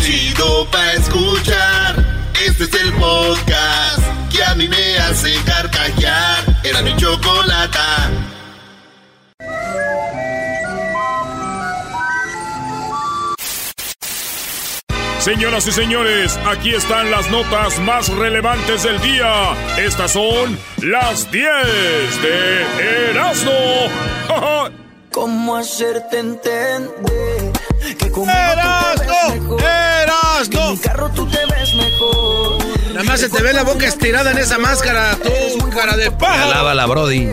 chido pa' escuchar. Este es el podcast que a mí me hace carcajear. Era mi chocolata. Señoras y señores, aquí están las notas más relevantes del día. Estas son las 10 de Erasmo. ¿Cómo hacerte entender que con ¡Erasmo! ¡Erasmo! mi carro tú te ves mejor? Nada más se te ve la boca estirada en esa máscara, tú, cara de paja. Lávala, Brody.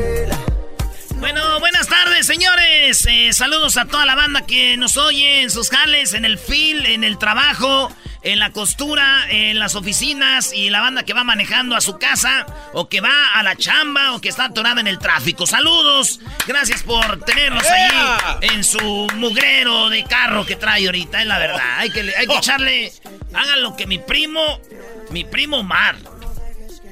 Bueno, buenas tardes, señores. Eh, saludos a toda la banda que nos oye en sus jales, en el fil, en el trabajo, en la costura, en las oficinas y la banda que va manejando a su casa o que va a la chamba o que está atorada en el tráfico. Saludos. Gracias por tenernos ahí en su mugrero de carro que trae ahorita, es la verdad. Hay que, hay que echarle... Hagan lo que mi primo, mi primo Mar.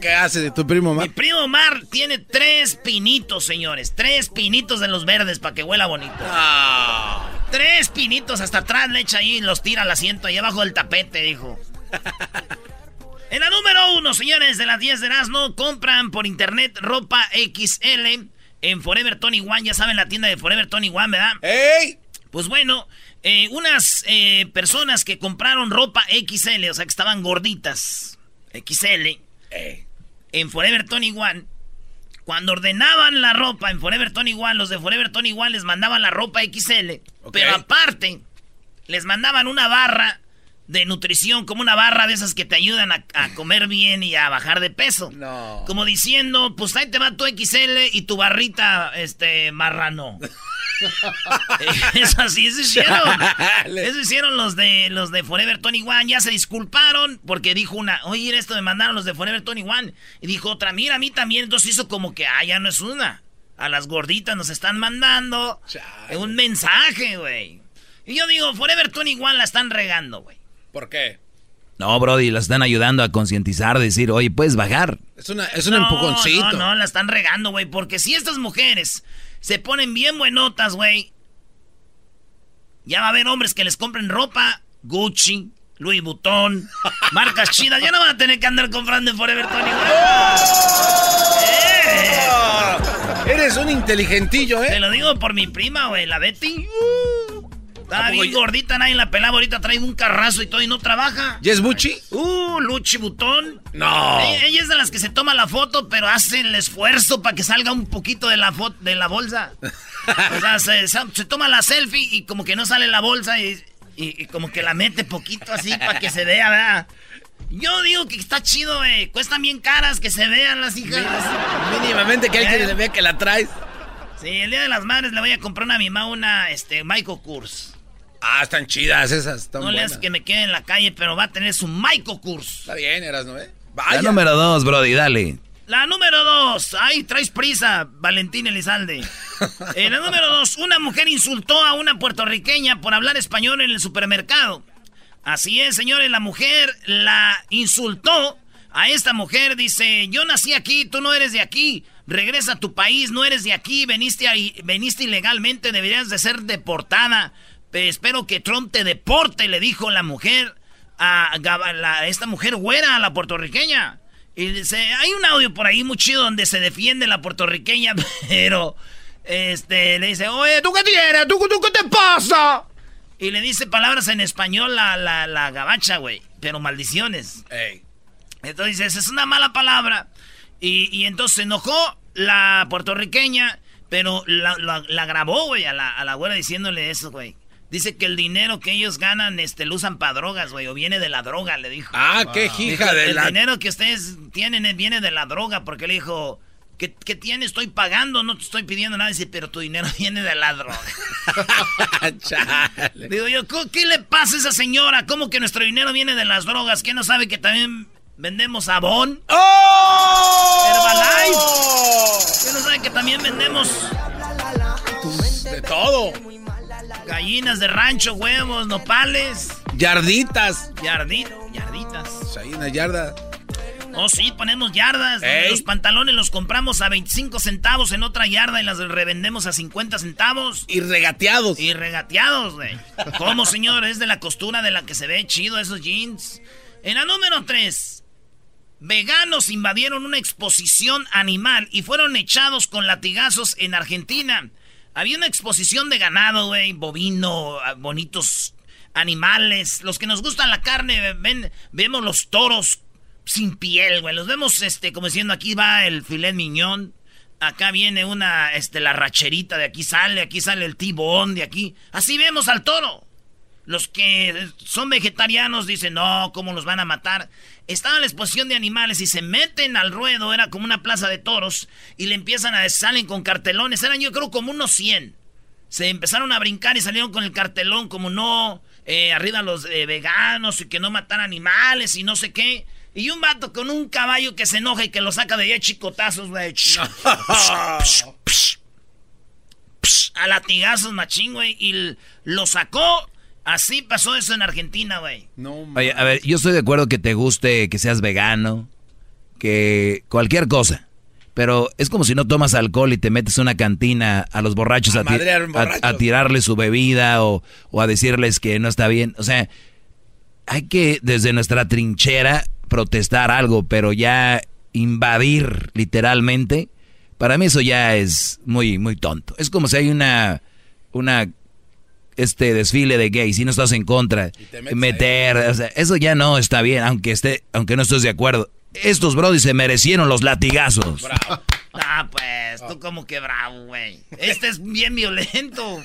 ¿Qué hace de tu primo, Mi Mar? primo Mar tiene tres pinitos, señores. Tres pinitos de los verdes para que huela bonito. Ah. Tres pinitos hasta atrás le echa ahí y los tira al asiento ahí abajo del tapete, dijo. en la número uno, señores, de las 10 de Erasmo, compran por internet ropa XL en Forever Tony One. Ya saben la tienda de Forever Tony One, ¿verdad? ¡Ey! Pues bueno, eh, unas eh, personas que compraron ropa XL, o sea que estaban gorditas, XL, en Forever Tony One, cuando ordenaban la ropa en Forever Tony One, los de Forever Tony One les mandaban la ropa XL, pero aparte les mandaban una barra de nutrición, como una barra de esas que te ayudan a, a comer bien y a bajar de peso. No. Como diciendo, pues ahí te va tu XL y tu barrita, este, marrano. Eso así, eso hicieron. Eso hicieron los de los de Forever Tony One. Ya se disculparon porque dijo una, oye, esto me mandaron los de Forever Tony One. Y dijo otra, mira, a mí también. Entonces hizo como que, ah, ya no es una. A las gorditas nos están mandando Chale. un mensaje, güey. Y yo digo, Forever Tony One la están regando, güey. ¿Por qué? No, Brody, la están ayudando a concientizar, decir, oye, puedes bajar. Es, una, es un No, empujoncito. No, no, la están regando, güey. Porque si estas mujeres se ponen bien buenotas, güey. Ya va a haber hombres que les compren ropa Gucci, Louis Vuitton, marcas chidas. Ya no van a tener que andar comprando en Forever Tony, güey. ¡Eh! Eres un inteligentillo, Te ¿eh? lo digo por mi prima, güey, la Betty. Estaba ¿A poco bien ya- gordita, nadie la pelaba. Ahorita trae un carrazo y todo y no trabaja. ¿Y es Buchi? Uh, Luchi Butón. No. Ella, ella es de las que se toma la foto, pero hace el esfuerzo para que salga un poquito de la de la bolsa. O sea, se, se- se toma la selfie y como que no sale la bolsa y, y- y como que la mete poquito así para que se vea, ¿verdad? Yo digo que está chido, eh. Cuestan bien caras que se vean las hijas. Mínimamente que alguien le vea que la traes. Sí, el día de las madres le voy a comprar a mi mamá una este, Michael Kurs. Ah, están chidas esas. Están No le buenas. hace que me quede en la calle, pero va a tener su Michael Kurs. Está bien, eras, ¿no? Eh? La número dos, Brody, dale. La número dos. Ay, traes prisa, Valentín Elizalde. Eh, la número dos. Una mujer insultó a una puertorriqueña por hablar español en el supermercado. Así es, señores. La mujer la insultó a esta mujer. Dice, yo nací aquí, tú no eres de aquí. Regresa a tu país, no eres de aquí. Veniste, ahí, veniste ilegalmente, deberías de ser deportada. Pe- espero que Trump te deporte, le dijo la mujer a, la- esta mujer güera, a la puertorriqueña. Y dice, hay un audio por ahí muy chido donde se defiende la puertorriqueña, pero este le dice, oye, ¿tú qué tienes? ¿Tú, tú qué te pasa? Y le dice palabras en español la, la, la gabacha, güey, pero maldiciones. Ey. Entonces dice, es una mala palabra. Y, y entonces se enojó la puertorriqueña, pero la, la- la grabó, güey, a la, a la güera diciéndole eso, güey. Dice que el dinero que ellos ganan, este, lo usan para drogas, güey, o viene de la droga, le dijo. Ah, qué Dijo, hija de el la... dinero que ustedes tienen eh, viene de la droga, porque le dijo, ¿qué, qué tienes? Estoy pagando, no te estoy pidiendo nada. Dice, pero tu dinero viene de la droga. Chale. Digo yo, ¿qué- ¿qué le pasa a esa señora? ¿Cómo que nuestro dinero viene de las drogas? ¿Qué no sabe que también vendemos Avon? ¡Oh! Herbalife. ¿Qué no sabe que también vendemos. Gallinas de rancho, huevos, nopales, Yarditas. yardit, yarditas? Ahí una yarda. Oh, sí, ponemos yardas. Los pantalones los compramos a 25 centavos en otra yarda y las revendemos a 50 centavos. Y regateados. Y regateados, güey. ¿Cómo, señor? Es de la costura de la que se ve chido esos jeans. En la número 3. Veganos invadieron una exposición animal y fueron echados con latigazos en Argentina. Había una exposición de ganado, güey, bovino, ah, bonitos animales. Los que nos gustan la carne, ven, vemos los toros sin piel, güey. Los vemos, este, como diciendo, aquí va el filet miñón. Acá viene una, este, la racherita, de aquí sale, aquí sale el tibón, de aquí. Así vemos al toro. Los que son vegetarianos dicen, no, ¿cómo los van a matar? Estaba la exposición de animales y se meten al ruedo, era como una plaza de toros, y le empiezan a, salen con cartelones, eran yo creo como unos 100. Se empezaron a brincar y salieron con el cartelón como no, eh, arriba los eh, veganos y que no matar animales y no sé qué. Y un vato con un caballo que se enoja y que lo saca de ahí a chicotazos, güey. a latigazos, machín, güey. Y lo sacó. Así pasó eso en Argentina, güey. No, Oye, a ver, yo estoy de acuerdo que te guste, que seas vegano, que cualquier cosa. Pero es como si no tomas alcohol y te metes a una cantina a los borrachos a, a, tirarle su bebida o, o, a decirles que no está bien. O sea, hay que desde nuestra trinchera protestar algo, pero ya invadir literalmente, para mí eso ya es muy, muy tonto. Es como si hay una, una este desfile de gays y no estás en contra, meter, o sea, eso ya no está bien, aunque esté, aunque no estés de acuerdo estos brodis se merecieron los latigazos. Bravo. Ah, pues, tú como que bravo, güey. Este es bien violento.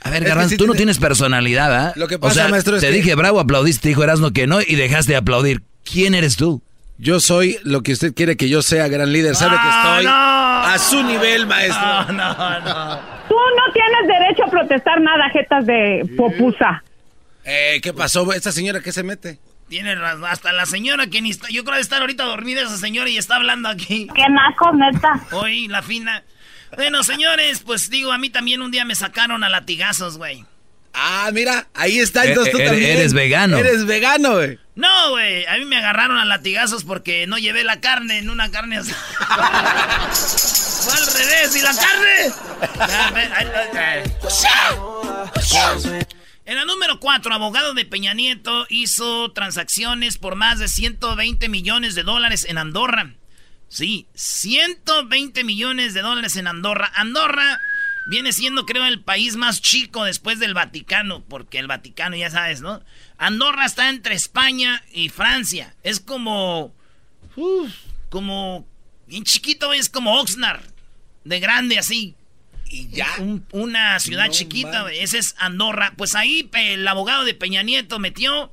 A ver, Garbanzo, tú no tienes personalidad, ¿ah? Lo que pasa, maestro, es te dije bravo, aplaudiste, te dijo Erasmo que no y dejaste de aplaudir. ¿Quién eres tú? Yo soy lo que usted quiere que yo sea, gran líder. Sabe que estoy a su nivel, maestro. No, no, no. Tú no tienes derecho a protestar nada, jetas de popusa. Eh, ¿qué pasó? ¿Esta señora qué se mete? Tiene razón. Hasta la señora que ni está. Yo creo que estar ahorita dormida esa señora y está hablando aquí. Qué naco, neta. Hoy, la fina. Bueno, señores, pues digo, a mí también un día me sacaron a latigazos, güey. Ah, mira, ahí está, entonces tú eh, también. Eres vegano. Eres vegano, güey. No, güey, a mí me agarraron a latigazos porque no llevé la carne en una carne así. Fue al revés, ¿y la carne? En la número 4, abogado de Peña Nieto hizo transacciones por más de 120 millones de dólares en Andorra. Sí, 120 millones de dólares en Andorra. Andorra viene siendo, creo, el país más chico después del Vaticano, porque el Vaticano, ya sabes, ¿no? Andorra está entre España y Francia. Es como. como. Bien chiquito, es como Oxnard. De grande así y ya. una ciudad chiquita, ese es Andorra. Pues ahí el abogado de Peña Nieto metió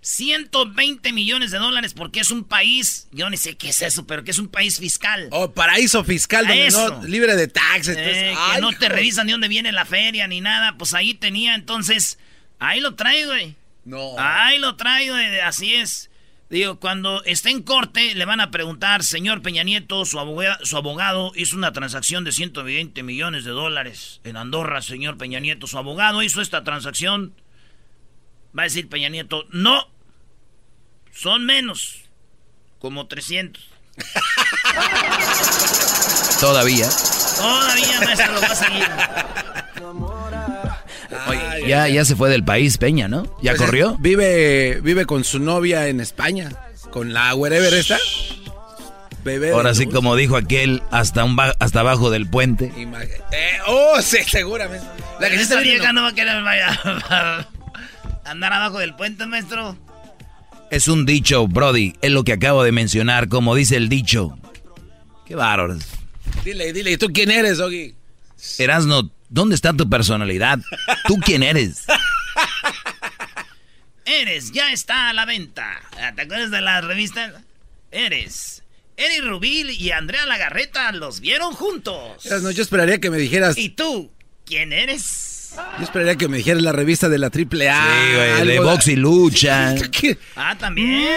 120 millones de dólares porque es un país, yo ni sé qué es eso, pero que es un país fiscal. Oh, paraíso fiscal, libre de taxes. Eh, que no te revisan de dónde viene la feria ni nada. Pues ahí tenía, entonces, ahí lo traigo, güey. No. Ahí lo traigo, así es. Digo, cuando esté en corte, le van a preguntar, señor Peña Nieto, su abogado, su abogado hizo una transacción de 120 millones de dólares en Andorra, señor Peña Nieto, su abogado hizo esta transacción. Va a decir Peña Nieto, no, son menos, como 300. Todavía. Todavía, maestro, lo va a seguir ya, ya se fue del país, Peña, ¿no? ¿Ya pues corrió? Vive, vive con su novia en España, con la wherever esta. Bebé Ahora sí, como dijo aquel, hasta un hasta abajo del puente. Eh, oh, sí, seguramente. La que esta vieja no va a querer andar abajo del puente, maestro. Es un dicho, Brody. Es lo que acabo de mencionar, como dice el dicho. Qué bárbaro. Dile, dile, ¿y tú quién eres, Ogi? Erasno, ¿Dónde está tu personalidad? ¿Tú quién eres? Eres, ya está a la venta. ¿Te acuerdas de la revista? Eres. Eric Rubil y Andrea Lagarreta los vieron juntos. No, yo esperaría que me dijeras. ¿Y tú? ¿Quién eres? Yo esperaría que me dijeras la revista de la triple A. Sí, güey, de box y lucha. ah, también.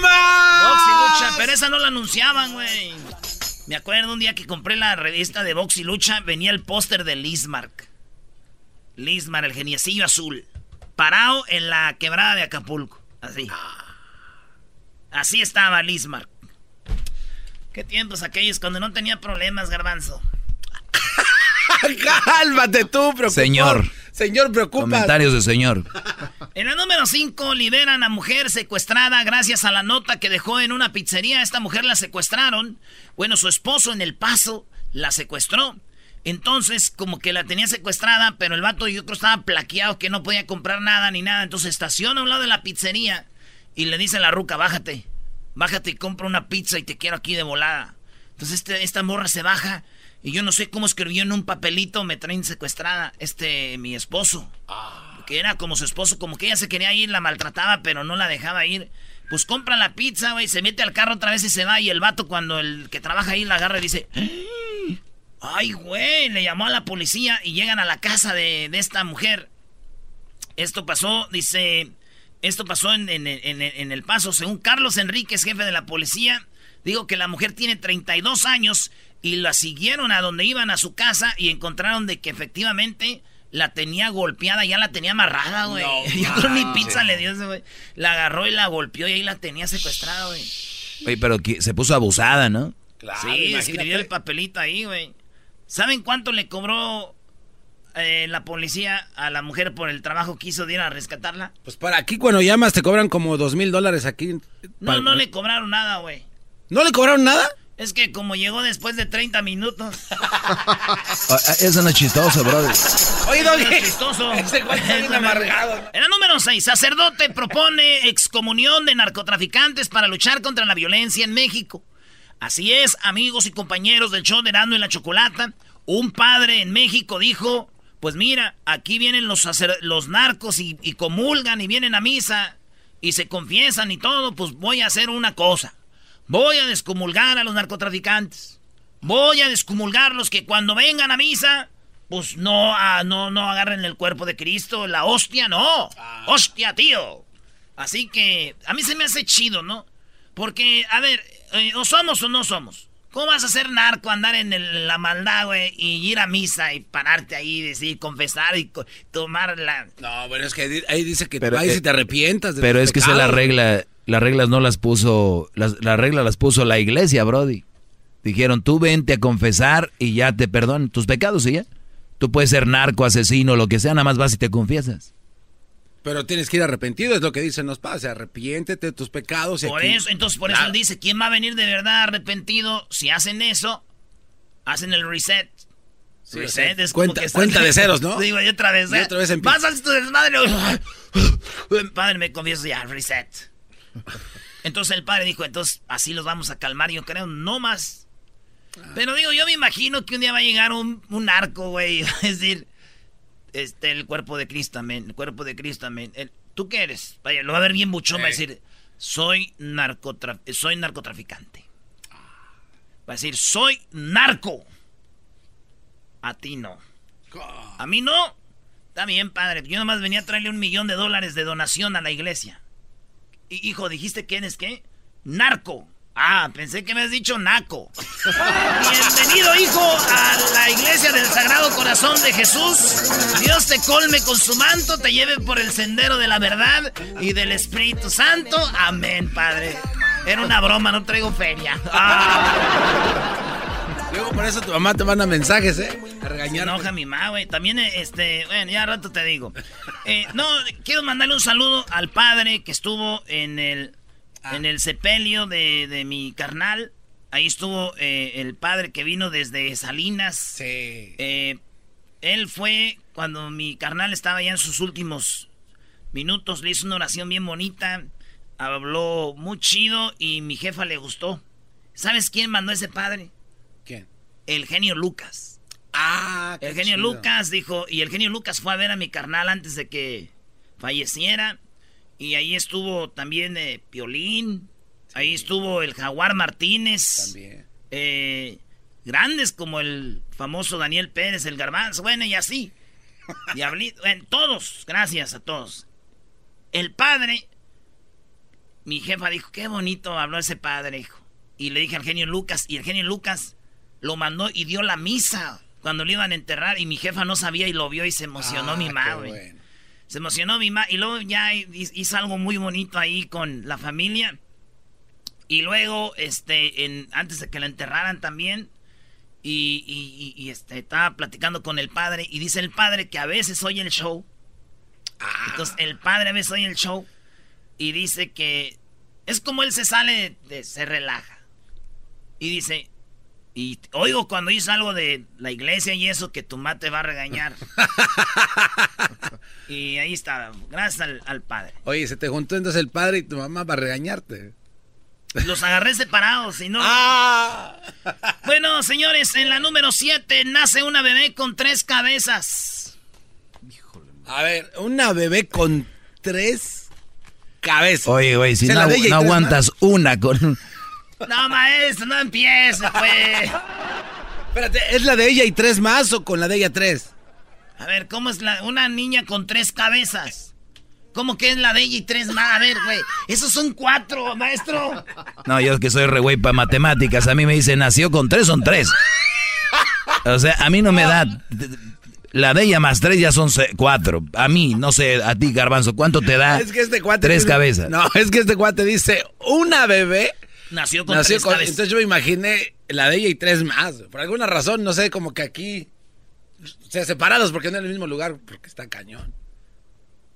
Box y lucha, pero esa no la anunciaban, güey. Me acuerdo un día que compré la revista de box y lucha, venía el póster de Lismark. Lismark, el geniecillo azul. Parado en la quebrada de Acapulco. Así. Así estaba Lismar. Qué tiempos aquellos cuando no tenía problemas, garbanzo. Cálmate tú, preocupado. Señor. Señor, preocupa. Comentarios de señor. En la número 5 liberan a mujer secuestrada gracias a la nota que dejó en una pizzería. Esta mujer la secuestraron. Bueno, su esposo en El Paso la secuestró. Entonces, como que la tenía secuestrada, pero el vato yo creo estaba plaqueado que no podía comprar nada ni nada. Entonces estaciona a un lado de la pizzería y le dice a la ruca, bájate, bájate y compra una pizza y te quiero aquí de volada. Entonces este, esta morra se baja y yo no sé cómo escribió en un papelito, me traen secuestrada, este, mi esposo. Que era como su esposo, como que ella se quería ir, la maltrataba, pero no la dejaba ir. Pues compra la pizza, güey, se mete al carro otra vez y se va. Y el vato, cuando el que trabaja ahí la agarra y dice: Ay, güey, le llamó a la policía y llegan a la casa de, esta mujer. Esto pasó, dice, esto pasó en, en, en, El Paso. Según Carlos Enríquez, jefe de la policía, digo que la mujer tiene 32 años y la siguieron a donde iban a su casa y encontraron de que efectivamente la tenía golpeada, ya la tenía amarrada, güey. Yo creo mi pizza le dio ese, güey. La agarró y la golpeó y ahí la tenía secuestrada, güey. Oye, pero se puso abusada, ¿no? Claro, sí, escribió el papelito ahí, güey. ¿Saben cuánto le cobró eh, la policía a la mujer por el trabajo que hizo de ir a rescatarla? Pues para aquí cuando llamas te cobran como dos mil dólares aquí. No, no le cobraron nada, güey. ¿No le cobraron nada? Es que como llegó después de 30 minutos. Ah, eso no es chistoso, brother. Oye, Doggy. No es chistoso. Ese es amargado. En el número 6, sacerdote propone excomunión de narcotraficantes para luchar contra la violencia en México. Así es, amigos y compañeros del show de Nando y la Chocolata. Un padre en México dijo, pues mira, aquí vienen los, los narcos y, y comulgan y vienen a misa y se confiesan y todo, pues voy a hacer una cosa. Voy a descomulgar a los narcotraficantes. Voy a descomulgarlos que cuando vengan a misa, pues no, ah, no, no agarren el cuerpo de Cristo, la hostia, no. Ah. Hostia, tío. Así que a mí se me hace chido, ¿no? Porque, a ver, eh, o somos o no somos. ¿Cómo vas a ser narco, andar en la maldad, güey, y ir a misa y pararte ahí, decir, confesar y tomar la... No, bueno, es que ahí dice que pero, si te arrepientas. De pero es que se la regla las reglas no las puso, las, reglas las puso la iglesia, Brody. Dijeron, tú vente a confesar y ya te perdonan tus pecados y ya. Tú puedes ser narco, asesino, lo que sea, nada más vas y te confiesas. Pero tienes que ir arrepentido, es lo que dicen los padres. Arrepiéntete de tus pecados. por eso, entonces por eso él dice, ¿quién va a venir de verdad arrepentido? Si hacen eso, hacen el reset. reset es cuenta, como que cuenta de ceros, ¿no? Digo, y otra vez. Y ¿eh? otra vez Vas a tu desmadre. Padre, me confieso ya, reset. Entonces el padre dijo, entonces así los vamos a calmar, yo creo, no más. Pero digo, yo me imagino que un día va a llegar un, un arco, güey, es decir, este, el cuerpo de Cristo, amén, el cuerpo de Cristo, amén. ¿Tú qué eres? Vaya, lo va a ver bien mucho, va a decir, soy, soy narcotraficante. Va a decir, soy narco. A ti no. A mí no. Está bien, padre. Yo nomás venía a traerle un millón de dólares de donación a la iglesia. Hijo, ¿dijiste quién es qué? Narco. Ah, pensé que me has dicho naco. Bienvenido, hijo, a la iglesia del Sagrado Corazón de Jesús. Dios te colme con su manto, te lleve por el sendero de la verdad y del Espíritu Santo. Amén, Padre. Era una broma, no traigo feria. Ah. Luego por eso tu mamá te manda mensajes, ¿eh? A regañar. enoja mi mamá, güey. También, este, bueno, ya rato te digo. Eh, no, quiero mandarle un saludo al padre que estuvo en el, ah. en el sepelio de, mi carnal. Ahí estuvo eh, el padre que vino desde Salinas. Sí. Eh, él fue cuando mi carnal estaba ya en sus últimos minutos. Le hizo una oración bien bonita. Habló muy chido y mi jefa le gustó. ¿Sabes quién mandó ese padre? El genio Lucas. Ah, El genio Lucas dijo, y el genio Lucas fue a ver a mi carnal antes de que falleciera. Y ahí estuvo también eh, Piolín. Ahí estuvo el Jaguar Martínez. También. Eh, grandes como el famoso Daniel Pérez, el Garbanzo, bueno, y así. Diablito, bueno, todos, gracias a todos. El padre, mi jefa dijo, qué bonito habló ese padre, hijo. Y le dije al genio Lucas, y el genio Lucas lo mandó y dio la misa cuando lo iban a enterrar y mi jefa no sabía y lo vio y se emocionó mi ah, madre. Se emocionó mi madre y luego ya hizo algo muy bonito ahí con la familia. Y luego, este, en, antes de que la enterraran también, y, y, este, estaba platicando con el padre, y dice el padre que a veces oye el show. Ah. Entonces, el padre a veces oye el show, y dice que es como él se sale, de, se relaja. Y dice, y oigo cuando dice algo de la iglesia y eso que tu mamá te va a regañar. y ahí está, gracias al, padre. Oye, se te juntó entonces el padre y tu mamá va a regañarte. Los agarré separados y no. ¡Ah! Bueno, señores, en la número 7 nace una bebé con tres cabezas. A ver, una bebé con tres cabezas. Oye, güey, si no, aguantas una con. No, maestro, no empieza, pues. Espérate, ¿es la de ella y tres más o con la de ella tres? A ver, ¿cómo es la, una niña con tres cabezas? ¿Cómo que es la de ella y tres más? A ver, güey, esos son cuatro, maestro. No, yo que soy re güey para matemáticas, a mí me dicen nació con tres, son tres. O sea, a mí no me da... La de ella más tres ya son cuatro. A mí, no sé, a ti, Garbanzo, ¿cuánto te da? Es que este cuate... Tres cabezas. No, es que este cuate dice una bebé Nació con tres cabezas. Entonces yo me imaginé la de ella y tres más. Por alguna razón, no sé, como que aquí. O sea, separados porque no en el mismo lugar, porque está cañón.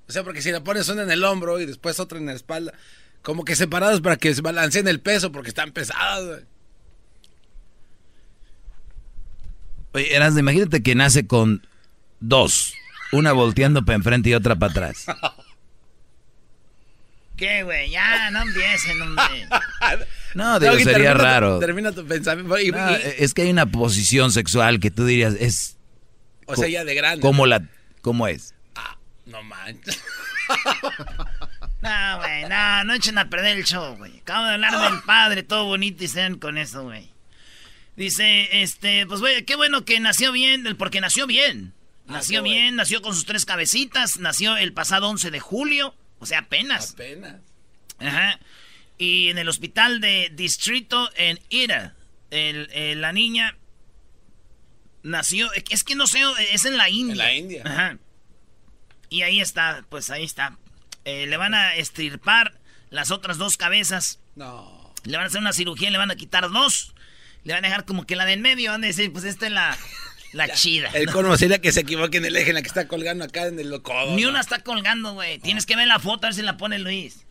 O sea, porque si la pones una en el hombro y después otra en la espalda, como que separados para que se balanceen el peso porque están pesados. Oye, Eras, imagínate que nace con dos. Una volteando para enfrente y otra para atrás. ¿Qué, güey? Ya, no empiecen, hombre. No, digo, sería raro. termina tu pensamiento. es que hay una posición sexual que tú dirías, es... O sea, ya de grande. ¿Cómo, la, cómo es? Ah, no manches. no, güey, no, no echen a perder el show, güey. Acabo de hablar del padre, todo bonito y sean con eso, güey. Dice, este, pues, güey, qué bueno que nació bien, porque nació bien. Ah, nació bien, nació con sus tres cabecitas, nació el pasado 11 de julio, o sea, apenas. Apenas. Ajá. Y en el hospital de distrito en Ira, el, la niña nació, es que no sé, es en la India. En la India. Ajá. Y ahí está, pues ahí está. Eh, le van a estirpar las otras dos cabezas. No. Le van a hacer una cirugía y le van a quitar dos. Le van a dejar como que la de en medio. Van a decir, pues esta es la, la chida. El cono sería que se equivoque en el eje en la que está colgando acá en el codo. Ni una está colgando, güey. Tienes que ver la foto a ver si la pone Luis.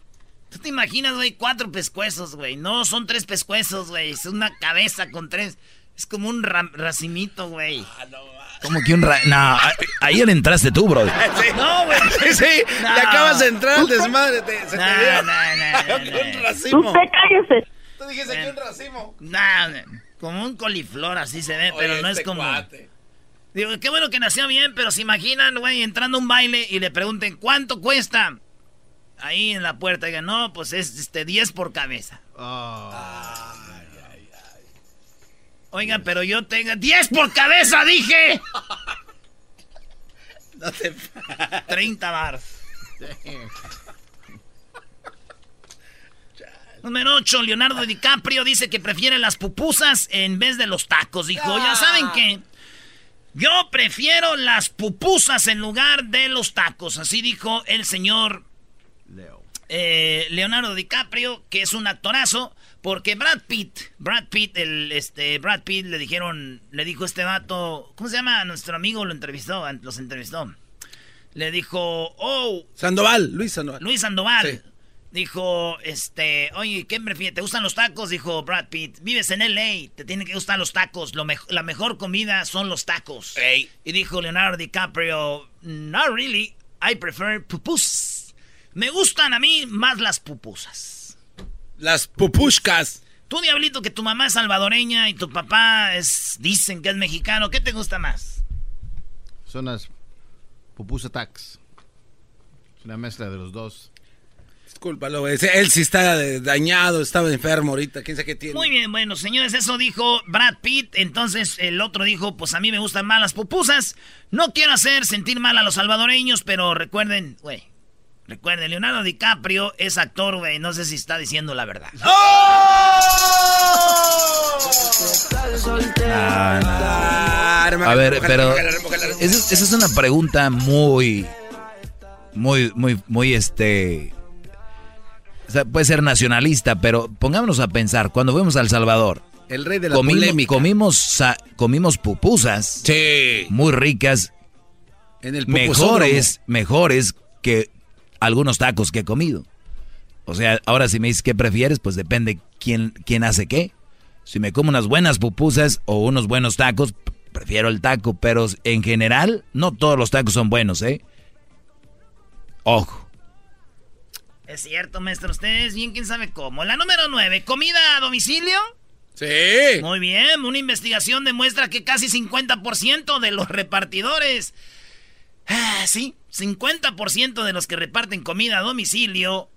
¿Tú te imaginas, güey? Cuatro pescuezos, güey. No, son tres pescuezos, güey. Es una cabeza con tres. Es como un racimito, güey. Ah, no, como que un ra No, ahí le entraste tú, bro. No, güey. Sí, sí. Le acabas de entrar al desmadre. Te, se no, te dio. No, no, un racimo. Usted cállese. Tú dijiste que un racimo. No, como un coliflor así se ve, pero no es este como... Digo, qué bueno que nació bien, pero se imaginan, güey, entrando a un baile y le pregunten, ¿cuánto cuesta? Ahí en la puerta, digan, no, pues es este 10 por cabeza. Oh. Oigan, pero yo tengo 10 por cabeza, dije. no te 30 bars. Número 8, Leonardo DiCaprio dice que prefiere las pupusas en vez de los tacos. Dijo, ya saben qué. Yo prefiero las pupusas en lugar de los tacos. Así dijo el señor eh, Leonardo DiCaprio, que es un actorazo. Porque Brad Pitt, Brad Pitt, el, este, Brad Pitt le dijeron, le dijo este vato, ¿cómo se llama? Nuestro amigo lo entrevistó, los entrevistó. Le dijo, oh. Sandoval, Luis Sandoval. Luis Sandoval. Dijo, este, oye, ¿qué prefieres? ¿Te gustan los tacos? Dijo Brad Pitt. Vives en LA, te tienen que gustar los tacos. Lo la mejor comida son los tacos. Y dijo Leonardo DiCaprio, not really, I prefer pupusas. Me gustan a mí más las pupusas. Las pupushkas. Tú, diablito, que tu mamá es salvadoreña y tu papá es, dicen que es mexicano, ¿qué te gusta más? Son las pupusas tax. Es una mezcla de los dos. Discúlpalo, él sí está dañado, estaba enfermo ahorita, quién sabe qué tiene. Muy bien, bueno, señores, eso dijo Brad Pitt. Entonces el otro dijo, pues a mí me gustan más las pupusas. No quiero hacer sentir mal a los salvadoreños, pero recuerden, güey, recuerden, Leonardo DiCaprio es actor, güey, no sé si está diciendo la verdad. ¡Oh! a ver, pero esa es una pregunta muy, muy, muy, muy, este puede ser nacionalista, pero pongámonos a pensar, cuando fuimos a El Salvador, el rey de la comimos, polémica. Comimos, comimos pupusas. Sí. Muy ricas. En el mejores, mejores que algunos tacos que he comido. O sea, ahora si me dices qué prefieres, pues depende quién, quién hace qué. Si me como unas buenas pupusas o unos buenos tacos, prefiero el taco. Pero en general, no todos los tacos son buenos, ¿eh? Ojo. Es cierto, maestro. Ustedes bien, quién sabe cómo. La número nueve, ¿comida a domicilio? Sí. Muy bien, una investigación demuestra que casi 50% de los repartidores, ah, sí, 50% de los que reparten comida a domicilio,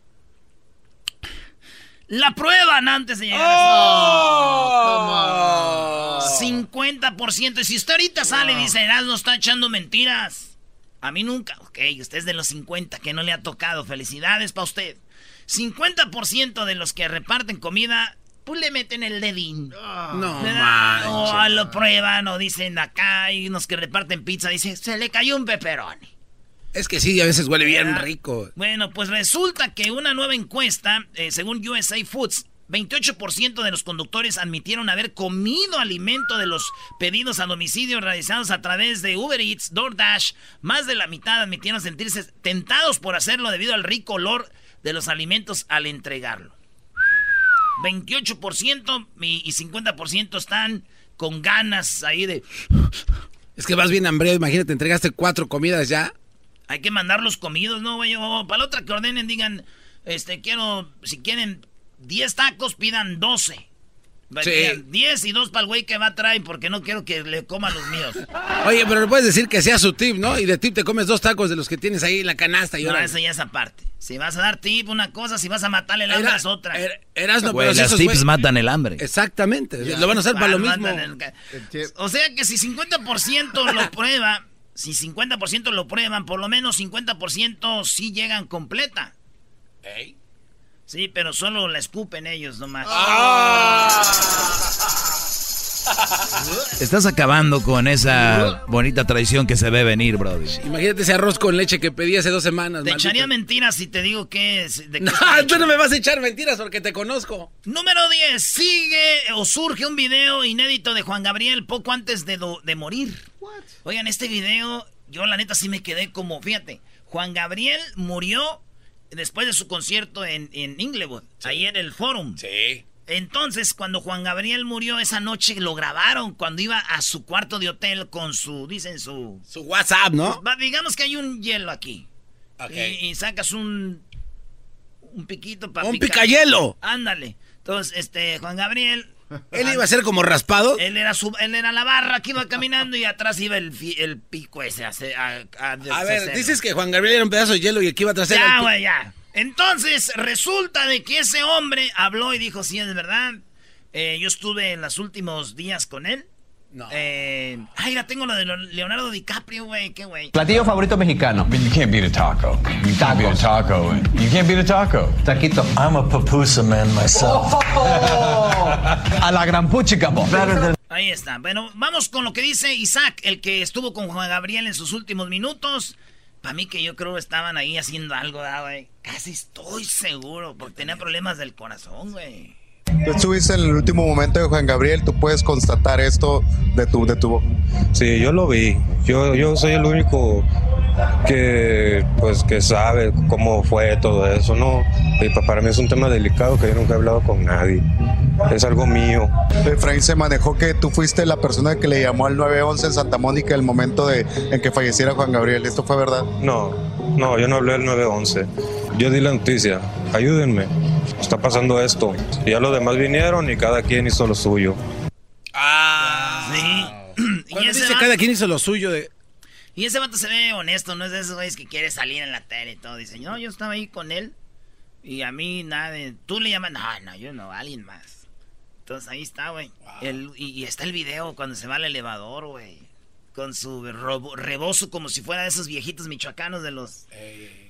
la prueban antes de llegar oh, a 50%. Y si usted ahorita sale y dice, no está echando mentiras. A mí nunca. Ok, usted es de los 50 que no le ha tocado. Felicidades para usted. 50% de los que reparten comida pues le meten el dedín. no, O lo prueban o dicen acá y unos que reparten pizza dicen, se le cayó un peperoni. Es que sí, a veces huele bien rico. Bueno, pues resulta que una nueva encuesta, eh, según USA Foods, 28% de los conductores admitieron haber comido alimento de los pedidos a domicilio realizados a través de Uber Eats, DoorDash. Más de la mitad admitieron sentirse tentados por hacerlo debido al rico olor de los alimentos al entregarlo. 28% y 50% están con ganas ahí de... Es que vas bien hambre, imagínate, entregaste cuatro comidas ya. Hay que mandarlos comidos, ¿no, güey? para la otra que ordenen, digan, este, quiero, si quieren 10 tacos, pidan 12. Sí. 10 y 2 para el güey que va a traer porque no quiero que le coma los míos. Oye, pero le puedes decir que sea su tip, ¿no? Y de tip te comes dos tacos de los que tienes ahí en la canasta. Y no, ahora... eso ya es aparte. Si vas a dar tip una cosa, si vas a matarle el hambre Era, es otra. Era, eras no, Güey, pero las esos tips güey- matan el hambre. Exactamente. Ya, lo van a usar para lo mismo. el- O sea que si 50% lo prueba, si 50% lo prueban, por lo menos 50% sí llegan completa. Sí, pero solo la escupen ellos nomás. Estás acabando con esa bonita tradición que se ve venir, brody. Imagínate ese arroz con leche que pedí hace dos semanas. Te maldito. echaría mentiras si te digo que es. De qué No, está hecho. tú no me vas a echar mentiras porque te conozco. Número 10. Sigue o surge un video inédito de Juan Gabriel poco antes de, do- de morir. Oigan, este video, yo la neta sí me quedé como, fíjate, Juan Gabriel murió después de su concierto en, en Inglewood, ahí en el Forum. Sí. Entonces, cuando Juan Gabriel murió esa noche, lo grabaron cuando iba a su cuarto de hotel con su, dicen su... Su WhatsApp, ¿no? Digamos que hay un hielo aquí. Ok. Y, y sacas un... Un piquito para Un picayelo. Ándale. Entonces, este, Juan Gabriel... Él iba a ser como raspado. Él era, su, él era la barra que iba caminando y atrás iba el, el pico ese. A, a, a- A ver, dices que Juan Gabriel era un pedazo de hielo y que iba atrás Ya, güey, ya. Entonces, resulta de que ese hombre habló y dijo, sí, es verdad. Eh, yo estuve en los últimos días con él. No. Eh, ay, ya tengo lo de Leonardo DiCaprio, güey. Qué güey. Platillo favorito mexicano. But you can't beat a taco. You can't beat a taco. You can't beat a taco. Taquito. I'm a pupusa man myself. A la gran puchica, bo. Ahí está. Bueno, vamos con lo que dice Isaac, el que estuvo con Juan Gabriel en sus últimos minutos. Para mí que yo creo que estaban ahí haciendo algo, ¿verdad, güey. Casi estoy seguro, porque tenía problemas del corazón, güey. Tú estuviste en el último momento de Juan Gabriel, tú puedes constatar esto de tu, de tu Sí, yo lo vi. Yo, yo soy el único que, pues, que sabe cómo fue todo eso, ¿no? Y pa- para mí es un tema delicado que yo nunca he hablado con nadie. Es algo mío. Efraín se manejó que tú fuiste la persona que le llamó al 911 en Santa Mónica el momento de, en que falleciera Juan Gabriel. ¿Esto fue verdad? No, no, yo no hablé del 911. Yo di la noticia. Ayúdenme. Está pasando esto. Y ya los demás vinieron y cada quien hizo lo suyo. Ah. Sí. y, ese dice vato, cada quien hizo lo suyo de. y ese vato se ve honesto, no es de esos güeyes que quiere salir en la tele y todo. Dice, no, yo estaba ahí con él y a mí nada de... Tú le llamas, no, no, yo no, alguien más. Entonces ahí está, güey. Y está el video cuando se va al elevador, güey. Con su robo- rebozo como si fuera de esos viejitos michoacanos de los...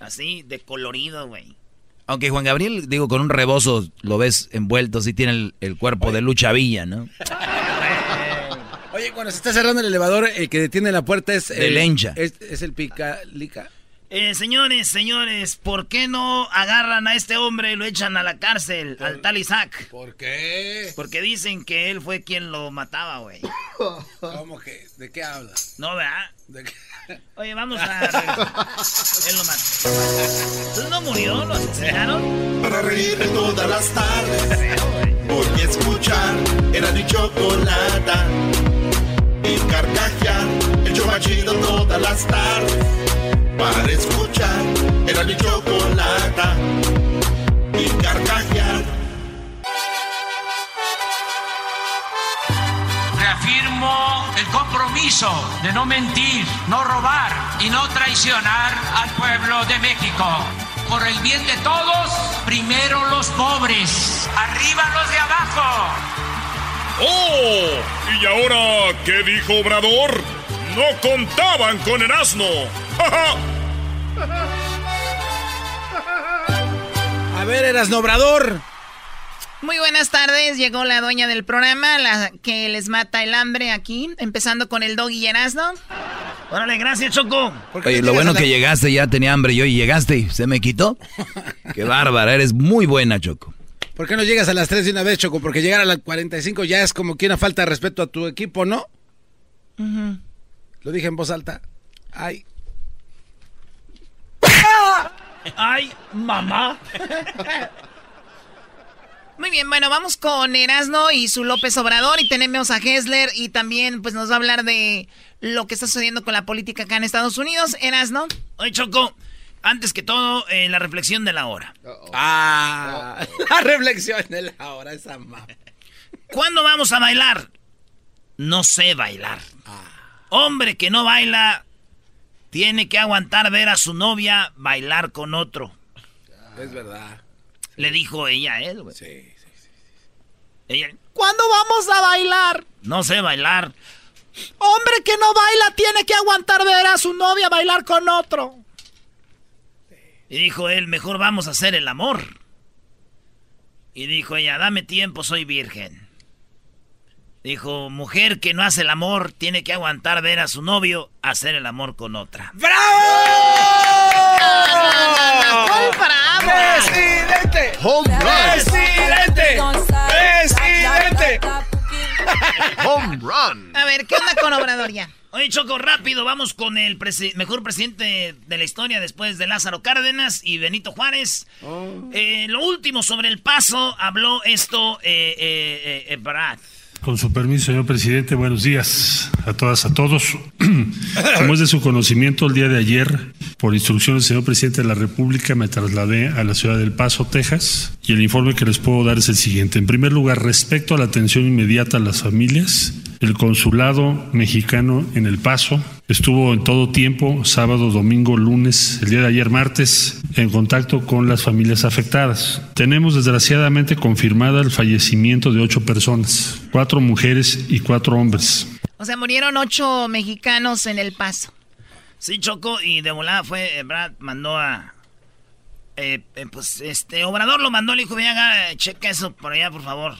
Así, de colorido, güey. Aunque Juan Gabriel, digo, con un rebozo lo ves envuelto, sí tiene el, el cuerpo de Lucha Villa, ¿no? Oye, cuando se está cerrando el elevador, el que detiene la puerta es. De el, lencha. Es, es el pica. Lica. Eh, señores, señores, ¿por qué no agarran a este hombre y lo echan a la cárcel, al tal Isaac? ¿Por qué? Porque dicen que él fue quien lo mataba, güey. ¿Cómo que? ¿De qué hablas? No, ¿verdad? Oye, vamos a... él lo mató. no murió? ¿Lo asesinaron? Para reírme todas las tardes. Porque escuchar era mi chocolata. Y carcajear el chomachido todas las tardes para escuchar. Era mi chocolata y carcajear. Reafirmo el compromiso de no mentir, no robar y no traicionar al pueblo de México. Por el bien de todos, primero los pobres, arriba los de abajo. ¡Oh! ¿Y ahora qué dijo Obrador? No contaban con el asno. A ver, eras nobrador. Muy buenas tardes, llegó la dueña del programa, la que les mata el hambre aquí, empezando con el doggy y Erasno. Órale, gracias, Choco. Oye, lo bueno que llegaste, ya tenía hambre yo y llegaste y se me quitó. Qué bárbara, eres muy buena, Choco. ¿Por qué no llegas a las 3 de una vez, Choco? Porque llegar a las 45 ya es como que una falta de respeto a tu equipo, ¿no? Lo dije en voz alta. Ay. ¡Ay, mamá! Muy bien, bueno, vamos con Erasno y su López Obrador y tenemos a Hessler y también pues nos va a hablar de lo que está sucediendo con la política acá en Estados Unidos. Erasno. Oye, Choco, antes que todo, eh, la reflexión de la hora. Ah, la reflexión de la hora, esa ma. ¿Cuándo vamos a bailar? No sé bailar. Hombre que no baila tiene que aguantar ver a su novia bailar con otro. Es verdad. Le dijo ella a él, güey. Sí, sí, sí. Ella, ¿Cuándo vamos a bailar? no sé bailar. Hombre que no baila tiene que aguantar ver a su novia bailar con otro. Y dijo él, mejor vamos a hacer el amor. Y dijo ella, dame tiempo, soy virgen. Dijo, mujer que no hace el amor tiene que aguantar ver a su novio hacer el amor con otra. ¡Bravo! ¡Presidente! Home run. ¡Presidente! ¡Presidente! Home run. A ver, ¿qué onda con Obrador ya? Oye, Choco, rápido, vamos con el presi- mejor presidente de la historia después de Lázaro Cárdenas y Benito Juárez. Eh, lo último sobre el paso, habló esto eh, eh, eh, Brad. Con su permiso, señor presidente, buenos días a todas, a todos. Como es de su conocimiento, el día de ayer, por instrucciones del señor presidente de la República, me trasladé a la ciudad del Paso, Texas, y el informe que les puedo dar es el siguiente. En primer lugar, respecto a la atención inmediata a las familias, el consulado mexicano en El Paso estuvo en todo tiempo, sábado, domingo, lunes, el día de ayer martes, en contacto con las familias afectadas. Tenemos desgraciadamente confirmada el fallecimiento de ocho personas, cuatro mujeres y cuatro hombres. O sea, murieron ocho mexicanos en El Paso. Sí, Choco, y de volada fue, eh, Brad mandó a... eh, eh, pues este, Obrador lo mandó, le dijo, venga, checa eso por allá, por favor.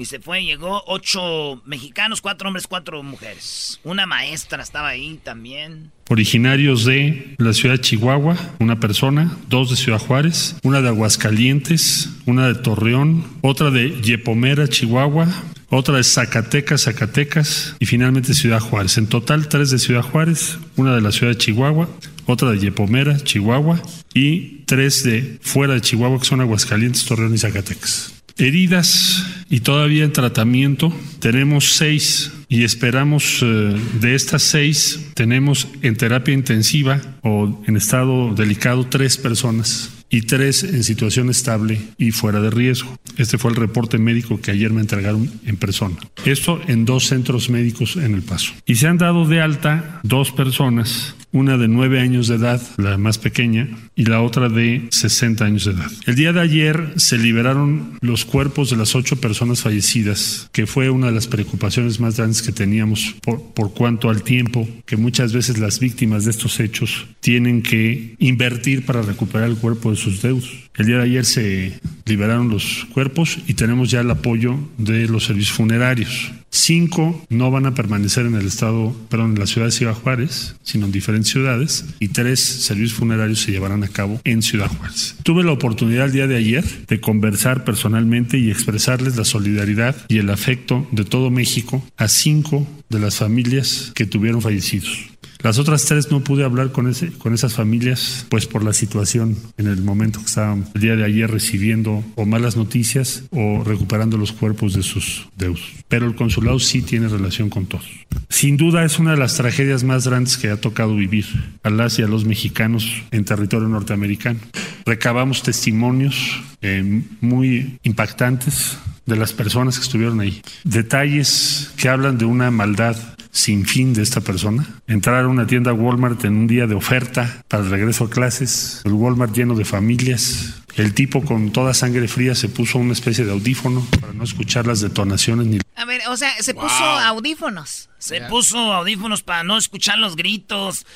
Y se fue, llegó ocho mexicanos, cuatro hombres, cuatro mujeres. Una maestra estaba ahí también. Originarios de la ciudad de Chihuahua, una persona, dos de Ciudad Juárez, una de Aguascalientes, una de Torreón, otra de Yepomera, Chihuahua, otra de Zacatecas, Zacatecas y finalmente Ciudad Juárez. En total, tres de Ciudad Juárez, una de la ciudad de Chihuahua, otra de Yepomera, Chihuahua y tres de fuera de Chihuahua que son Aguascalientes, Torreón y Zacatecas. Heridas y todavía en tratamiento tenemos seis y esperamos eh, de estas seis tenemos en terapia intensiva o en estado delicado tres personas y tres en situación estable y fuera de riesgo. Este fue el reporte médico que ayer me entregaron en persona. Esto en dos centros médicos en El Paso. Y se han dado de alta dos personas, una de nueve años de edad, la más pequeña, y la otra de 60 años de edad. El día de ayer se liberaron los cuerpos de las ocho personas fallecidas, que fue una de las preocupaciones más grandes que teníamos por, por cuanto al tiempo que muchas veces las víctimas de estos hechos tienen que invertir para recuperar el cuerpo de sus deudos. El día de ayer se liberaron los cuerpos y tenemos ya el apoyo de los servicios funerarios. Cinco no van a permanecer en el estado, perdón, en la ciudad de Ciudad Juárez, sino en diferentes ciudades, y tres servicios funerarios se llevarán a cabo en Ciudad Juárez. Tuve la oportunidad el día de ayer de conversar personalmente y expresarles la solidaridad y el afecto de todo México a cinco de las familias que tuvieron fallecidos. Las otras tres no pude hablar con, ese, con esas familias, pues por la situación en el momento que estaban el día de ayer recibiendo o malas noticias o recuperando los cuerpos de sus deudos. Pero el consulado sí tiene relación con todos. Sin duda es una de las tragedias más grandes que ha tocado vivir a las y a los mexicanos en territorio norteamericano. Recabamos testimonios eh, muy impactantes de las personas que estuvieron ahí. Detalles que hablan de una maldad sin fin de esta persona. Entrar a una tienda Walmart en un día de oferta para el regreso a clases, el Walmart lleno de familias. El tipo con toda sangre fría se puso una especie de audífono para no escuchar las detonaciones ni... A ver, o sea, se puso audífonos. Se puso audífonos para no escuchar los gritos,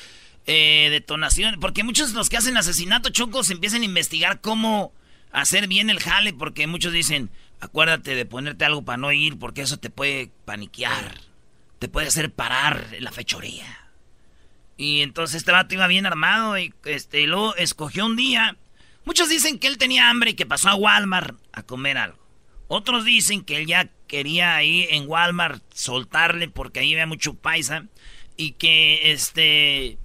eh, detonaciones, porque muchos de los que hacen asesinato chocos empiezan a investigar cómo hacer bien el jale, porque muchos dicen, acuérdate de ponerte algo para no ir, porque eso te puede paniquear te puede hacer parar la fechoría. Y entonces este vato iba bien armado y este, luego escogió un día. Muchos dicen que él tenía hambre y que pasó a Walmart a comer algo. Otros dicen que él ya quería ahí en Walmart soltarle porque ahí había mucho paisa. Y que este,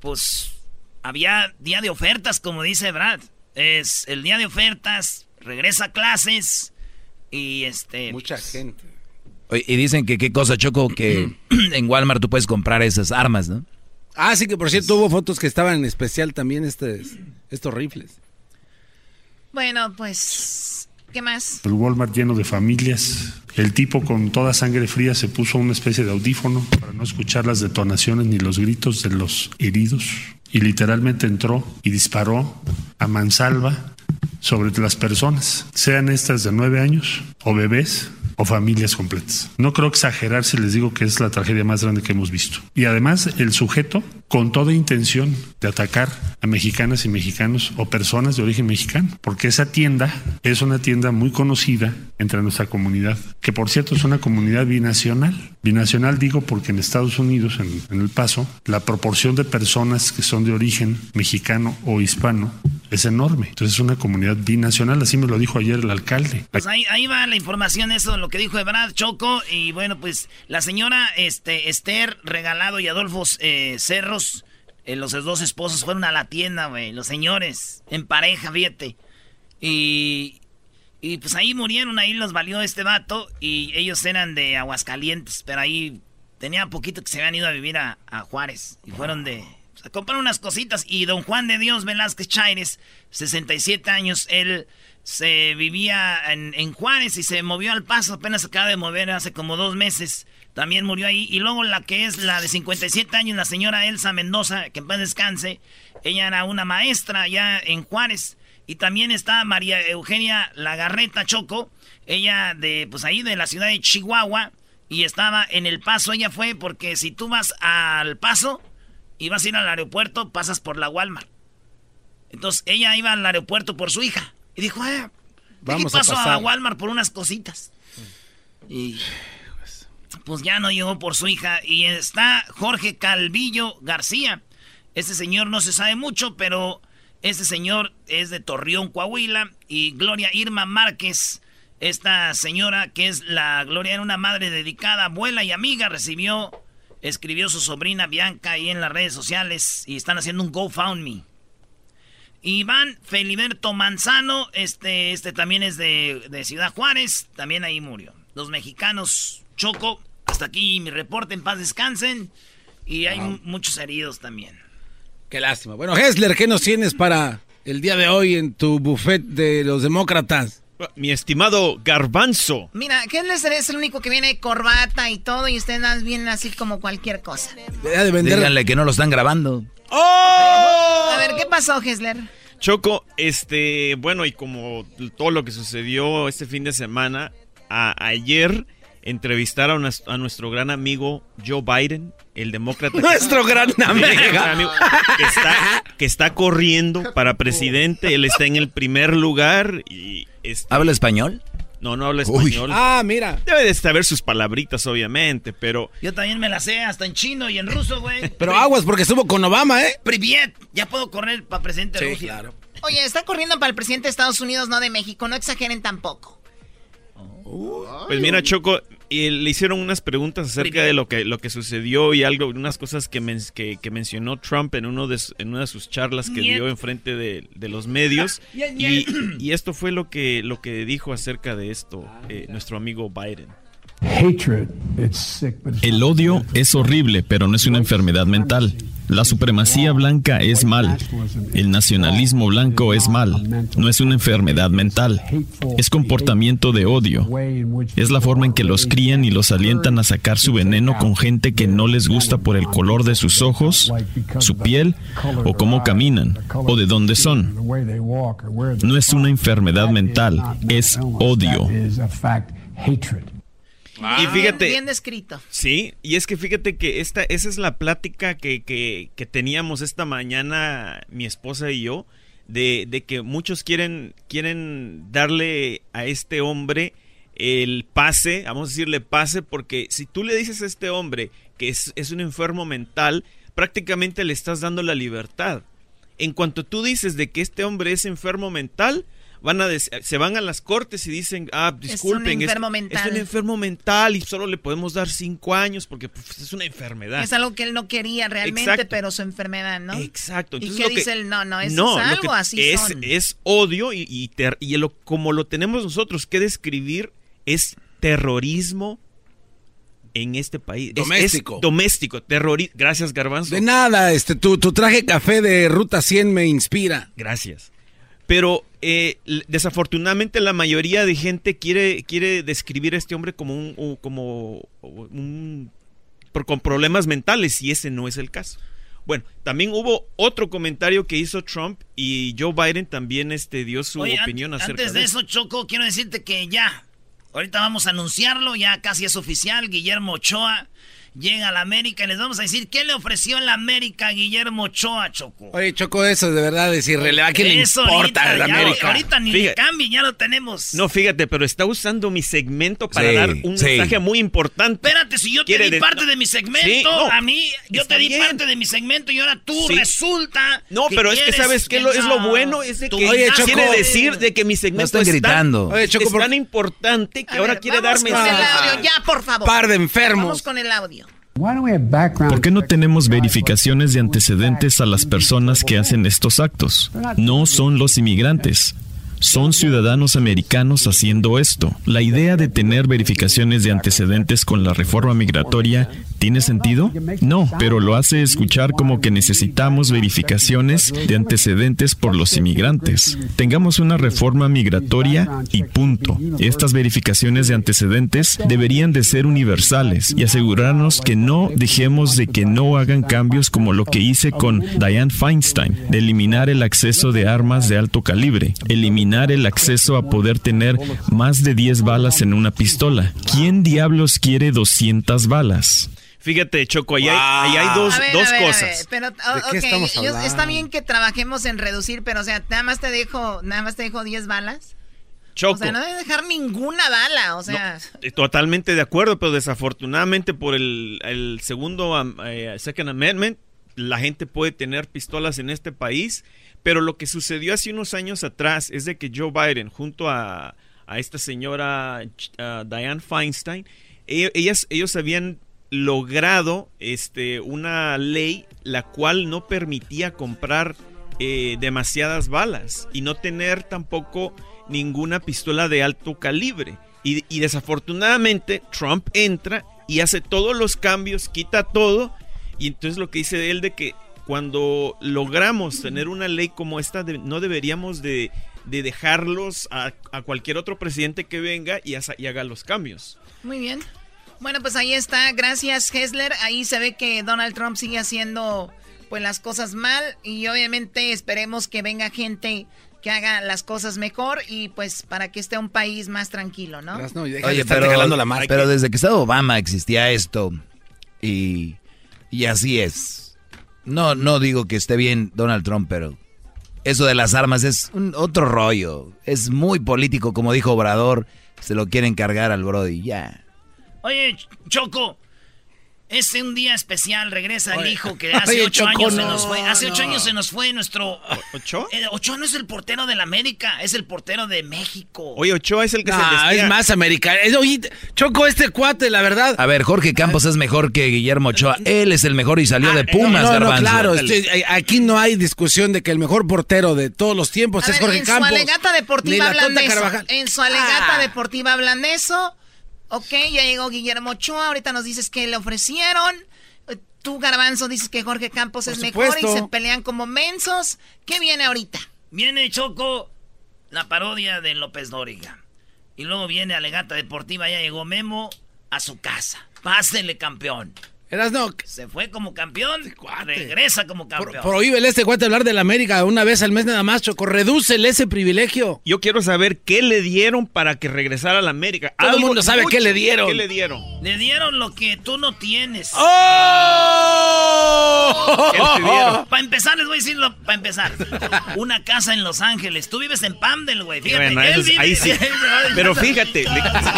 pues había día de ofertas, como dice Brad. Es el día de ofertas, regresa a clases y este... Mucha pues, gente. Y dicen que qué cosa, Choco, que en Walmart tú puedes comprar esas armas, ¿no? Ah, sí, que por cierto hubo fotos que estaban en especial también este, estos rifles. Bueno, pues, ¿qué más? El Walmart lleno de familias. El tipo con toda sangre fría se puso una especie de audífono para no escuchar las detonaciones ni los gritos de los heridos. Y literalmente entró y disparó a mansalva sobre las personas, sean estas de nueve años o bebés o familias completas. No creo exagerar si les digo que es la tragedia más grande que hemos visto. Y además el sujeto, con toda intención de atacar a mexicanas y mexicanos o personas de origen mexicano, porque esa tienda es una tienda muy conocida entre nuestra comunidad, que por cierto es una comunidad binacional. Binacional digo porque en Estados Unidos, en, en El Paso, la proporción de personas que son de origen mexicano o hispano es enorme. Entonces es una comunidad binacional, así me lo dijo ayer el alcalde. Pues ahí, ahí va la información, eso, lo que dijo Ebrad Choco. Y bueno, pues la señora este, Esther Regalado y Adolfo eh, Cerros, eh, los dos esposos fueron a la tienda, güey, los señores, en pareja, fíjate. Y, y pues ahí murieron, ahí los valió este vato. Y ellos eran de Aguascalientes, pero ahí tenía poquito que se habían ido a vivir a, a Juárez. Y fueron de a comprar unas cositas. Y don Juan de Dios Velázquez Chaires, 67 años, él se vivía en, Juárez y se movió al paso, apenas acaba de mover hace como dos meses. También murió ahí. Y luego la que es la de 57 años, la señora Elsa Mendoza, que en paz descanse. Ella era una maestra allá en Juárez. Y también está María Eugenia Lagarreta Choco, ella de, pues ahí de la ciudad de Chihuahua. Y estaba en el paso, ella fue porque si tú vas al paso, y vas a ir al aeropuerto, pasas por la Walmart. Entonces ella iba al aeropuerto por su hija. Y dijo, ah, Vamos paso a, a, Walmart por unas cositas. Y pues ya no llegó por su hija. Y está Jorge Calvillo García. Este señor no se sabe mucho, pero este señor es de Torreón, Coahuila. Y Gloria Irma Márquez, esta señora que es la Gloria, era una madre dedicada, abuela y amiga, recibió escribió su sobrina Bianca ahí en las redes sociales y están haciendo un GoFundMe. Iván Feliberto Manzano, este, este también es de, Ciudad Juárez, también ahí murió. Los mexicanos, Choco, hasta aquí mi reporte, en paz descansen. Y hay muchos heridos también. Qué lástima. Bueno, Hessler, ¿qué nos tienes para el día de hoy en tu buffet de los demócratas? Mi estimado Garbanzo. Mira, ¿qué es el único que viene corbata y todo y ustedes vienen así como cualquier cosa? De Díganle que no lo están grabando. ¡Oh! A ver, ¿qué pasó, Hessler? Choco, este, bueno, y como todo lo que sucedió este fin de semana, ayer entrevistaron a, nuestro gran amigo Joe Biden, el demócrata. Nuestro gran amigo. que, está, que está corriendo para presidente. Él está en el primer lugar y Este, ¿Habla español? No, no habla español. Ah, mira. Debe de saber sus palabritas, obviamente, pero... Yo también me las sé, hasta en chino y en ruso, güey. Pero aguas, porque estuvo con Obama, ¿eh? Priviet, ya puedo correr para presidente de Rusia. claro. Oye, está corriendo para el presidente de Estados Unidos, no de México. No exageren tampoco. Pues mira, Choco, y le hicieron unas preguntas acerca de lo que, lo que sucedió y algo, unas cosas que, men- que, que mencionó Trump en, uno de, en una de sus charlas que dio enfrente de, de los medios. Y, esto fue lo que, lo que dijo acerca de esto eh, nuestro amigo Biden. El odio es horrible, pero no es una enfermedad mental. La supremacía blanca es mal. El nacionalismo blanco es mal. No es una enfermedad mental. Es comportamiento de odio. Es la forma en que los crían y los alientan a sacar su veneno con gente que no les gusta por el color de sus ojos, su piel o cómo caminan o de dónde son. No es una enfermedad mental, es odio. Y fíjate... Bien descrito. Sí, y es que fíjate que esta, esa es la plática que, que, que teníamos esta mañana mi esposa y yo, de, de que muchos quieren, quieren darle a este hombre el pase, vamos a decirle pase, porque si tú le dices a este hombre que es, es un enfermo mental, prácticamente le estás dando la libertad. En cuanto tú dices de que este hombre es enfermo mental, van a se van a las cortes y dicen, ah, disculpen, enfermo es, mental. es un enfermo mental y solo le podemos dar cinco años porque pues, es una enfermedad. Es algo que él no quería realmente, Exacto. pero su enfermedad, ¿no? Exacto. ¿Y qué lo que- dice él? No, no, eso No, es lo algo que así es, son. es odio y, y, ter- y lo- como lo tenemos nosotros que describir es terrorismo en este país. Es- es Doméstico. doméstico, Gracias, Garbanzo. De nada, este, tu, tu traje café de Ruta 100 me inspira. Gracias. Pero eh, desafortunadamente la mayoría de gente quiere, quiere describir a este hombre como un, como un por- con problemas mentales y ese no es el caso. Bueno, también hubo otro comentario que hizo Trump y Joe Biden también este, dio su Oye, opinión acerca antes de eso, Choco, quiero decirte que ya, ahorita vamos a anunciarlo, ya casi es oficial, Guillermo Ochoa llega a la América y les vamos a decir qué le ofreció en la América a Guillermo Ochoa, Choco. Oye, Choco, eso de verdad es irrelevante. ¿A quién le Eso importa ahorita, a la ya, América? ahorita ni le Fíjate. cambien, ya lo tenemos. No, fíjate, pero está usando mi segmento para Sí, dar un sí. mensaje muy importante. Espérate, si yo te di de- parte no. de mi segmento, Sí, no. a mí, yo Está te di bien. parte de mi segmento y ahora tú Sí. resulta. No, pero es que sabes que lo, es lo no, bueno es de que Oye, Choco. quiere decir de que mi segmento están es, tan- gritando. Oye, Choco, es por- tan importante que A ahora ver, quiere vamos darme con el audio, ya, por favor. Par de enfermos. Vamos con el audio. ¿Por qué no tenemos verificaciones de antecedentes a las personas que hacen estos actos? No son los inmigrantes. Son ciudadanos americanos haciendo esto. La idea de tener verificaciones de antecedentes con la reforma migratoria ¿Tiene sentido? No, pero lo hace escuchar como que necesitamos verificaciones de antecedentes por los inmigrantes. Tengamos una reforma migratoria y punto. Estas verificaciones de antecedentes deberían de ser universales y asegurarnos que no dejemos de que no hagan cambios como lo que hice con Diane Feinstein, de eliminar el acceso de armas de alto calibre, eliminar el acceso a poder tener más de 10 balas en una pistola. ¿Quién diablos quiere 200 balas? Fíjate, Choco, ahí hay, ahí hay dos, A ver, dos a ver, a cosas. ver, pero, ¿De o- qué ok, estamos yo- está bien que trabajemos en reducir, pero o sea, nada más te dejo, nada más te dejo 10 balas. Choco. O sea, no debe dejar ninguna bala, o sea, Eh, Totalmente de acuerdo, pero desafortunadamente por el, el segundo eh, Second Amendment, la gente puede tener pistolas en este país, pero lo que sucedió hace unos años atrás es de que Joe Biden, junto a, a esta señora ah, Diane Feinstein, e- ellas, ellos habían logrado este, una ley la cual no permitía comprar eh, demasiadas balas y no tener tampoco ninguna pistola de alto calibre. Y, y desafortunadamente Trump entra y hace todos los cambios, quita todo. Y entonces lo que dice él de que cuando logramos tener una ley como esta, de- no deberíamos de, de dejarlos a, a cualquier otro presidente que venga y, haza- y haga los cambios. muy bien. Bueno, pues ahí está, gracias Hessler. Ahí se ve que Donald Trump sigue haciendo pues las cosas mal y obviamente esperemos que venga gente que haga las cosas mejor y pues para que esté un país más tranquilo, ¿no? No, y deja de Oye, estar pero, regalando la marca. pero desde que estaba Obama existía esto y, y así es. No, no digo que esté bien Donald Trump, pero eso de las armas es un otro rollo. Es muy político, como dijo Obrador. Se lo quieren cargar al Brody, ya. Oye, Choco, es un día especial, regresa el hijo que hace ocho años se nos fue. Hace ocho años se nos fue nuestro... ¿Ocho? Eh, Ochoa no es el portero de la América, es el portero de México. Oye, Ochoa es el que se Ah, es más americano. Es- Oye, Choco, este cuate, la verdad. A ver, Jorge Campos es mejor que Guillermo Ochoa. Él es el mejor y salió de Pumas, no, no, Garbanzo. claro. estoy- eh, aquí no hay discusión de que el mejor portero de todos los tiempos A es ver, Jorge en Campos. su alegata Ni deportiva la hablan de eso. En su alegata Ah. deportiva hablan de eso. Ok, ya llegó Guillermo Ochoa. Ahorita nos dices que le ofrecieron. Eh, Tú, Garbanzo, dices que Jorge Campos es mejor y se pelean como mensos. ¿Qué viene ahorita? Viene Choco, la parodia de López Dóriga. Y luego viene Alegata Deportiva, ya llegó Memo a su casa. Pásele, campeón. Eras no. Se fue como campeón, regresa como campeón. Prohíbele a este cuate hablar de la América una vez al mes nada más, Choco. Redúcele ese privilegio. Yo quiero saber qué le dieron para que regresara a la América. Todo el mundo sabe mucho. qué le dieron. ¿Qué le dieron? Le dieron lo que tú no tienes. ¡Oh! ¿Qué te dieron? Para empezar, les voy a decirlo, para empezar. Una casa en Los Ángeles. Tú vives en Pamdel, güey. Fíjate, Bueno, él es- vive- ahí sí. Pero fíjate,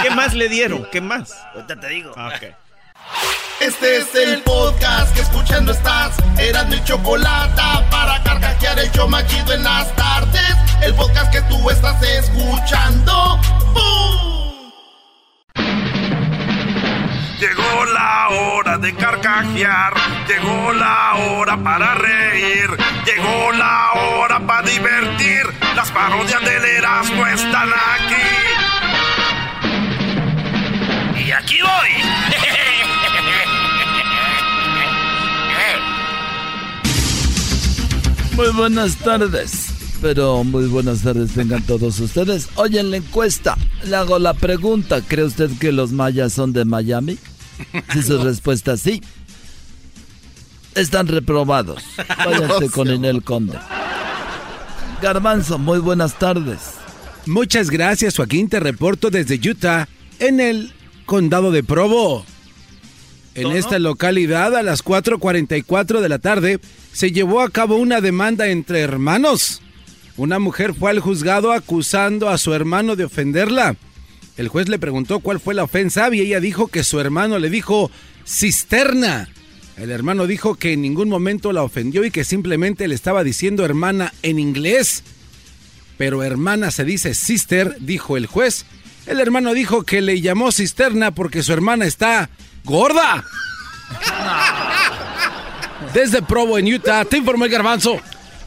¿qué más le dieron? ¿Qué más? Ahorita te digo. Ah, ok. Este es el podcast que escuchando estás. Eran mi chocolate para carcajear el show más chido en las tardes. El podcast que tú estás escuchando. ¡Bum! Llegó la hora de carcajear, llegó la hora para reír, llegó la hora para divertir. Las parodias del Erasmo están aquí. Y aquí voy. Muy buenas tardes. Pero muy buenas tardes tengan todos ustedes. Oye, en la encuesta le hago la pregunta. ¿Cree usted que los mayas son de Miami? Si su respuesta es sí, están reprobados. Váyanse con Inel Conde. Garbanzo, muy buenas tardes. Muchas gracias, Joaquín. Te reporto desde Utah, en el condado de Provo. En esta localidad, a las 4.44 de la tarde, se llevó a cabo una demanda entre hermanos. Una mujer fue al juzgado acusando a su hermano de ofenderla. El juez le preguntó cuál fue la ofensa y ella dijo que su hermano le dijo cisterna. El hermano dijo que en ningún momento la ofendió y que simplemente le estaba diciendo hermana en inglés. Pero hermana se dice sister, dijo el juez. El hermano dijo que le llamó cisterna porque su hermana está gorda. Desde Provo en Utah, te informó el garbanzo.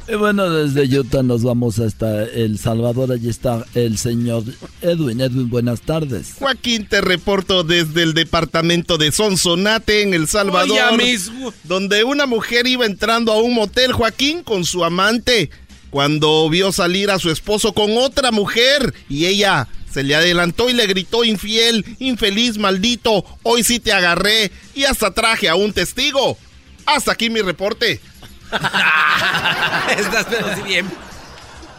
Y bueno, desde Utah nos vamos hasta El Salvador. Allí está el señor Edwin. Edwin, buenas tardes. Joaquín, te reporto desde el departamento de Sonsonate, en El Salvador, Oye, mismo. donde una mujer iba entrando a un motel, Joaquín, con su amante, cuando vio salir a su esposo con otra mujer y ella se le adelantó y le gritó infiel, infeliz, maldito, hoy sí te agarré y hasta traje a un testigo. Hasta aquí mi reporte. Estás pero sí bien.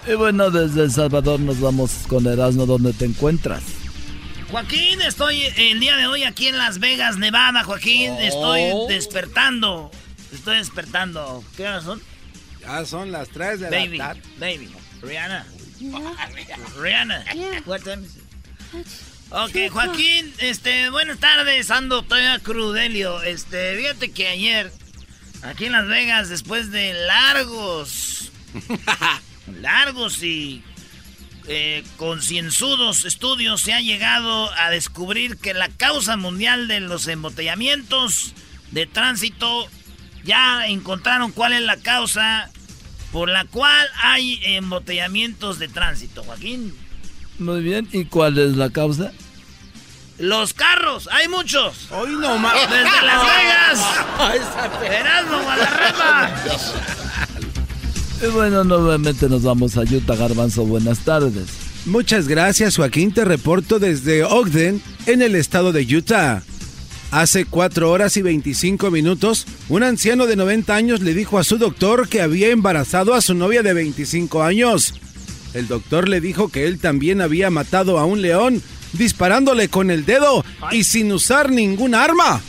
Y bueno, desde El Salvador nos vamos con Erasmo, donde te encuentras. Joaquín, estoy el día de hoy aquí en Las Vegas, Nevada, Joaquín. Estoy Oh. despertando. Estoy despertando. ¿Qué horas son? Ya son las 3 de Baby, la tarde. baby. Rihanna. Rihanna. What time is it? Ok, Joaquín, este, buenas tardes, ando todavía crudelio. Este, fíjate que ayer, aquí en Las Vegas, después de largos, largos y eh, concienzudos estudios, se ha llegado a descubrir que la causa mundial de los embotellamientos de tránsito, ya encontraron cuál es la causa por la cual hay embotellamientos de tránsito, Joaquín. Muy bien, ¿y cuál es la causa? Los carros, hay muchos. Hoy no más. Desde Las Vegas. Erasmo, Guadarrama. Y bueno, nuevamente nos vamos a Utah, Garbanzo. Buenas tardes. Muchas gracias, Joaquín. Te reporto desde Ogden, en el estado de Utah. Hace 4 horas y 25 minutos, un anciano de 90 años le dijo a su doctor que había embarazado a su novia de 25 años. El doctor le dijo que él también había matado a un león disparándole con el dedo y sin usar ningún arma.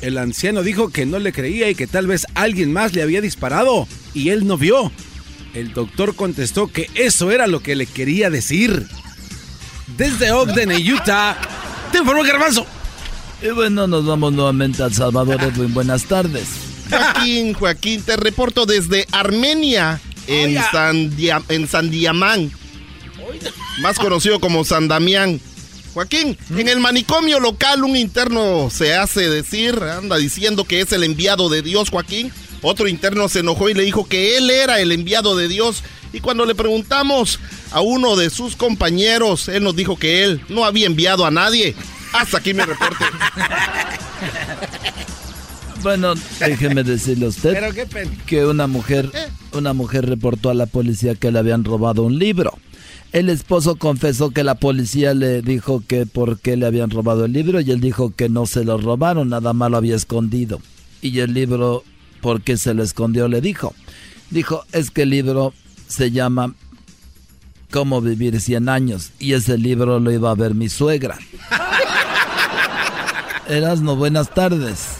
El anciano dijo que no le creía y que tal vez alguien más le había disparado y él no vio. El doctor contestó que eso era lo que le quería decir. Desde Ogden, en Utah, te informó Garbanzo. Y bueno, nos vamos nuevamente al Salvador, Edwin. Buenas tardes. Joaquín, Joaquín, te reporto desde Armenia, en, San, en San Diamán, más conocido como San Damián. Joaquín, en el manicomio local un interno se hace decir, anda diciendo que es el enviado de Dios, Joaquín. Otro interno se enojó y le dijo que él era el enviado de Dios. Y cuando le preguntamos a uno de sus compañeros, él nos dijo que él no había enviado a nadie. Hasta aquí mi reporte. Bueno, déjeme decirle a usted que una mujer, una mujer reportó a la policía que le habían robado un libro. El esposo confesó que la policía le dijo que por qué le habían robado el libro y él dijo que no se lo robaron, nada más lo había escondido. Y el libro, ¿por qué se lo escondió? Le dijo. Dijo, es que el libro se llama Cómo vivir 100 años y ese libro lo iba a ver mi suegra. Erasno, buenas tardes.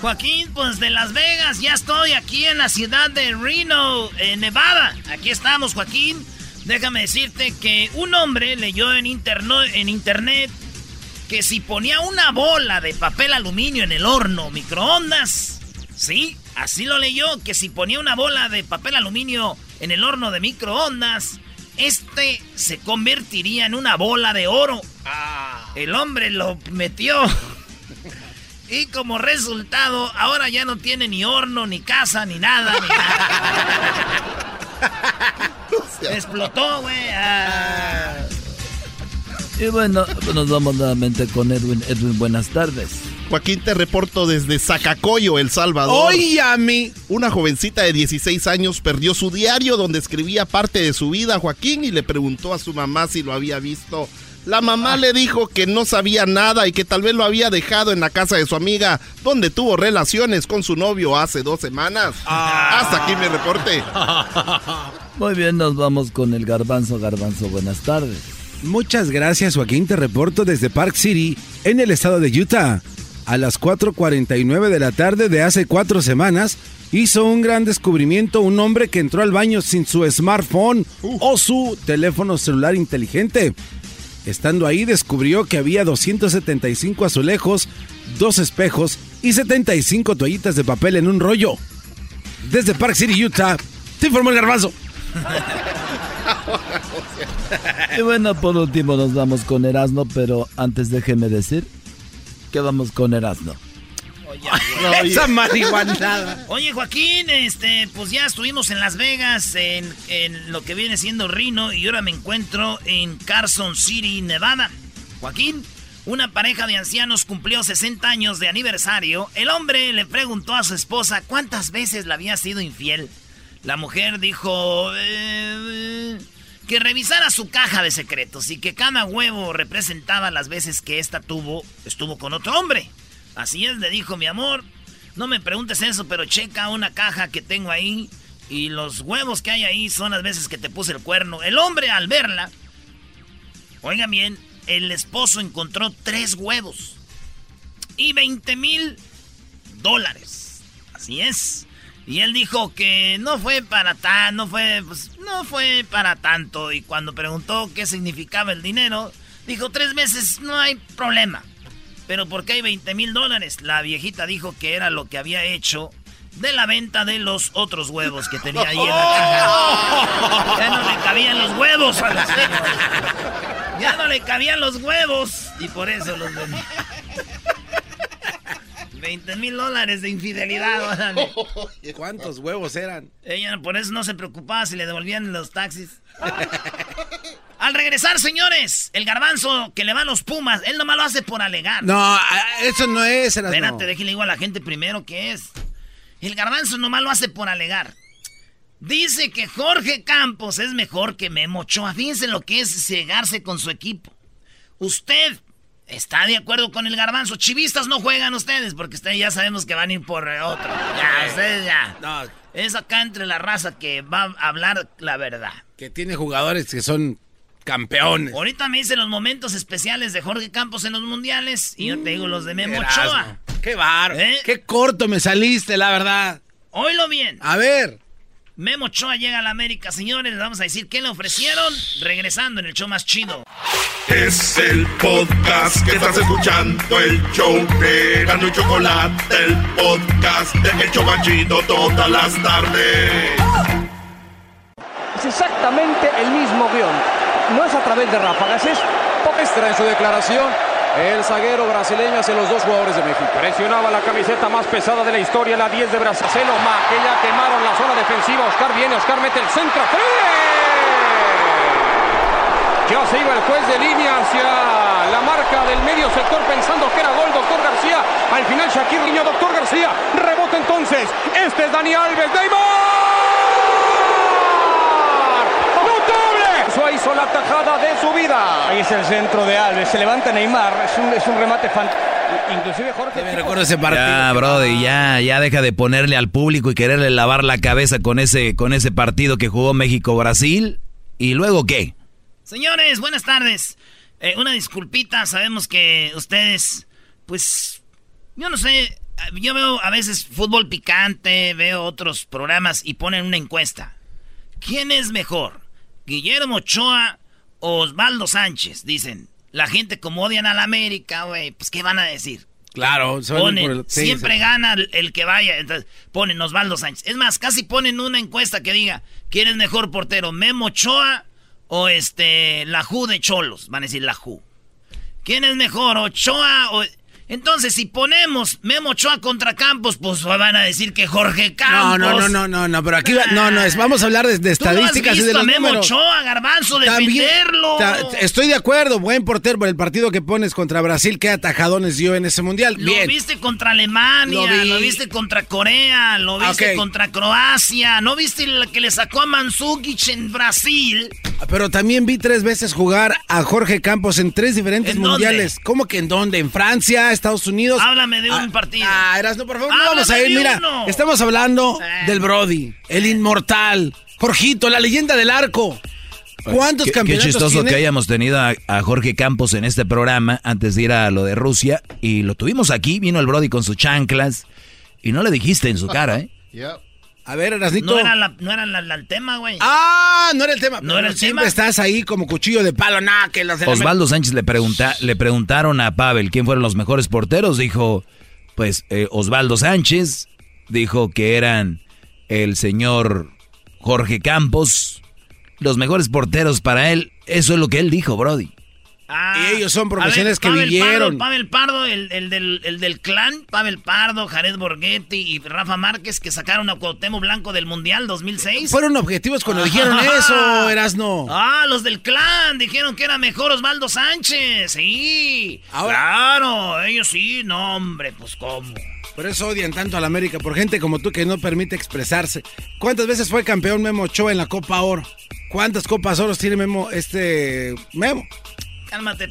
Joaquín, pues de Las Vegas, ya estoy aquí en la ciudad de Reno, en Nevada. Aquí estamos, Joaquín. Déjame decirte que un hombre leyó en, en internet que si ponía una bola de papel aluminio en el horno microondas, sí, así lo leyó, que si ponía una bola de papel aluminio en el horno de microondas, este se convertiría en una bola de oro. Ah. El hombre lo metió y como resultado, ahora ya no tiene ni horno, ni casa, ni nada, ni nada. Explotó, güey. Ah. Y bueno, nos vamos nuevamente con Edwin. Edwin, buenas tardes. Joaquín, te reporto desde Zacacoyo, El Salvador. Oye, a mí. Una jovencita de 16 años perdió su diario donde escribía parte de su vida, Joaquín, y le preguntó a su mamá si lo había visto la mamá le dijo que no sabía nada y que tal vez lo había dejado en la casa de su amiga, donde tuvo relaciones con su novio hace dos semanas. Ah. Hasta aquí mi reporte. Muy bien, nos vamos con el garbanzo. Garbanzo, buenas tardes. Muchas gracias, Joaquín. Te reporto desde Park City, en el estado de Utah. A las 4.49 de la tarde de hace cuatro semanas, hizo un gran descubrimiento un hombre que entró al baño sin su smartphone o su teléfono celular inteligente. Estando ahí descubrió que había 275 azulejos, dos espejos y 75 toallitas de papel en un rollo. Desde Park City, Utah, te informó el garbanzo. y bueno, por último nos vamos con Erasmo, pero antes déjeme decir que vamos con Erasmo. Oye, Esa marihuana. Oye, Joaquín, este, pues ya estuvimos en Las Vegas, en, en lo que viene siendo Reno, y ahora me encuentro en Carson City, Nevada. Joaquín, una pareja de ancianos cumplió 60 años de aniversario. El hombre le preguntó a su esposa cuántas veces le había sido infiel. La mujer dijo eh, que revisara su caja de secretos y que cada huevo representaba las veces que ésta tuvo, estuvo con otro hombre. Así es, le dijo mi amor. No me preguntes eso, pero checa una caja que tengo ahí. Y los huevos que hay ahí son las veces que te puse el cuerno. El hombre al verla, oiga bien, el esposo encontró tres huevos. Y 20 mil dólares. Así es. Y él dijo que no fue para tan, no fue, pues, no fue para tanto. Y cuando preguntó qué significaba el dinero, dijo tres meses, no hay problema. Pero ¿por qué hay 20 mil dólares? La viejita dijo que era lo que había hecho de la venta de los otros huevos que tenía ahí en la caja. Ya no le cabían los huevos a la señora. Ya no le cabían los huevos. Y por eso los vendí. 20 mil dólares de infidelidad. ¿Cuántos huevos eran? Ella por eso no se preocupaba si le devolvían los taxis. Al regresar, señores, el garbanzo que le va a los Pumas, él nomás lo hace por alegar. No, eso no es. Espérate, déjale igual a la gente primero que es. El garbanzo nomás lo hace por alegar. Dice que Jorge Campos es mejor que Memo Ochoa. Fíjense lo que es cegarse con su equipo. Usted está de acuerdo con el garbanzo. Chivistas no juegan ustedes porque ustedes ya sabemos que van a ir por otro. Ya, ustedes ya. No. Es acá entre la raza que va a hablar la verdad. Que tiene jugadores que son campeones. Ahorita me dice los momentos especiales de Jorge Campos en los mundiales y yo te digo los de Memo Ochoa. Qué bar, ¿Eh? qué corto me saliste, la verdad. Oílo bien. A ver. Memo Ochoa llega a la América, señores. Les vamos a decir qué le ofrecieron. Regresando en el show más chido. Es el podcast que estás escuchando, el show de Gano y Chocolate, el podcast de El más Chido todas las tardes. Es exactamente el mismo guion. No es a través de ráfagas, es extra en su declaración el zaguero brasileño hacia los dos jugadores de México. Presionaba la camiseta más pesada de la historia, la 10 de Brasil. Más que ya quemaron la zona defensiva. Oscar viene, Oscar mete el centro. Ya se iba el juez de línea hacia la marca del medio sector pensando que era gol, doctor García. Al final Shakir Niño, doctor García. Rebota entonces. Este es Dani Alves. Neymar. hizo la tajada de su vida. Ahí es el centro de Alves. Se levanta Neymar. Es un, es un remate fantástico. Inclusive Jorge. Me recuerdo ese partido. Ya, Brody, ya, ya deja de ponerle al público y quererle lavar la cabeza con ese, con ese partido que jugó México-Brasil. ¿Y luego qué? Señores, buenas tardes. Eh, una disculpita, sabemos que ustedes, pues, yo no sé, yo veo a veces fútbol picante, veo otros programas y ponen una encuesta. ¿Quién es mejor? Guillermo Ochoa o Osvaldo Sánchez, dicen. La gente como odian a la América, güey, pues ¿qué van a decir? Claro, siempre gana el, que vaya. Entonces, ponen Osvaldo Sánchez. Es más, casi ponen una encuesta que diga, ¿quién es mejor portero, Memo Ochoa o este, la Ju de Cholos? Van a decir la Ju. ¿Quién es mejor, Ochoa o... Entonces, si ponemos Memo Ochoa contra Campos, pues van a decir que Jorge Campos. No, no, no, no, no, pero aquí no, no, es, vamos a hablar de, estadísticas y de los a Memo Ochoa, Garbanzo, defenderlo. estoy de acuerdo, buen portero por el partido que pones contra Brasil, qué atajadones dio en ese mundial. Lo viste contra Alemania, lo, viste contra Corea, lo viste contra Croacia, ¿no viste el que le sacó a Mansukic en Brasil? Pero también vi tres veces jugar a Jorge Campos en tres diferentes mundiales. ¿Cómo que en dónde? ¿En Francia? Estados Unidos. Háblame de un ah, partido. Ah, no, por favor, no vamos a ir. Mira, estamos hablando eh. del Brody, el inmortal, Jorgito, la leyenda del arco. ¿Cuántos campeonatos Qué chistoso que hayamos tenido a, Jorge Campos en este programa antes de ir a lo de Rusia. Y lo tuvimos aquí, vino el Brody con sus chanclas. Y no le dijiste en su cara, ¿eh? A ver, Erasnito. No era, la, no era el tema, güey. Ah, no era el tema. No era el siempre estás ahí como cuchillo de palo, nada, que los Osvaldo Sánchez le, pregunta, le preguntaron a Pavel quién fueron los mejores porteros. Dijo, pues, eh, Osvaldo Sánchez. Dijo que eran el señor Jorge Campos. Los mejores porteros para él. Eso es lo que él dijo, Brody. Ah, y ellos son profesionales que vivieron. Pavel Pardo, el, del, clan, Pavel Pardo, Jared Borghetti y Rafa Márquez que sacaron a Cuauhtémoc Blanco del Mundial 2006. Fueron objetivos cuando dijeron eso, Erasno. Ah, los del clan dijeron que era mejor Osvaldo Sánchez. Sí. Claro, ellos sí, no, hombre, pues cómo. Por eso odian tanto a la América, por gente como tú que no permite expresarse. ¿Cuántas veces fue campeón Memo Ochoa en la Copa Oro? ¿Cuántas Copas Oro tiene Memo este Memo?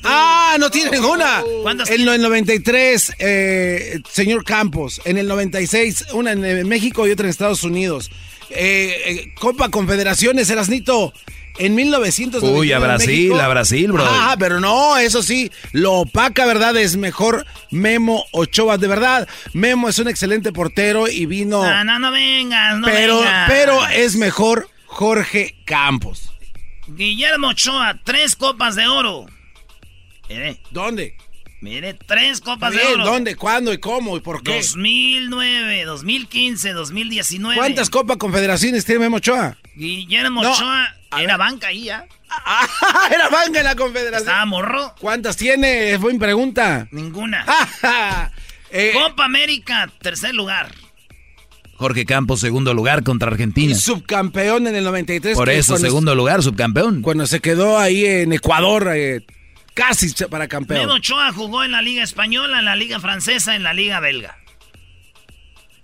Ah, no tiene ninguna. En el 93, eh, señor Campos. En el 96, una en México y otra en Estados Unidos. Eh, eh, Copa Confederaciones, Erasnito. En 1990. Uy, a Brasil, a Brasil, bro. Ah, pero no, eso sí, lo opaca, ¿verdad? Es mejor Memo Ochoa. De verdad, Memo es un excelente portero y vino. No, no, no vengas, no pero, Pero es mejor Jorge Campos. Guillermo Ochoa, tres copas de oro. Mire. ¿Dónde? Mire, tres copas de oro. ¿Dónde? ¿Cuándo y cómo y por qué? 2009, 2015, 2019. ¿Cuántas copas confederaciones tiene Memo Ochoa? Guillermo Ochoa era banca ahí ya. Ah, era banca en la confederación. Estaba morro. ¿Cuántas tiene? Fue mi pregunta. Ninguna. Eh, Copa América, tercer lugar. Jorge Campos, segundo lugar contra Argentina. subcampeón en el 93. Por eso, segundo lugar, subcampeón. Cuando se quedó ahí en Ecuador, eh, Casi para campeón. Memo Ochoa jugó en la Liga Española, en la Liga Francesa, en la Liga Belga.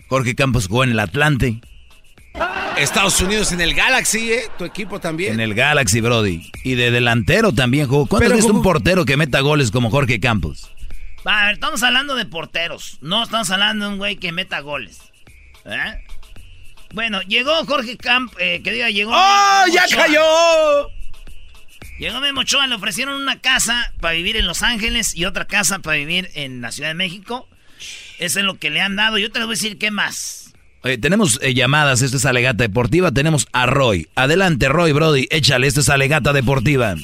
Jorge Campos jugó en el Atlante. Estados Unidos en el Galaxy, ¿eh? Tu equipo también. En el Galaxy, Brody. Y de delantero también jugó. ¿Cuándo es un portero que meta goles como Jorge Campos? A ver, estamos hablando de porteros. No estamos hablando de un güey que meta goles. ¿Eh? Bueno, llegó Jorge Camp, eh, que diga, llegó. ¡Oh, ya cayó! Llegó Memo Ochoa, le ofrecieron una casa para vivir en Los Ángeles y otra casa para vivir en la Ciudad de México. Eso es lo que le han dado. Yo te les voy a decir qué más. tenemos eh, llamadas, esta es Alegata Deportiva, tenemos a Roy. Adelante, Roy, Brody, échale, esta es Alegata Deportiva.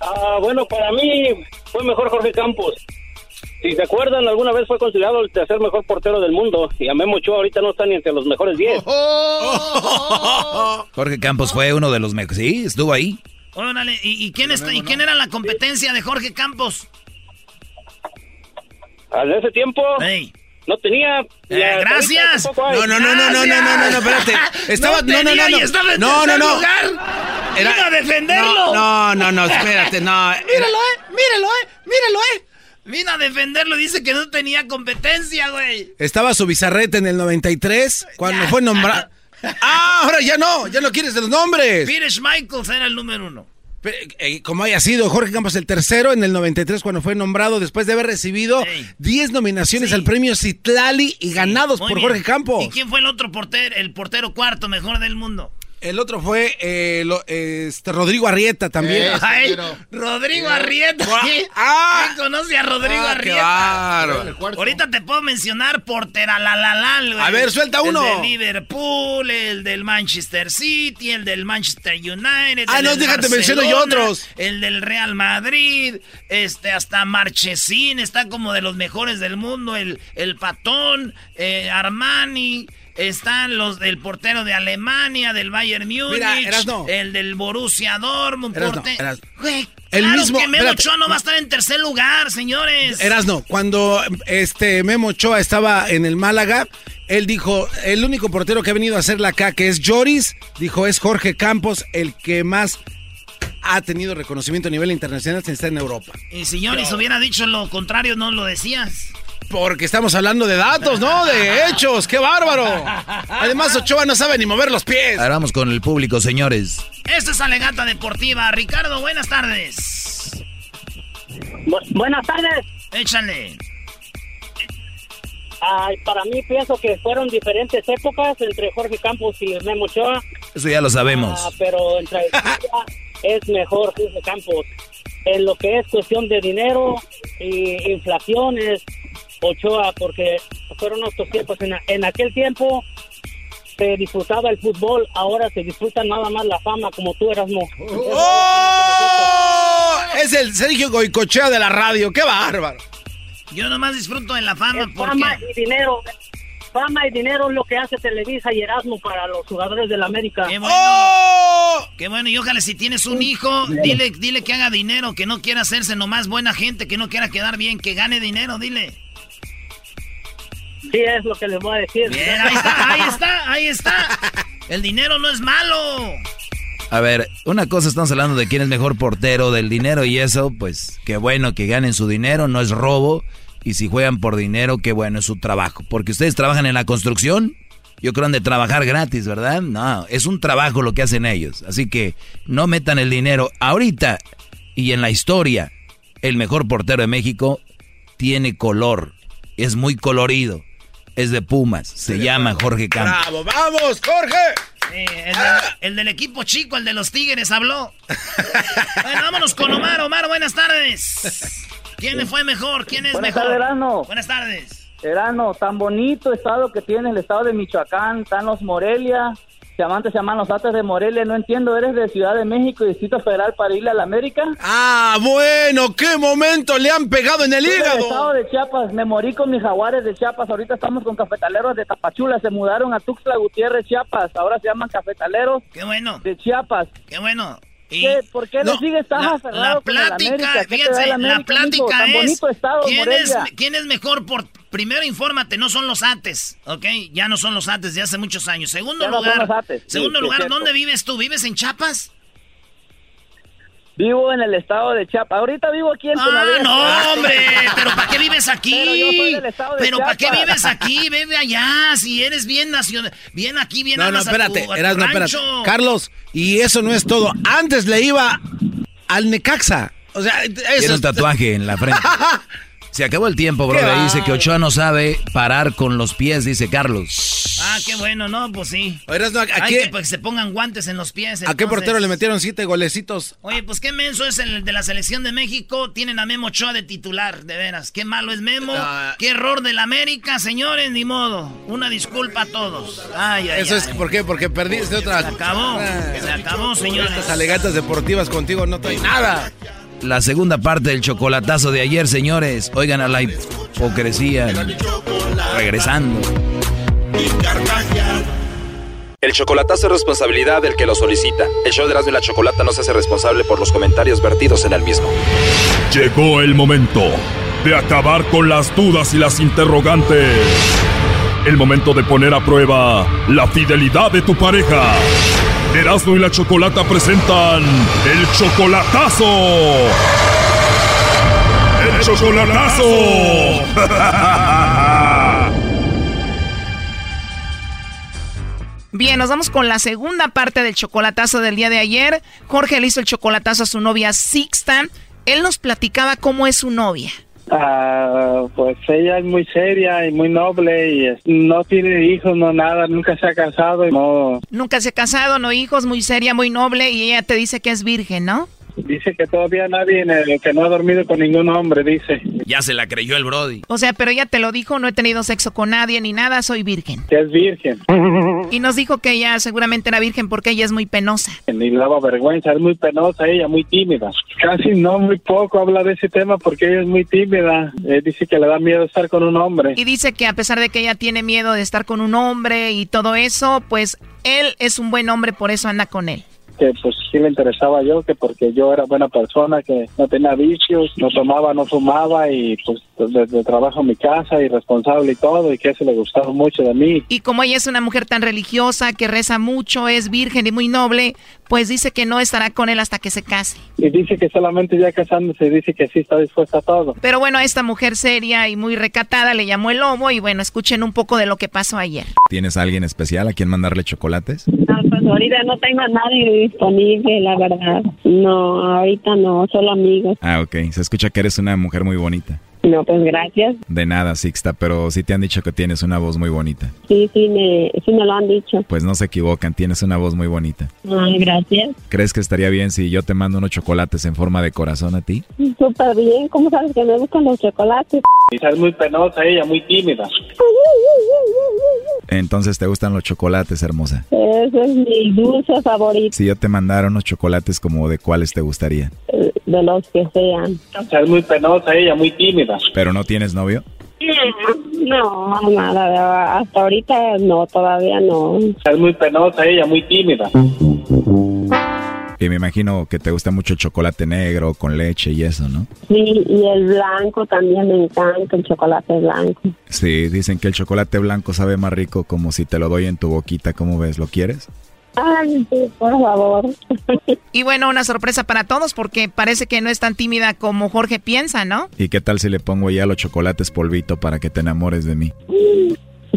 Ah, bueno, para mí fue mejor Jorge Campos. Si se acuerdan, alguna vez fue considerado el tercer mejor portero del mundo. Y a Memo Ochoa ahorita no está ni entre los mejores 10. Jorge Campos fue uno de los mejores. Sí, estuvo ahí. Órale, ¿y, quién, está, ¿y quién era la competencia de Jorge Campos? En ese tiempo. No tenía. Eh, gracias. No, no, no, no, no, no, no, no, no, espérate. Estaba, no, no, no, no. Estaba en no, no, no. Era, a defenderlo. No, no, no, espérate, no. Míralo, eh, míralo, eh, míralo, eh. Vino a defenderlo, dice que no tenía competencia, güey. Estaba su bizarrete en el 93 cuando fue nombrado. ah, ahora ya no, ya no quieres de los nombres. Peter Michaels era el número uno. Eh, como haya sido, Jorge Campos el tercero en el 93 cuando fue nombrado después de haber recibido 10 nominaciones al premio Citlali y ganados por Jorge Campos. ¿Y quién fue el otro portero, el portero cuarto mejor del mundo? El otro fue eh, este, Rodrigo Arrieta también. Rodrigo Arrieta. Ah, ¿Quién conoce a Rodrigo ah, Arrieta? Ahorita te puedo mencionar portera la la la. A ver, suelta uno. El de Liverpool, el del Manchester City, el del Manchester United. Ah, no, déjate menciono yo otros. El del Real Madrid, este, hasta Marchesín, está como de los mejores del mundo. El, el Patón, eh, Armani. Están los del portero de Alemania, del Bayern Múnich, el del Borussia Dortmund, el mismo que Memo Ochoa no va a estar en tercer lugar, señores. Erasno, cuando este Memo Ochoa estaba en el Málaga, él dijo, el único portero que ha venido a hacerla acá, que es Joris, dijo, es Jorge Campos, el que más ha tenido reconocimiento a nivel internacional sin estar en Europa. Y si Joris hubiera dicho lo contrario, no lo decías. Porque estamos hablando de datos, ¿no? De hechos. ¡Qué bárbaro! Además, Ochoa no sabe ni mover los pies. Ahora vamos con el público, señores. Esta es Alegata Deportiva. Ricardo, buenas tardes. buenas tardes. Échale. Ay, para mí pienso que fueron diferentes épocas entre Jorge Campos y Memo Ochoa. Eso ya lo sabemos. Ah, pero entre es mejor Jorge Campos. En lo que es cuestión de dinero y inflaciones Ochoa, porque fueron otros tiempos. En, aquel tiempo se disfrutaba el fútbol, ahora se disfruta nada más la fama, como tú eras, no. ¡Oh! Es el Sergio Goicochea de la radio, qué bárbaro. Yo nomás disfruto de la fama. Fama y dinero. Fama y dinero es lo que hace Televisa y Erasmo para los jugadores de la América. Qué bueno. ¡Oh! Qué bueno, y ojalá si tienes un hijo, dile, dile que haga dinero, que no quiera hacerse nomás buena gente, que no quiera quedar bien, que gane dinero, dile. Sí, es lo que les voy a decir. Bien, ahí está, ahí está, ahí está. El dinero no es malo. A ver, una cosa estamos hablando de quién es mejor portero del dinero y eso, pues qué bueno que ganen su dinero, no es robo. Y si juegan por dinero, qué bueno es su trabajo. Porque ustedes trabajan en la construcción, yo creo han de trabajar gratis, ¿verdad? No, es un trabajo lo que hacen ellos. Así que no metan el dinero. Ahorita y en la historia, el mejor portero de México tiene color, es muy colorido es de Pumas. Se llama Jorge Campos. ¡Bravo! ¡Vamos, Jorge! el, del, equipo chico, el de los Tigres, habló. bueno, vámonos con Omar. Omar, buenas tardes. ¿Quién le fue mejor? ¿Quién es buenas mejor? Erano. Buenas tardes. Erano, tan bonito estado que tiene el estado de Michoacán, están los Morelia, Diamantes se llaman los Ates de Morelia, no entiendo, ¿eres de Ciudad de México, Distrito Federal, para irle a la América? Ah, bueno, qué momento le han pegado en el hígado. El estado de Chiapas, me morí con mis jaguares de Chiapas, ahorita estamos con cafetaleros de Tapachula, se mudaron a Tuxtla Gutiérrez, Chiapas, ahora se llaman cafetaleros qué bueno. de Chiapas. Qué bueno. ¿Por qué no, sigues tan la, la plática, fíjense, la plática es, ¿quién, es, ¿quién es mejor por primero infórmate, no son los ates, ¿ok? Ya no son los ates de hace muchos años. Segundo lugar, segundo lugar, ¿dónde vives tú? ¿Vives en Chiapas? Vivo en el estado de Chiapas. Ahorita vivo aquí en Ah, no, hombre. ¿Pero para qué vives aquí? Pero, ¿para qué vives aquí? Vive allá. Si eres bien nacional. Bien aquí, bien No, no, espérate. Eras, no, espérate. Carlos, y eso no es todo. Antes le iba al Necaxa. O sea, eso. Tiene un tatuaje en la frente. Se acabó el tiempo, bro. Dice que Ochoa no sabe parar con los pies, dice Carlos. Ah, qué bueno, ¿no? Pues sí. ¿a Hay que pues, se pongan guantes en los pies. ¿A qué portero le metieron siete golecitos? Oye, pues qué menso es el de la selección de México. Tienen a Memo Ochoa de titular, de veras. Qué malo es Memo. Ah. Qué error del América, señores, ni modo. Una disculpa a todos. Ay, ay, Eso es, ¿por qué? Porque perdiste otra. Se acabó, ah. se acabó, señores. Estas alegatas deportivas contigo no trae nada la segunda parte del chocolatazo de ayer, señores. Oigan a la hipocresía. Regresando. El chocolatazo es responsabilidad del que lo solicita. El show de Erasmo y la Chocolata no se hace responsable por los comentarios vertidos en el mismo. Llegó el momento de acabar con las dudas y las interrogantes. El momento de poner a prueba la fidelidad de tu pareja. Erasmo y la Chocolata presentan el chocolatazo. El chocolatazo. Bien, nos vamos con la segunda parte del chocolatazo del día de ayer. Jorge le hizo el chocolatazo a su novia Sixta. Él nos platicaba cómo es su novia. Ah, pues ella es muy seria y muy noble y no tiene hijos, no nada, nunca se ha casado. No. Nunca se ha casado, no hijos, muy seria, muy noble y ella te dice que es virgen, ¿no? Dice que todavía nadie, que no ha dormido con ningún hombre, dice. Ya se la creyó el Brody. O sea, pero ella te lo dijo, no he tenido sexo con nadie ni nada, soy virgen. Que es virgen. Y nos dijo que ella seguramente era virgen porque ella es muy penosa. Ni le daba vergüenza, es muy penosa ella, muy tímida. Casi no, muy poco habla de ese tema porque ella es muy tímida. Eh, dice que le da miedo estar con un hombre. Y dice que a pesar de que ella tiene miedo de estar con un hombre y todo eso, pues él es un buen hombre, por eso anda con él que pues sí le interesaba yo, que porque yo era buena persona, que no tenía vicios, no tomaba, no fumaba y pues desde trabajo en mi casa y responsable y todo y que eso le gustaba mucho de mí. Y como ella es una mujer tan religiosa, que reza mucho, es virgen y muy noble, pues dice que no estará con él hasta que se case. Y dice que solamente ya casándose dice que sí está dispuesta a todo. Pero bueno, a esta mujer seria y muy recatada le llamó el lobo y bueno, escuchen un poco de lo que pasó ayer. ¿Tienes a alguien especial a quien mandarle chocolates? No, pues ahorita no tengo a nadie disponible, la verdad. No, ahorita no, solo amigos. Ah, ok. Se escucha que eres una mujer muy bonita. No, pues gracias. De nada, Sixta, pero sí te han dicho que tienes una voz muy bonita. Sí, sí me, sí me lo han dicho. Pues no se equivocan, tienes una voz muy bonita. Ay, gracias. ¿Crees que estaría bien si yo te mando unos chocolates en forma de corazón a ti? Súper bien, ¿cómo sabes que me gustan los chocolates? Es muy penosa ella, muy tímida. Entonces, ¿te gustan los chocolates, hermosa? Ese es mi dulce favorito. Si yo te mandara unos chocolates, como de cuáles te gustaría? De los que sean. Es muy penosa ella, muy tímida. ¿Pero no tienes novio? No, nada, hasta ahorita no, todavía no. Es muy penosa ella, muy tímida. Y me imagino que te gusta mucho el chocolate negro con leche y eso, ¿no? Sí, y el blanco también me encanta, el chocolate blanco. Sí, dicen que el chocolate blanco sabe más rico como si te lo doy en tu boquita, ¿cómo ves? ¿Lo quieres? Ay, sí, por favor. Y bueno, una sorpresa para todos porque parece que no es tan tímida como Jorge piensa, ¿no? ¿Y qué tal si le pongo ya los chocolates polvito para que te enamores de mí?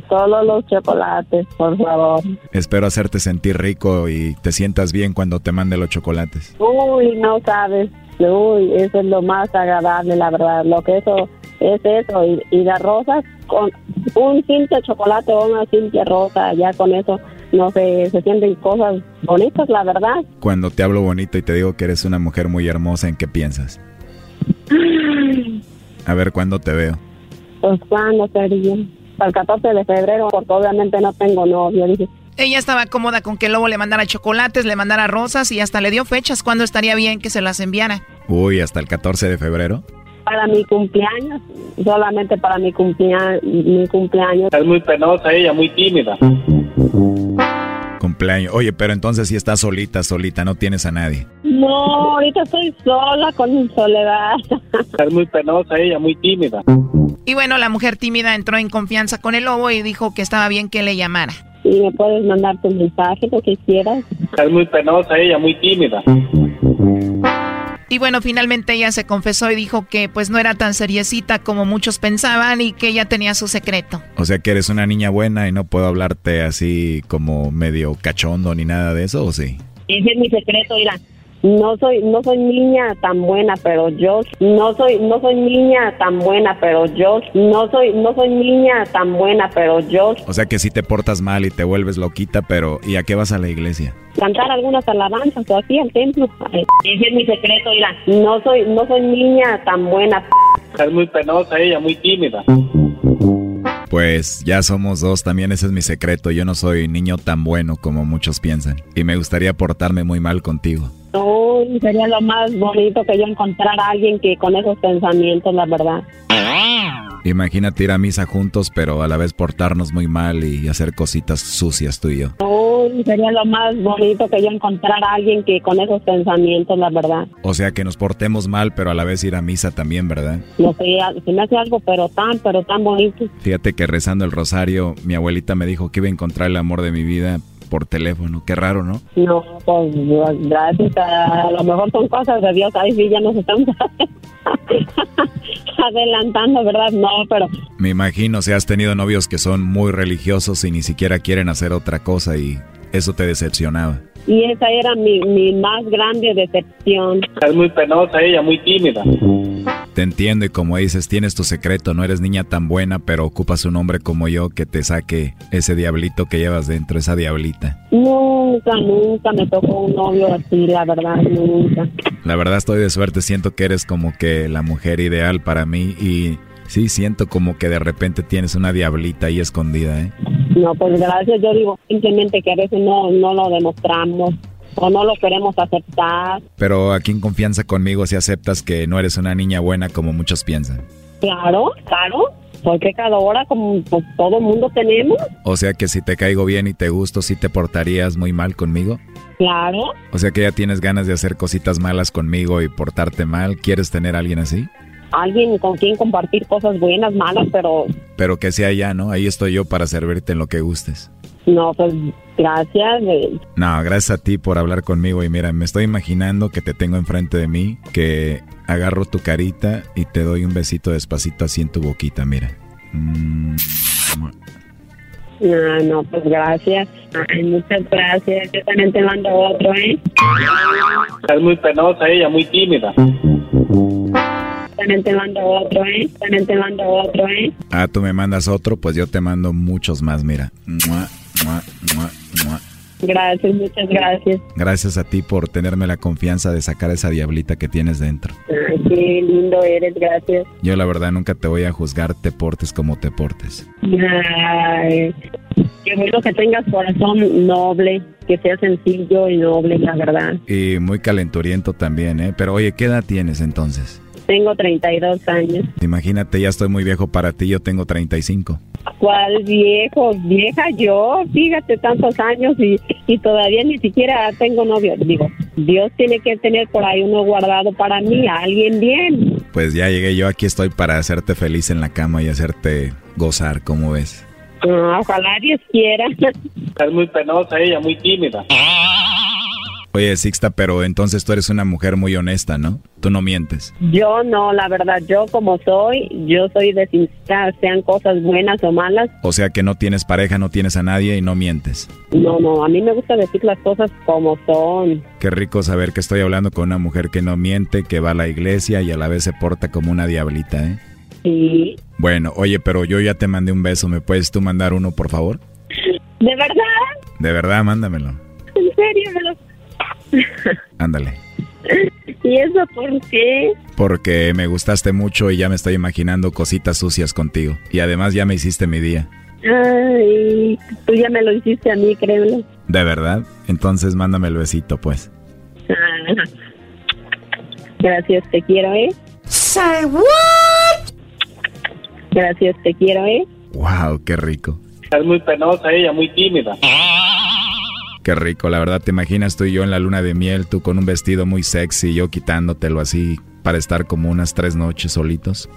Solo los chocolates, por favor. Espero hacerte sentir rico y te sientas bien cuando te mande los chocolates. Uy, no sabes. Uy, eso es lo más agradable, la verdad. Lo que eso es eso. Y, y las rosas, con un simple chocolate o una simple rosa, ya con eso no sé, se sienten cosas bonitas, la verdad. Cuando te hablo bonito y te digo que eres una mujer muy hermosa, ¿en qué piensas? A ver, ¿cuándo te veo? Pues cuándo sería. El 14 de febrero, porque obviamente no tengo novio. Ella estaba cómoda con que el lobo le mandara chocolates, le mandara rosas y hasta le dio fechas cuando estaría bien que se las enviara. Uy, ¿hasta el 14 de febrero? Para mi cumpleaños, solamente para mi, cumplea mi cumpleaños. Es muy penosa ella, muy tímida. Cumpleaños. Oye, pero entonces si estás solita, solita, no tienes a nadie. No, ahorita estoy sola con mi soledad. Es muy penosa ella, muy tímida. Y bueno, la mujer tímida entró en confianza con el lobo y dijo que estaba bien que le llamara. Y me puedes mandar tu mensaje, lo que quieras. Es muy penosa ella, muy tímida. Y bueno, finalmente ella se confesó y dijo que pues no era tan seriecita como muchos pensaban y que ella tenía su secreto. O sea que eres una niña buena y no puedo hablarte así como medio cachondo ni nada de eso, ¿o sí? Ese es mi secreto, mira. No soy, no soy niña tan buena, pero yo no soy, no soy niña tan buena, pero yo no soy, no soy niña tan buena, pero yo. O sea que si te portas mal y te vuelves loquita, pero ¿y a qué vas a la iglesia? Cantar algunas alabanzas o así al templo. Ese es mi secreto, mira. No soy, no soy niña tan buena. Es muy penosa ella, muy tímida. Pues ya somos dos, también ese es mi secreto. Yo no soy niño tan bueno como muchos piensan. Y me gustaría portarme muy mal contigo. No, sería lo más bonito que yo encontrar a alguien que con esos pensamientos, la verdad. Imagínate ir a misa juntos, pero a la vez portarnos muy mal y hacer cositas sucias tú y yo. Oh, sería lo más bonito que yo encontrar a alguien que con esos pensamientos, la verdad. O sea, que nos portemos mal, pero a la vez ir a misa también, ¿verdad? No sé, se me hace algo, pero tan, pero tan bonito. Fíjate que rezando el rosario, mi abuelita me dijo que iba a encontrar el amor de mi vida por teléfono. Qué raro, ¿no? No, pues gracias. A, lo mejor son cosas de Dios. Ahí sí ya nos estamos adelantando, ¿verdad? No, pero... Me imagino, si has tenido novios que son muy religiosos y ni siquiera quieren hacer otra cosa y eso te decepcionaba. Y esa era mi, mi más grande decepción. Es muy penosa ella, muy tímida. Te entiendo y como dices, tienes tu secreto, no eres niña tan buena, pero ocupas un hombre como yo que te saque ese diablito que llevas dentro, esa diablita. Nunca, nunca me tocó un novio así, la verdad, nunca. La verdad estoy de suerte, siento que eres como que la mujer ideal para mí y sí, siento como que de repente tienes una diablita ahí escondida, ¿eh? No, pues gracias, yo digo simplemente que a veces no, no lo demostramos o no lo queremos aceptar. Pero aquí en confianza conmigo si aceptas que no eres una niña buena como muchos piensan. Claro, claro. Porque cada hora como pues, todo mundo tenemos. O sea que si te caigo bien y te gusto, ¿sí te portarías muy mal conmigo? Claro. O sea que ya tienes ganas de hacer cositas malas conmigo y portarte mal. ¿Quieres tener a alguien así? Alguien con quien compartir cosas buenas, malas, pero... Pero que sea ya, ¿no? Ahí estoy yo para servirte en lo que gustes. No, pues gracias. No, gracias a ti por hablar conmigo y mira, me estoy imaginando que te tengo enfrente de mí, que agarro tu carita y te doy un besito despacito así en tu boquita, mira. Mm. No, no, pues gracias. muchas gracias. Yo también te mando otro, ¿eh? Es muy penosa ella, muy tímida. También te mando otro, ¿eh? También te mando otro, ¿eh? Ah, tú me mandas otro, pues yo te mando muchos más, mira. Gracias, muchas gracias. Gracias a ti por tenerme la confianza de sacar esa diablita que tienes dentro. Ay, qué lindo eres, gracias. Yo la verdad nunca te voy a juzgar, te portes como te portes. Ay, qué bueno que tengas corazón noble, que sea sencillo y noble, la verdad. Y muy calenturiento también, ¿eh? Pero oye, ¿qué edad tienes entonces? Tengo 32 años. Imagínate, ya estoy muy viejo para ti, yo tengo 35. ¿Cuál viejo? Vieja yo, fíjate tantos años y, y todavía ni siquiera tengo novio. Digo, Dios tiene que tener por ahí uno guardado para mí, a alguien bien. Pues ya llegué yo, aquí estoy para hacerte feliz en la cama y hacerte gozar, ¿cómo ves? Ah, ojalá Dios quiera. Es muy penosa ella, muy tímida. Oye, Sixta, pero entonces tú eres una mujer muy honesta, ¿no? Tú no mientes. Yo no, la verdad, yo como soy, yo soy de sincera, sean cosas buenas o malas. O sea que no tienes pareja, no tienes a nadie y no mientes. No, no, a mí me gusta decir las cosas como son. Qué rico saber que estoy hablando con una mujer que no miente, que va a la iglesia y a la vez se porta como una diablita, ¿eh? Sí. Bueno, oye, pero yo ya te mandé un beso, ¿me puedes tú mandar uno, por favor? ¿De verdad? De verdad, mándamelo. ¿En serio? ¿Me lo Ándale. ¿Y eso por qué? Porque me gustaste mucho y ya me estoy imaginando cositas sucias contigo. Y además ya me hiciste mi día. Ay, tú ya me lo hiciste a mí, créelo. ¿De verdad? Entonces mándame el besito, pues. Ah, gracias, te quiero, ¿eh? Say what? Gracias, te quiero, ¿eh? Wow, qué rico. Es muy penosa ella, muy tímida. Qué rico, la verdad, te imaginas tú y yo en la luna de miel, tú con un vestido muy sexy, yo quitándotelo así para estar como unas tres noches solitos.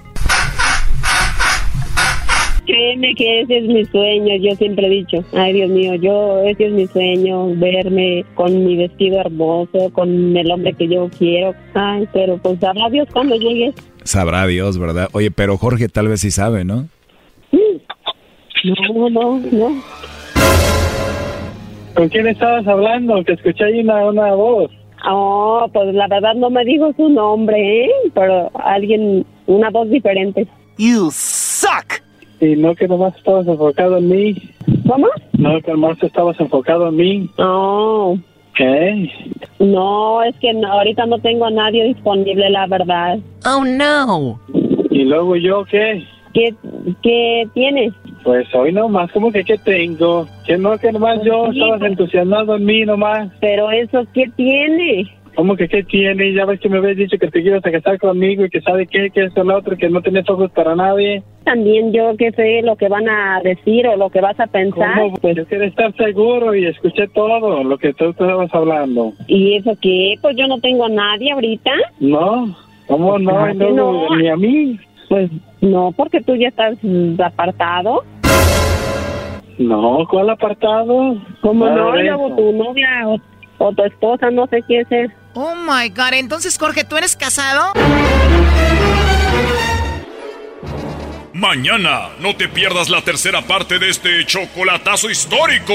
Créeme que ese es mi sueño, yo siempre he dicho, ay Dios mío, yo, ese es mi sueño, verme con mi vestido hermoso, con el hombre que yo quiero, ay, pero pues sabrá Dios cuando llegues. Sabrá Dios, ¿verdad? Oye, pero Jorge tal vez sí sabe, ¿no? No, no, no. ¿Con quién estabas hablando? Que escuché ahí una, una voz. Oh, pues la verdad no me dijo su nombre, ¿eh? Pero alguien, una voz diferente. You suck. Y no que nomás estabas enfocado en mí. ¿Cómo? No que nomás estabas enfocado en mí. No. ¿Qué? No, es que no, ahorita no tengo a nadie disponible, la verdad. Oh, no. ¿Y luego yo qué? ¿Qué, qué tienes? Pues hoy nomás, ¿cómo que qué tengo? Que no, que nomás yo Sí, estabas pues. entusiasmado en mí nomás. Pero eso, ¿qué tiene? ¿Cómo que qué tiene? Ya ves que me habías dicho que te ibas a casar conmigo y que sabe qué, que esto, lo otro, que no tenías ojos para nadie. También yo que sé lo que van a decir o lo que vas a pensar. ¿Cómo? Pues yo quiero estar seguro y escuché todo lo que tú estabas hablando. ¿Y eso qué? Pues yo no tengo a nadie ahorita. ¿No? ¿Cómo no? Claro que No, no. Ni a mí. Pues no, porque tú ya estás apartado. No, ¿cuál apartado? ¿Cómo Nada no? luego eso. tu novia o, o tu esposa, no sé quién es. Oh my God. Entonces, Jorge, ¿tú eres casado? Mañana no te pierdas la tercera parte de este chocolatazo histórico.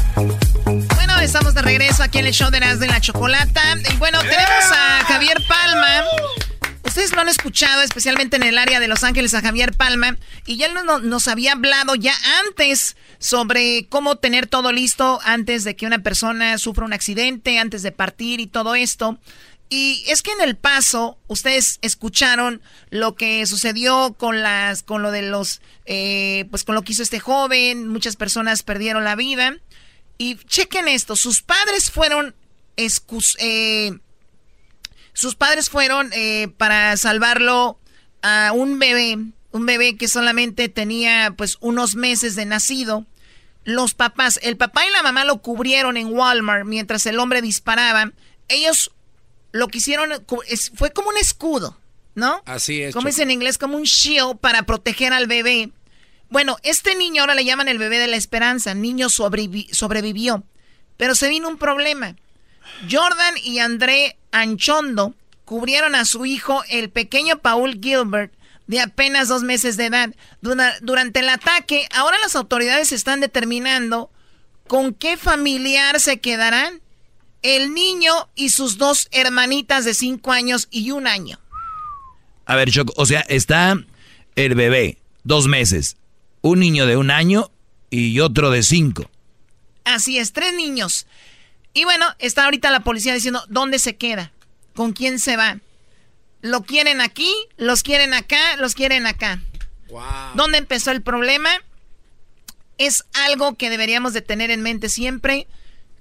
Regreso aquí en el show de las de la Chocolata. Y bueno, tenemos a Javier Palma. Ustedes lo han escuchado, especialmente en el área de Los Ángeles, a Javier Palma. Y ya nos había hablado ya antes sobre cómo tener todo listo antes de que una persona sufra un accidente, antes de partir y todo esto. Y es que en el paso, ustedes escucharon lo que sucedió con las, con lo de los, eh, pues con lo que hizo este joven. Muchas personas perdieron la vida. Y chequen esto, sus padres fueron excus- eh, sus padres fueron eh, para salvarlo a un bebé, un bebé que solamente tenía pues unos meses de nacido. Los papás, el papá y la mamá lo cubrieron en Walmart mientras el hombre disparaba. Ellos lo que hicieron fue como un escudo, ¿no? Así es. Como dice en inglés, como un shield para proteger al bebé. Bueno, este niño ahora le llaman el bebé de la esperanza. Niño sobrevi- sobrevivió. Pero se vino un problema. Jordan y André Anchondo cubrieron a su hijo, el pequeño Paul Gilbert, de apenas dos meses de edad. Dura- durante el ataque, ahora las autoridades están determinando con qué familiar se quedarán. El niño y sus dos hermanitas de cinco años y un año. A ver, o sea, está el bebé, dos meses, un niño de un año y otro de cinco. Así es, tres niños. Y bueno, está ahorita la policía diciendo dónde se queda, con quién se va. ¿Lo quieren aquí? ¿Los quieren acá? ¿Los quieren acá? ¿Dónde empezó el problema? Es algo que deberíamos de tener en mente siempre.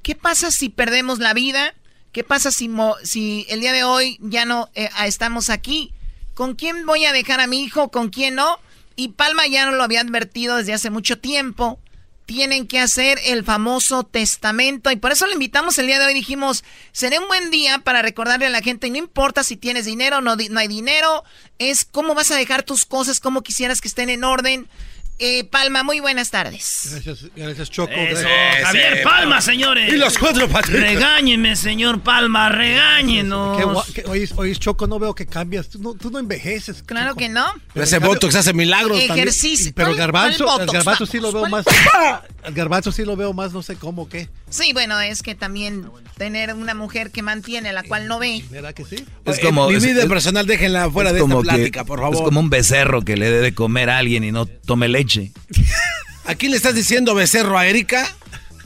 ¿Qué pasa si perdemos la vida? ¿Qué pasa si, mo- si el día de hoy ya no eh, estamos aquí? ¿Con quién voy a dejar a mi hijo? ¿Con quién no? Y Palma ya no lo había advertido desde hace mucho tiempo. Tienen que hacer el famoso testamento. Y por eso le invitamos el día de hoy. Dijimos, será un buen día para recordarle a la gente, no importa si tienes dinero o no, no hay dinero, es cómo vas a dejar tus cosas, cómo quisieras que estén en orden. Eh, Palma, muy buenas tardes. Gracias, gracias Choco. Eso, gracias. Javier Palma, señores. Y los cuatro patriotas. Regáñenme, señor Palma, regáñenos. Qué qué- oye, oye, Choco, no veo que cambias. Tú no, tú no envejeces. Claro que no. Pero ese cambio- Botox hace milagros también. Ejercicio. Pero el ¿Cuál- garbanzo, cuál el Botox? garbanzo sí lo veo más. El garbanzo sí lo veo más, no sé cómo qué. Sí, bueno, es que también tener una mujer que mantiene, la cual no ve. ¿Verdad que sí? Es Eh, como, mi es- vida personal, déjenla fuera de esta que- plática, por favor. Es como un becerro que le dé de comer a alguien y no tome leche. ¿A quién le estás diciendo becerro a Erika?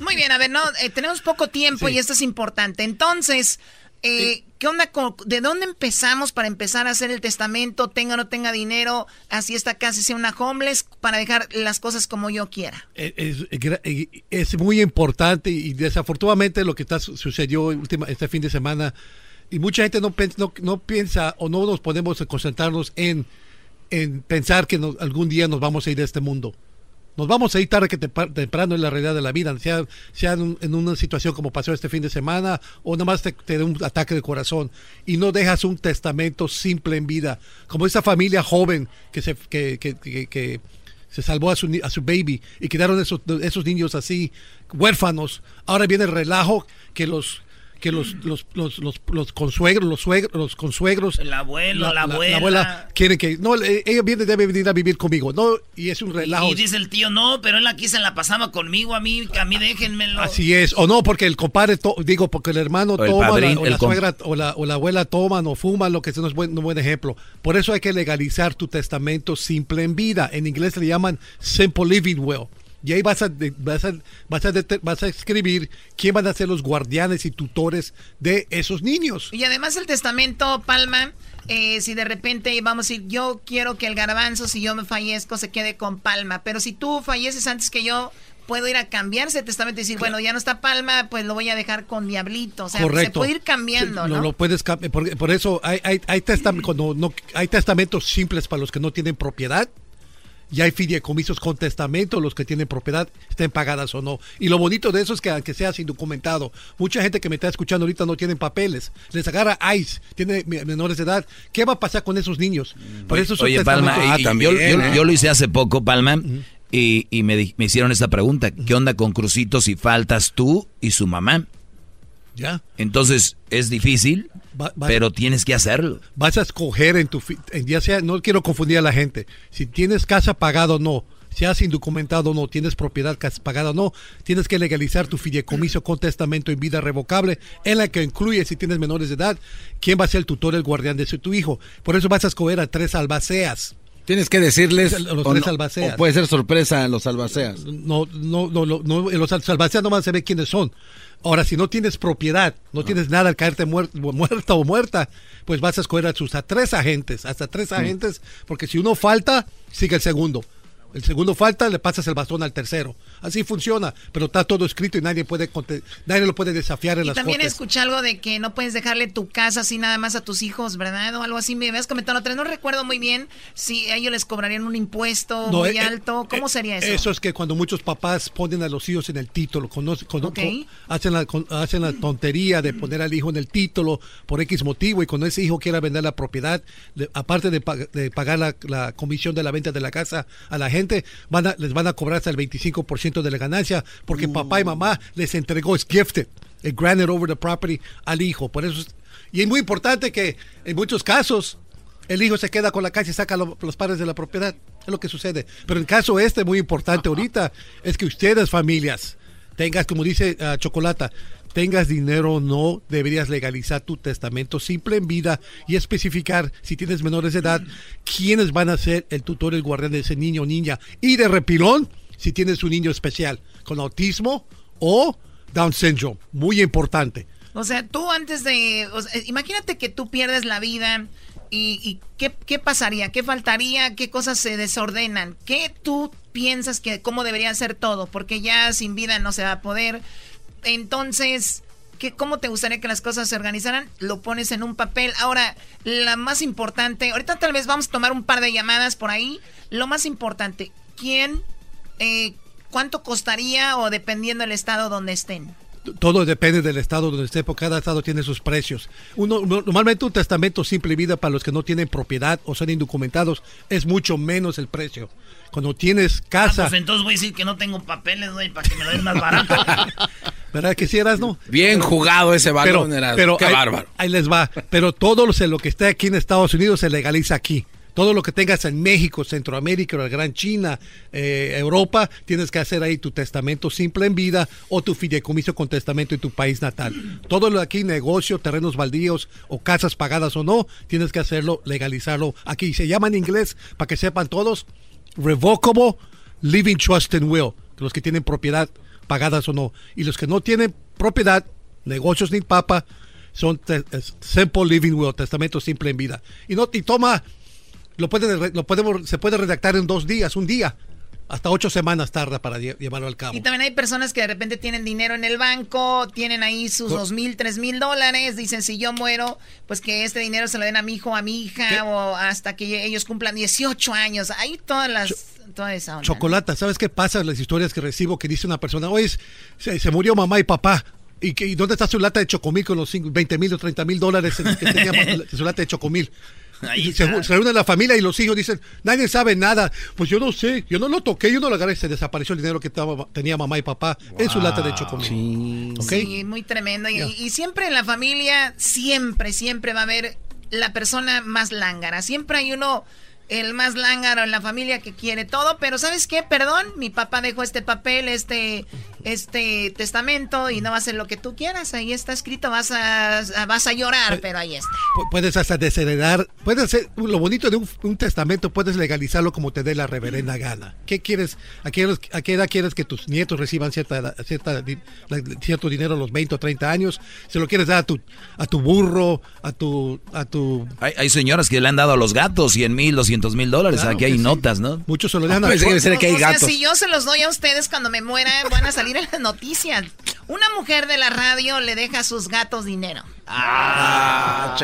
Muy bien, a ver, no, eh, tenemos poco tiempo y esto es importante. Entonces, eh, ¿qué onda? con- ¿De dónde empezamos para empezar a hacer el testamento? Tenga o no tenga dinero, así esta casa sea una homeless, para dejar las cosas como yo quiera. Eh, Es, es gra- es muy importante y desafortunadamente lo que está, su- sucedió última, este fin de semana y mucha gente no, no piensa o no nos podemos concentrarnos en, en pensar que algún día nos vamos a ir de este mundo. Nos vamos a ir tarde que temprano en la realidad de la vida, sea, sea en, una situación como pasó este fin de semana o nada más te, te un ataque de corazón y no dejas un testamento simple en vida, como esa familia joven que se, que, que, que, se salvó a su, a su baby y quedaron esos, esos niños así huérfanos. Ahora viene el relajo que los que los, los, los, los, los consuegros, los suegros, los consuegros. El abuelo, la, abuela. quieren que. No, ella viene, debe venir a vivir conmigo. No, y es un relajo. Y, dice el tío, no, pero él aquí se la pasaba conmigo, a mí, a mí déjenmelo. Así es. O no, porque el compadre, digo, porque el hermano toma, o la suegra, o la, o la abuela toman o fuman, lo que sea, no es buen, un buen ejemplo. Por eso hay que legalizar tu testamento simple en vida. En inglés le llaman simple living will. Y ahí vas a, vas a, vas a, vas a escribir quién van a ser los guardianes y tutores de esos niños. Y además el testamento, Palma, eh, si de repente vamos a decir, yo quiero que el garbanzo, si yo me fallezco, se quede con Palma. Pero si tú falleces antes que yo, puedo ir a cambiar ese testamento y decir, bueno, ya no está Palma, pues lo voy a dejar con Diablito. O sea, se puede ir cambiando, ¿no? lo puedes por, por, eso hay, hay, hay, cuando no, hay testamentos simples para los que no tienen propiedad y hay fideicomisos con testamento, los que tienen propiedad estén pagadas o no. Y lo bonito de eso es que aunque sea sin documentado, mucha gente que me está escuchando ahorita no tienen papeles, les agarra ICE, tiene menores de edad, ¿qué va a pasar con esos niños? Por eso Oye, Palma, ah, ¿eh? yo, lo hice hace poco, Palma, y, me, me hicieron esta pregunta, ¿qué onda con Crucito si faltas tú y su mamá? Ya. Entonces, es difícil, pero tienes que hacerlo. Vas a escoger en tu, ya sea, no quiero confundir a la gente, si tienes casa pagada o no, si has indocumentado o no, tienes propiedad pagada o no, tienes que legalizar tu fideicomiso con testamento en vida revocable, en la que incluye, si tienes menores de edad, quién va a ser el tutor, el guardián de tu hijo. Por eso vas a escoger a tres albaceas. Tienes que decirles los tres albaceas. puede ser sorpresa los albaceas. No, no, no, no, los albaceas no van a saber quiénes son. Ahora, si no tienes propiedad, no, tienes nada al caerte muerta o muerta, pues vas a escoger a sus a tres agentes, hasta tres mm. agentes, porque si uno falta, sigue el segundo. El segundo falta, le pasas el bastón al tercero. Así funciona, pero está todo escrito y nadie puede nadie lo puede desafiar en y las también escuché algo de que no puedes dejarle tu casa así nada más a tus hijos, ¿verdad? O algo así. Me habías comentado otra No recuerdo muy bien si ellos les cobrarían un impuesto muy eh, alto. ¿Cómo eh, sería eso? Eso es que cuando muchos papás ponen a los hijos en el título, hacen, la, hacen la tontería de poner al hijo en el título por X motivo y cuando ese hijo quiera vender la propiedad, aparte de, pagar la, la comisión de la venta de la casa a la gente, van a, les van a cobrar hasta el 25% de la ganancia porque papá y mamá les entregó, es gifted, el granted over the property al hijo. Por eso y es muy importante que en muchos casos el hijo se queda con la casa y saca los padres de la propiedad. Es lo que sucede. Pero el caso este, muy importante ahorita, es que ustedes, familias, tengas, como dice uh, Chocolata, tengas dinero o no, deberías legalizar tu testamento simple en vida y especificar, si tienes menores de edad, quiénes van a ser el tutor, el guardián de ese niño o niña. Y de repilón, si tienes un niño especial con autismo o Down syndrome. Muy importante. O sea, tú antes de... imagínate que tú pierdes la vida y, ¿qué, ¿qué, pasaría? ¿Qué faltaría? ¿Qué cosas se desordenan? ¿Qué tú piensas que cómo debería ser todo? Porque ya sin vida no se va a poder. Entonces, ¿qué, ¿cómo te gustaría que las cosas se organizaran? Lo pones en un papel. Ahora, la más importante, ahorita tal vez vamos a tomar un par de llamadas por ahí. Lo más importante, ¿quién, eh, cuánto costaría o dependiendo del estado donde estén? todo depende del estado donde esté, porque cada estado tiene sus precios. Uno, normalmente un testamento simple vida para los que no tienen propiedad o son indocumentados es mucho menos el precio. Cuando tienes casa... Ah, pues entonces voy a decir que no tengo papeles, güey, para que me lo den más barato. ¿Verdad que si eras, no? Bien jugado ese balón, pero, pero Qué bárbaro. Ahí les va. Pero todo lo que está aquí en Estados Unidos se legaliza aquí todo lo que tengas en México, Centroamérica, la Gran China, eh, Europa, tienes que hacer ahí tu testamento simple en vida o tu fideicomiso con testamento en tu país natal. Todo lo de aquí, negocio, terrenos baldíos o casas pagadas o no, tienes que hacerlo, legalizarlo aquí. Se llama en inglés, para que sepan todos, Revocable Living Trust and Will, los que tienen propiedad pagadas o no. Y los que no tienen propiedad, negocios ni papa, son Simple Living Will, testamento simple en vida. Y no y toma lo, lo podemos, se puede redactar en dos días, un día. Hasta ocho semanas tarda para llevarlo al cabo. Y también hay personas que de repente tienen dinero en el banco, tienen ahí sus dos mil, tres mil dólares, dicen si yo muero, pues que este dinero se lo den a mi hijo, a mi hija, o hasta que ellos cumplan 18 años. Hay todas las toda esa onda. Chocolata, ¿sabes qué pasa? Las historias que recibo que dice una persona, oye, se, se murió mamá y papá. ¿Y, ¿Y dónde está su lata de chocomil con los 20 mil o 30 mil dólares que tenía su lata de chocomil? Se, reúne la familia y los hijos dicen, nadie sabe nada. Pues yo no sé, yo no lo toqué, yo no lo agarré, se desapareció el dinero que tenía mamá y papá en su lata de chocomil. Sí, muy tremendo. Y, y, siempre en la familia, siempre, siempre va a haber la persona más lángara. Siempre hay uno el más lángaro en la familia que quiere todo, pero ¿sabes qué? Perdón, mi papá dejó este papel, este este testamento y no va a ser lo que tú quieras. Ahí está escrito, vas a, vas a llorar, pero ahí está. Puedes hasta desheredar, puedes hacer, lo bonito de un, testamento, puedes legalizarlo como te dé la reverenda gana. ¿Qué quieres? ¿A qué, a qué edad quieres que tus nietos reciban cierta, cierta, cierto dinero a los 20 o 30 años? Se lo quieres dar a tu, a tu burro, a tu... A tu... Hay, señoras que le han dado a los gatos 100 mil, 200 mil dólares. Aquí hay notas, ¿no? Muchos se lo dan a... Pues, que hay gatos. si yo se los doy a ustedes cuando me muera, van a salir en las noticias. Una mujer de la radio le deja a sus gatos dinero. Ah,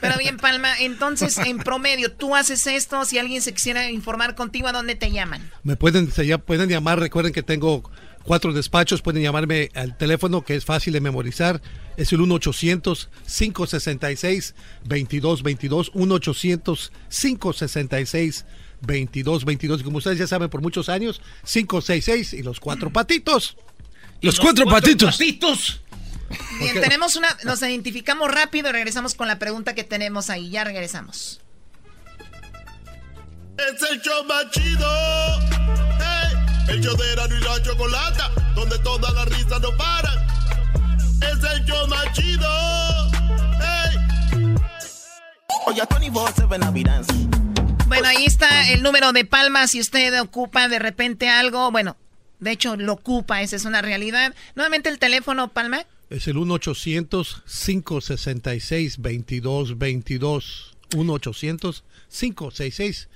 Pero bien, Palma, entonces en promedio, tú haces esto, si alguien se quisiera informar contigo, ¿a dónde te llaman? Me pueden, se, pueden llamar, recuerden que tengo cuatro despachos, pueden llamarme al teléfono que es fácil de memorizar, es el 1-800-566-2222, 1-800-566-2222. 22, 22. Como ustedes ya saben, por muchos años, 5, 6, 6 y los cuatro patitos. Los, cuatro, patitos. Bien, tenemos una, nos identificamos rápido y regresamos con la pregunta que tenemos ahí. Ya regresamos. Es el show más chido. El show de Erano y la Chocolata, donde todas las risas no paran. Es el show más chido. Hey. Oye, Tony Boss, bueno, ahí está el número de palmas. Si usted ocupa de repente algo, bueno, de hecho lo ocupa, esa es una realidad. Nuevamente el teléfono, Palma. Es el 1-800-566-2222. 1-800-566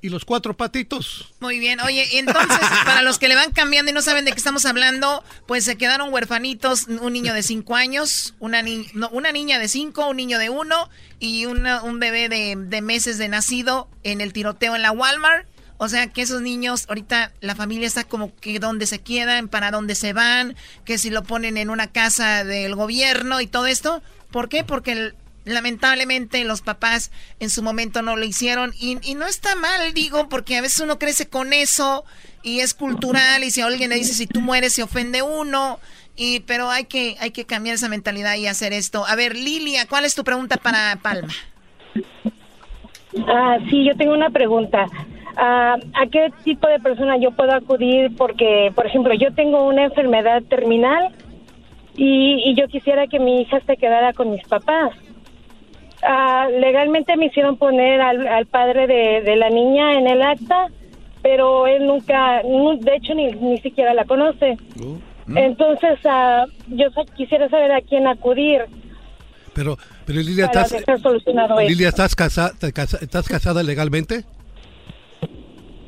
y los cuatro patitos. Muy bien, oye, entonces, para los que le van cambiando y no saben de qué estamos hablando, pues se quedaron huerfanitos, un niño de cinco años, una, una niña de cinco, un niño de uno y un bebé de, de meses de nacido en el tiroteo en la Walmart. O sea que esos niños, ahorita la familia está como que dónde se quedan, para dónde se van, que si lo ponen en una casa del gobierno y todo esto. ¿Por qué? Porque el, lamentablemente los papás en su momento no lo hicieron y, no está mal, digo, porque a veces uno crece con eso y es cultural y si alguien le dice si tú mueres se ofende uno. Y, pero hay que, hay que cambiar esa mentalidad y hacer esto. A ver, Lilia, ¿cuál es tu pregunta para Palma? Ah, sí, yo tengo una pregunta. Ah, ¿A qué tipo de persona yo puedo acudir? Porque, por ejemplo, yo tengo una enfermedad terminal y, y yo quisiera que mi hija se quedara con mis papás. Ah, legalmente me hicieron poner al, padre de, la niña en el acta, pero él nunca, de hecho ni, ni siquiera la conoce. Oh, Entonces, uh, yo quisiera saber a quién acudir. Pero, pero Lilia, ¿estás, Lilia, ¿estás, casada, ¿estás casada legalmente?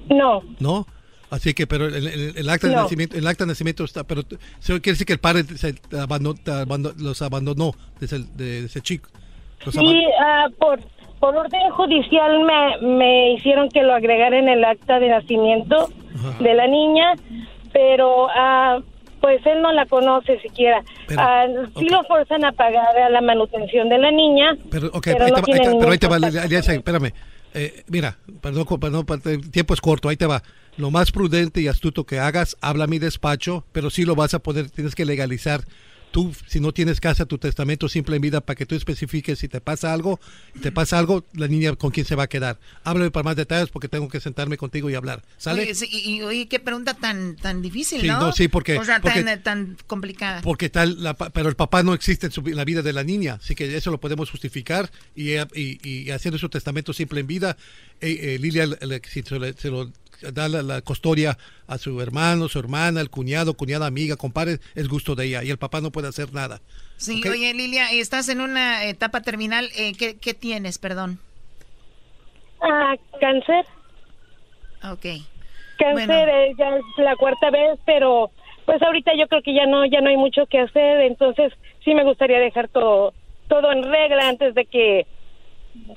No. ¿No? Así que, pero el, acta de nacimiento, el acta de nacimiento está, pero quiere decir que el padre se abandonó, los abandonó desde, de ese chico. Sí, ah, por, por orden judicial me, me hicieron que lo agregara en el acta de nacimiento de la niña, pero uh, pues él no la conoce siquiera. Pero, uh, Sí lo forzan a pagar a la manutención de la niña. Pero, pero, ahí, te, pero ahí te va, espérame. Eh, mira, perdón, perdón, el tiempo es corto, ahí te va. Lo más prudente y astuto que hagas, habla a mi despacho, pero sí lo vas a poder, tienes que legalizar tú, si no tienes casa, tu testamento simple en vida para que tú especifiques si te pasa algo, te pasa algo, la niña con quién se va a quedar. Háblame para más detalles porque tengo que sentarme contigo y hablar. ¿Sale? y, oye, qué pregunta tan tan difícil, ¿no? Sí, porque. O sea, tan, tan, complicada. Porque tal, pero el papá no existe en, la vida de la niña, así que eso lo podemos justificar y, y, haciendo su testamento simple en vida, eh, eh, Lilia si se, lo da la, custodia a su hermano, su hermana, el cuñado, cuñada, amiga, compadre, es gusto de ella y el papá no puede hacer nada. Sí, oye Lilia, estás en una etapa terminal, eh, ¿qué, tienes, perdón? Ah, cáncer. Ok. Cáncer eh, ya es la cuarta vez, pero pues ahorita yo creo que ya no ya no hay mucho que hacer, entonces sí me gustaría dejar todo todo en regla antes de que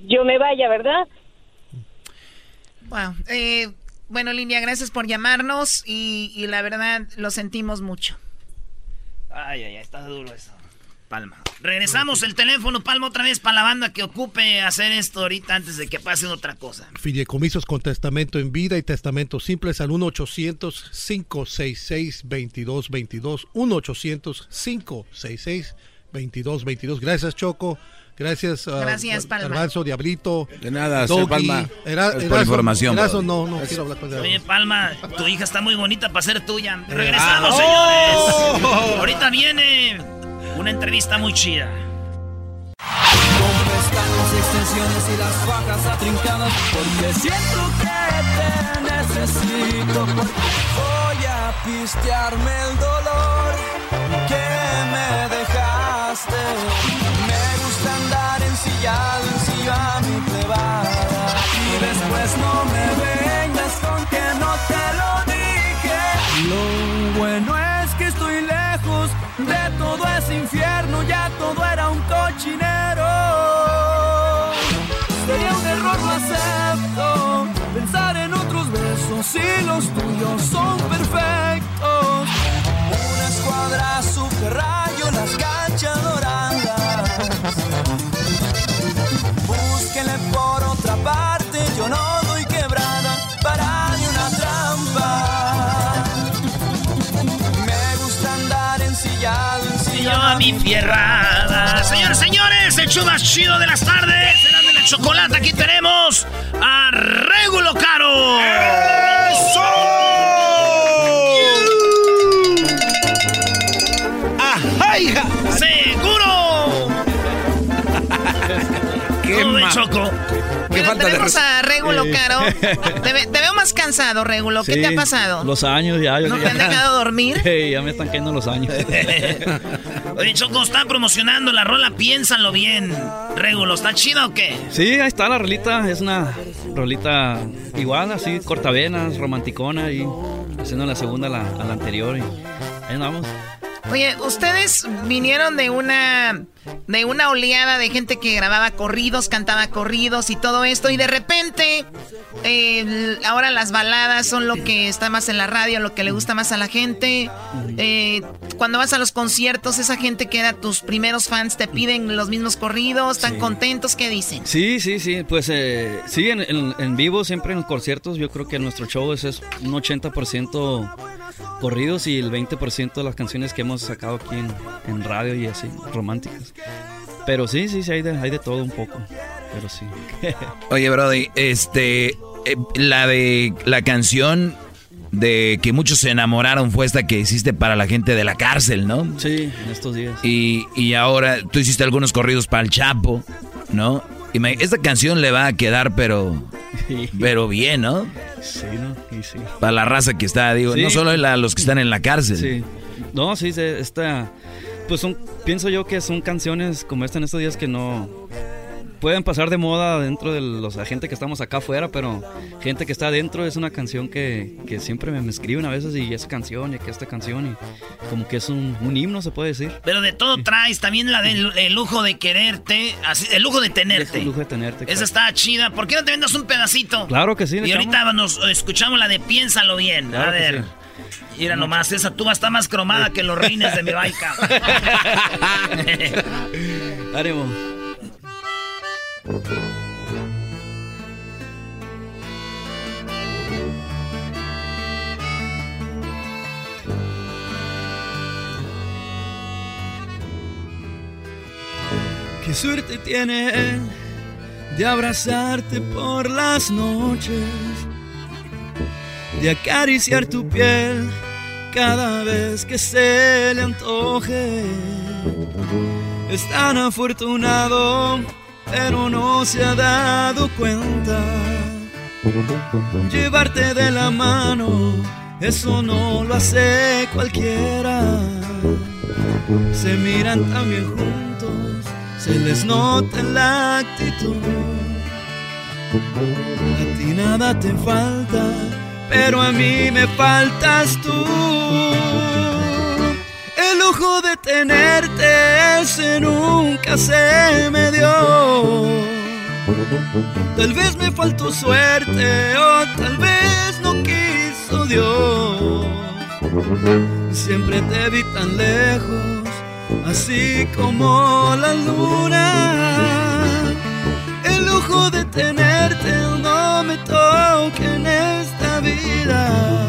yo me vaya, ¿verdad? Wow. Eh, Bueno, Lidia, gracias por llamarnos y, y la verdad lo sentimos mucho. Ay, ay, ay, está duro eso. Palma. Regresamos el teléfono, Palma, otra vez para la banda que ocupe hacer esto ahorita antes de que pase otra cosa. Fideicomisos con testamento en vida y testamento simples al 1-800-566-2222. 1-800-566-2222. Gracias, Choco. Gracias, uh, Gracias, Palma. Diablito. De nada, soy Palma. Era, por información. no, no quiero hablar con Oye, Palma, tu hija está muy bonita para ser tuya. Regresamos, señores. Oh. Ahorita viene una entrevista muy chida. ¿Dónde están las extensiones y las fajas atrincadas? Porque siento que te necesito. voy a pistearme el dolor encima mi. Y después no me vengas con que no te lo dije. Lo bueno es que estoy lejos de todo ese infierno, ya todo era un cochinero. Sería un error, lo acepto, pensar en otros besos si los tuyos son perfectos. Una escuadra super rayo, las canchas doradas. Búsquenle por otra parte, yo no doy quebrada para ni una trampa. Me gusta andar ensillado, ensillado. a mi fierrada. Señores, señores, el show más chido de las tardes. Será de la chocolate. Aquí tenemos a Regulo Caro. ¡Ajá, hija! ¿Qué ¿Cómo ven, ma- Choco? Qué falta de tenemos res- a Regulo. Caro. Te, ve- te veo más cansado, Regulo. ¿Qué Sí, te ha pasado? Los años ya. ¿No te han dejado dormir? Sí, ya me están cayendo los años. Oye, Choco, está promocionando la rola Piénsalo bien. Regulo, ¿está chido o qué? Sí, ahí está la rolita. Es una rolita igual, así, cortavenas, romanticona y haciendo la segunda a la, a la anterior. Y ahí vamos. Oye, ustedes vinieron de una de una oleada de gente que grababa corridos, cantaba corridos y todo esto y de repente eh, ahora las baladas son lo que está más en la radio, lo que le gusta más a la gente. Eh, cuando vas a los conciertos, esa gente que era tus primeros fans te piden los mismos corridos, están Sí. contentos, ¿qué dicen? Sí, sí, sí. Pues eh, sí, en, en- en vivo, siempre en los conciertos, yo creo que nuestro show es, es un 80% corridos y el 20% de las canciones que hemos sacado aquí en, en radio y así, románticas. Pero sí, sí, sí, hay de, hay de todo un poco. Pero sí. Oye, Brody, este, eh, la de la canción de que muchos se enamoraron fue esta que hiciste para la gente de la cárcel, ¿no? Sí, en estos días. Y, y ahora tú hiciste algunos corridos para el Chapo, ¿no? Esta canción le va a quedar, pero, pero bien, ¿no? Sí, ¿no? Y sí. Para la raza que está, digo, Sí. no solo la- los que están en la cárcel. Sí. No, sí, esta. Pues son, pienso yo que son canciones como esta en estos días que no. Pueden pasar de moda dentro de los la gente que estamos acá afuera, pero gente que está adentro es una canción que, que siempre me, me escriben a veces y esa canción y que esta canción y como que es un, un himno se puede decir. Pero de todo traes, también la del el lujo de quererte, así, el lujo de tenerte. Un lujo de tenerte. Esa claro. está chida. ¿Por qué no te vendas un pedacito? Claro que sí. Y ahorita nos escuchamos la de Piénsalo bien. Claro a ver. Mira nomás, esa tuba está más cromada que los rines de mi baica. Ánimo. Qué suerte tiene él de abrazarte por las noches, de acariciar tu piel cada vez que se le antoje. Es tan afortunado, pero no se ha dado cuenta. Llevarte de la mano, eso no lo hace cualquiera. Se miran tan bien juntos, se les nota la actitud. A ti nada te falta, pero a mí me faltas tú. El lujo de tenerte ese nunca se me dio. Tal vez me faltó suerte o tal vez no quiso Dios. Siempre te vi tan lejos, así como la luna. El lujo de tenerte no me toque en esta vida.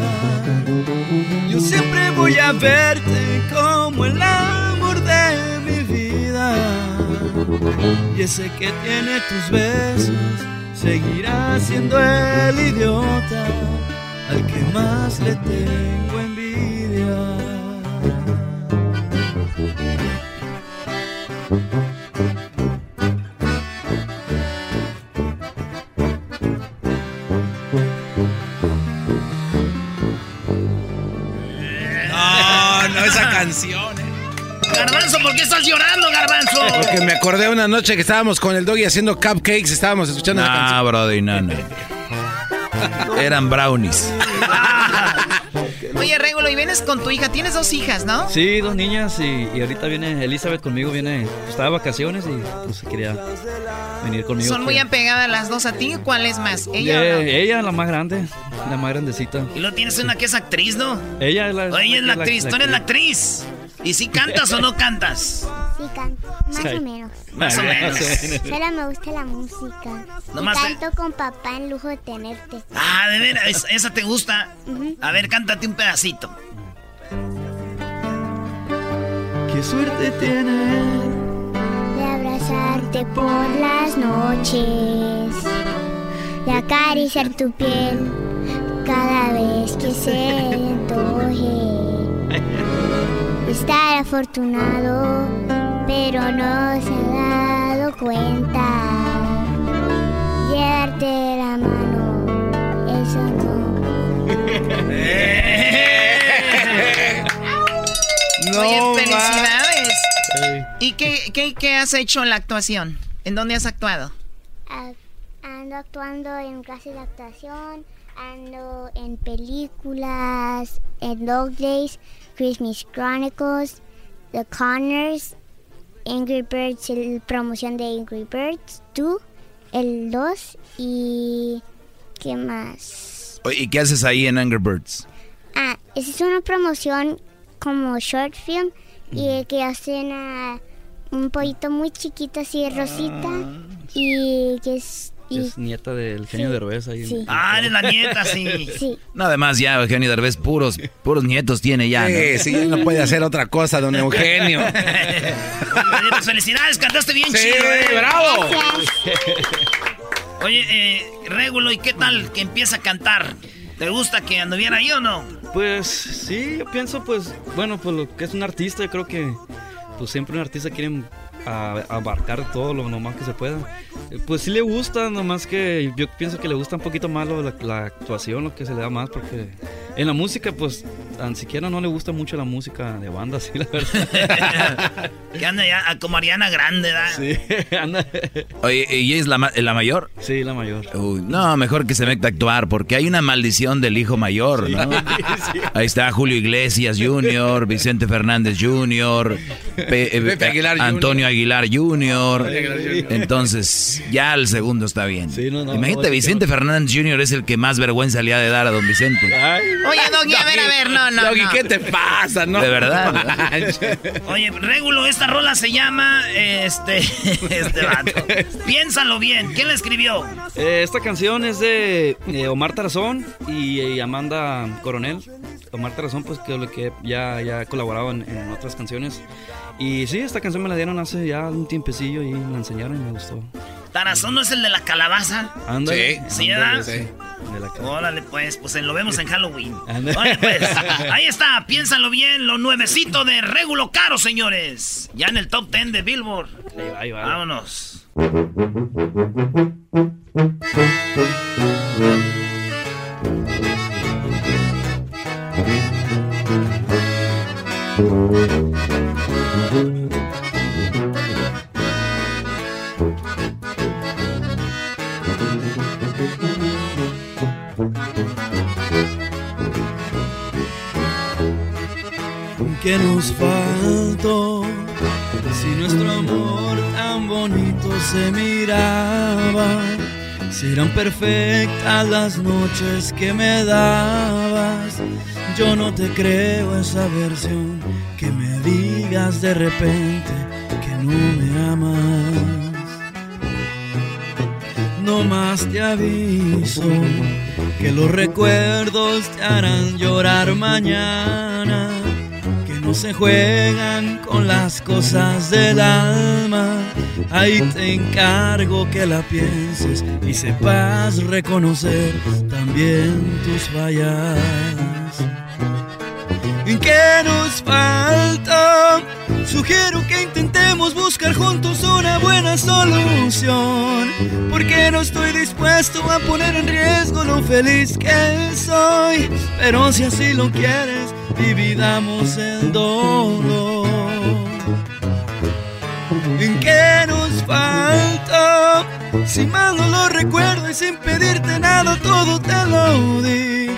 Yo siempre voy a verte como el amor de mi vida. Y ese que tiene tus besos seguirá siendo el idiota al que más le tengo envidia. Canción. eh. Garbanzo, ¿por qué estás llorando, Garbanzo? Porque me acordé una noche que estábamos con el doggy haciendo cupcakes, estábamos escuchando la canción. Ah, brody, no, no. Eran brownies. Oye, Regulo, y vienes con tu hija. Tienes dos hijas, ¿no? Sí, dos niñas y, y ahorita viene Elizabeth conmigo, viene, estaba de vacaciones y pues quería venir conmigo. Son muy apegadas las dos a ti. ¿Cuál es más? ¿Ella Eh, o no? ella, la más grande, la más grandecita. Y luego tienes una que es actriz, ¿no? Ella es la, Oye, ella es la actriz, tú eres la actriz. ¿Y si cantas o no cantas? Sí, canto. Más Sí. o menos. Más o menos. Solo me gusta la música. Nomás y canto con papá en lujo de tenerte. Ah, de veras, es- esa te gusta. A ver, cántate un pedacito. Qué suerte tienes De abrazarte por las noches. De acariciar tu piel cada vez que se antoje. Estar afortunado, pero no se ha dado cuenta. Llevarte la mano, eso no. Oye, No felicidades. ¿Y qué, qué, qué has hecho en la actuación? ¿En dónde has actuado? Ah, Ando actuando en clases de actuación, ando en películas, en Dog Days, Christmas Chronicles, The Connors, Angry Birds, el promoción de Angry Birds 2, el 2 y... ¿Qué más? ¿Y qué haces ahí en Angry Birds? Ah, esa es una promoción como short film y que hacen a un pollito muy chiquito así rosita y que es... Y, Es nieta del genio Sí, de Derbez ahí. sí. Ah, eres la nieta, sí. Sí. No, además ya Eugenio Derbez puros, puros nietos tiene ya, ¿no? Sí, sí, ya no puede hacer otra cosa, don Eugenio. Pues felicidades, cantaste bien Sí, chido, ¿eh? bravo. Oye, eh, Régulo, ¿y qué tal que empieza a cantar? ¿Te gusta que anduviera ahí o no? Pues sí, yo pienso, pues, bueno, pues lo que es un artista, yo creo que pues siempre un artista quiere a- abarcar todo lo nomás que se pueda. Eh, Pues sí le gusta, nomás que yo pienso que le gusta un poquito más lo- la, la actuación, lo que se le da más, porque en la música, pues, tan siquiera no le gusta mucho la música de banda, sí, la verdad. Que anda ya ah, como Ariana Grande, ¿verdad? Sí, anda. Oye, ¿y es la, la mayor? Sí, la mayor. Uy, no, mejor que se meta a actuar, porque hay una maldición del hijo mayor, ¿no? Ahí está Julio Iglesias Jr., Vicente Fernández Jr., Pe- eh, Pepe Aguilar. Antonio Jr. Aguilar Jr. Entonces, ya el segundo está bien. no, Imagínate, no, Vicente Fernández Jr. es el que más vergüenza le ha de dar a don Vicente. Oye, Doggy, a ver, a ver, no, no, Doggy, no. ¿qué te pasa, no? De verdad. Oye, Régulo, esta rola se llama, este, este vato. Piénsalo bien, ¿quién la escribió? Eh, esta canción es de eh, Omar Tarazón y, eh, Amanda Coronel. Omar Tarazón, pues que, lo que ya, ya ha colaborado en, en otras canciones. Y sí, esta canción me la dieron hace ya un tiempecillo y me la enseñaron y me gustó. ¿Tarazón no es el de la calabaza? Ándale. ¿Sí, Ándale, verdad? sí. De la Órale, pues, pues lo vemos en Halloween. Oye, pues, ahí está, piénsalo bien, lo nuevecito de Régulo Caro, señores. Ya en el top 10 de Billboard. Ahí va, ahí va. Vámonos. que nos faltó Si nuestro amor tan bonito se miraba, si eran perfectas las noches que me dabas, yo no te creo esa versión que me digas de repente que no me amas. No más te aviso que los recuerdos te harán llorar mañana, se juegan con las cosas del alma. Ahí te encargo que la pienses y sepas reconocer también tus fallas. ¿En qué nos falta? Sugiero que intentemos buscar juntos una buena solución. Porque no estoy dispuesto a poner en riesgo lo feliz que soy. Pero si así lo quieres, dividamos el dolor. ¿En qué nos falta? Si mal no lo recuerdo y sin pedirte nada, todo te lo di.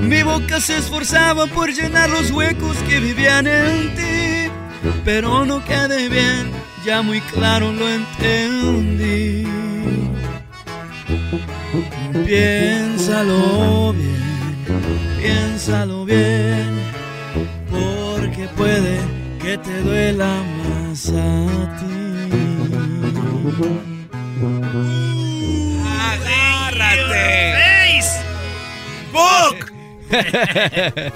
Mi boca se esforzaba por llenar los huecos que vivían en ti. Pero no quedé bien, ya muy claro lo entendí. Piénsalo bien, piénsalo bien, porque puede que te duela más a ti. ¡Agárrate! ¡Book!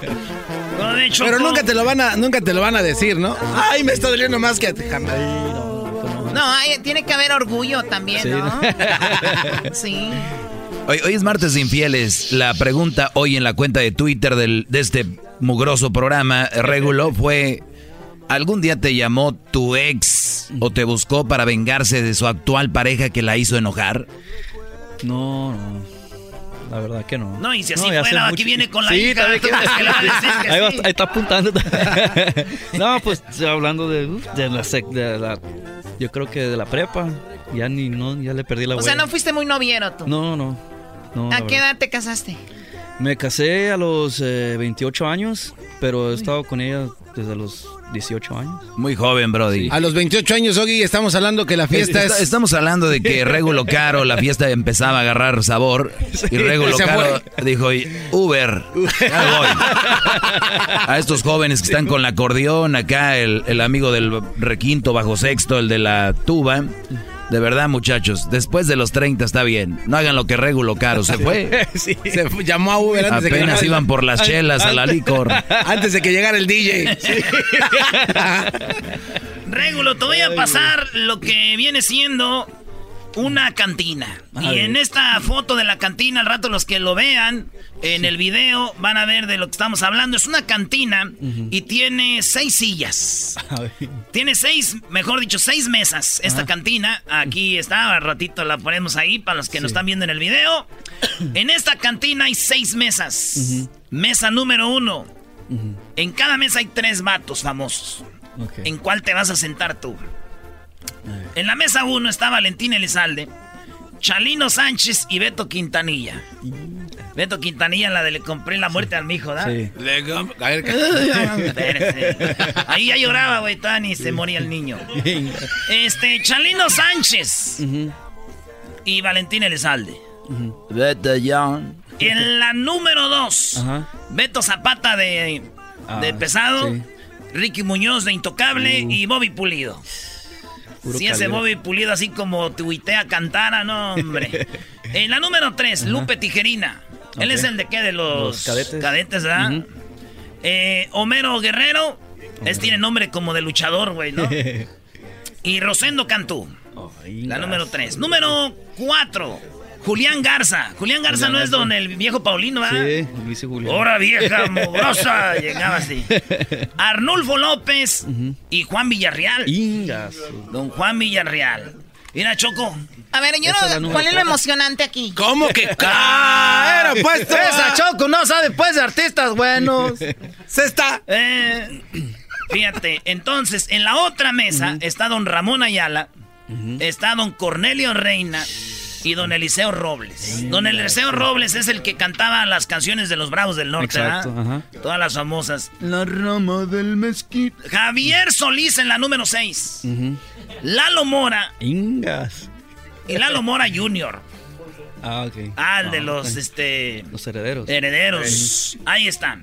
Pero nunca te lo van a, nunca te lo van a decir, ¿no? Ay, me está doliendo más que a ti. Jamás. No, hay- tiene que haber orgullo también, Sí, ¿no? sí. Hoy, hoy es martes de infieles. La pregunta hoy en la cuenta de Twitter del, de este mugroso programa, Regulo, fue: ¿algún día te llamó tu ex o te buscó para vengarse de su actual pareja que la hizo enojar? No, no. La verdad que no. No, y si así fuera, aquí mucho- viene con la Sí, hija. también ¿tú que- ahí, va- ahí está apuntando. no, pues hablando de, de la, sec- de la- Yo creo que de la prepa. Ya ni no, ya le perdí la O sea, no fuiste muy noviero tú. No, no. no ¿A qué edad te casaste? Me casé a los eh, 28 años, pero he estado con ella desde los 18 años. Muy joven, Brody. A los 28 años, Ogi, estamos hablando que la fiesta Está- es... Estamos hablando de que Regulo Caro, la fiesta empezaba a agarrar sabor. y Regulo Caro dijo, Uber, ya voy. A estos jóvenes que están con el acordeón, acá el, el amigo del requinto bajo sexto, el de la tuba. De verdad, muchachos, después de los 30 está bien. No hagan lo que Regulo Caro se fue. Se fue- llamó a Uber antes de que Apenas iban por las chelas a la licor. Antes de que llegara el DJ. Régulo, te voy a pasar lo que viene siendo una cantina. Y en esta foto de la cantina, al rato los que lo vean en el video van a ver de lo que estamos hablando. Es una cantina y tiene seis sillas. Tiene seis, mejor dicho, seis mesas esta cantina. Aquí está, al ratito la ponemos ahí para los que nos están viendo en el video. En esta cantina hay seis mesas. Mesa número uno. En cada mesa hay tres vatos famosos. ¿En cuál te vas a sentar tú? En la mesa uno está Valentín Elizalde, Chalino Sánchez y Beto Quintanilla. Beto Quintanilla, la de le compré la muerte al mijo, ¿da? Sí. Le a ver. Ahí ya lloraba, güey, todavía ni se moría el niño. Este, Chalino Sánchez y Valentín Elizalde. Vete ya. Y en la número dos, Ajá. Beto Zapata de, de Ah, Pesado, sí. Ricky Muñoz de Intocable y Bobby Pulido. Puro Si ese. Bobby Pulido así como tuitea cantara, no, hombre. en la número 3, Lupe Tijerina. Él es el de qué? De los, Los cadetes. ¿verdad? Eh, Homero Guerrero. Es tiene nombre como de luchador, güey, ¿no? y Rosendo Cantú. la número 3. Número 4. Julián Garza. Julián Garza Julián no es don el viejo Paulino, ¿verdad? Sí, Luis y Julián. Hora vieja, mugrosa. Llegaba así. Arnulfo López y Juan Villarreal. Ingas. Don Juan Villarreal. Mira, Choco. A ver, yo no, ¿cuál es lo emocionante aquí? ¿Cómo que? ¡Ah! Era puesto. Esa Choco no sabe pues de artistas buenos. Se está. Eh, fíjate, entonces, en la otra mesa está don Ramón Ayala, está don Cornelio Reina y don Eliseo Robles. Don Eliseo Robles es el que cantaba las canciones de los Bravos del Norte, Exacto, ajá. Todas las famosas. La rama del mezquite. Javier Solís en la número 6. Lalo Mora. Ingas. Y Lalo Mora Jr. Ah, ok. Ah, el de los, este... Los herederos. Herederos. Ahí están.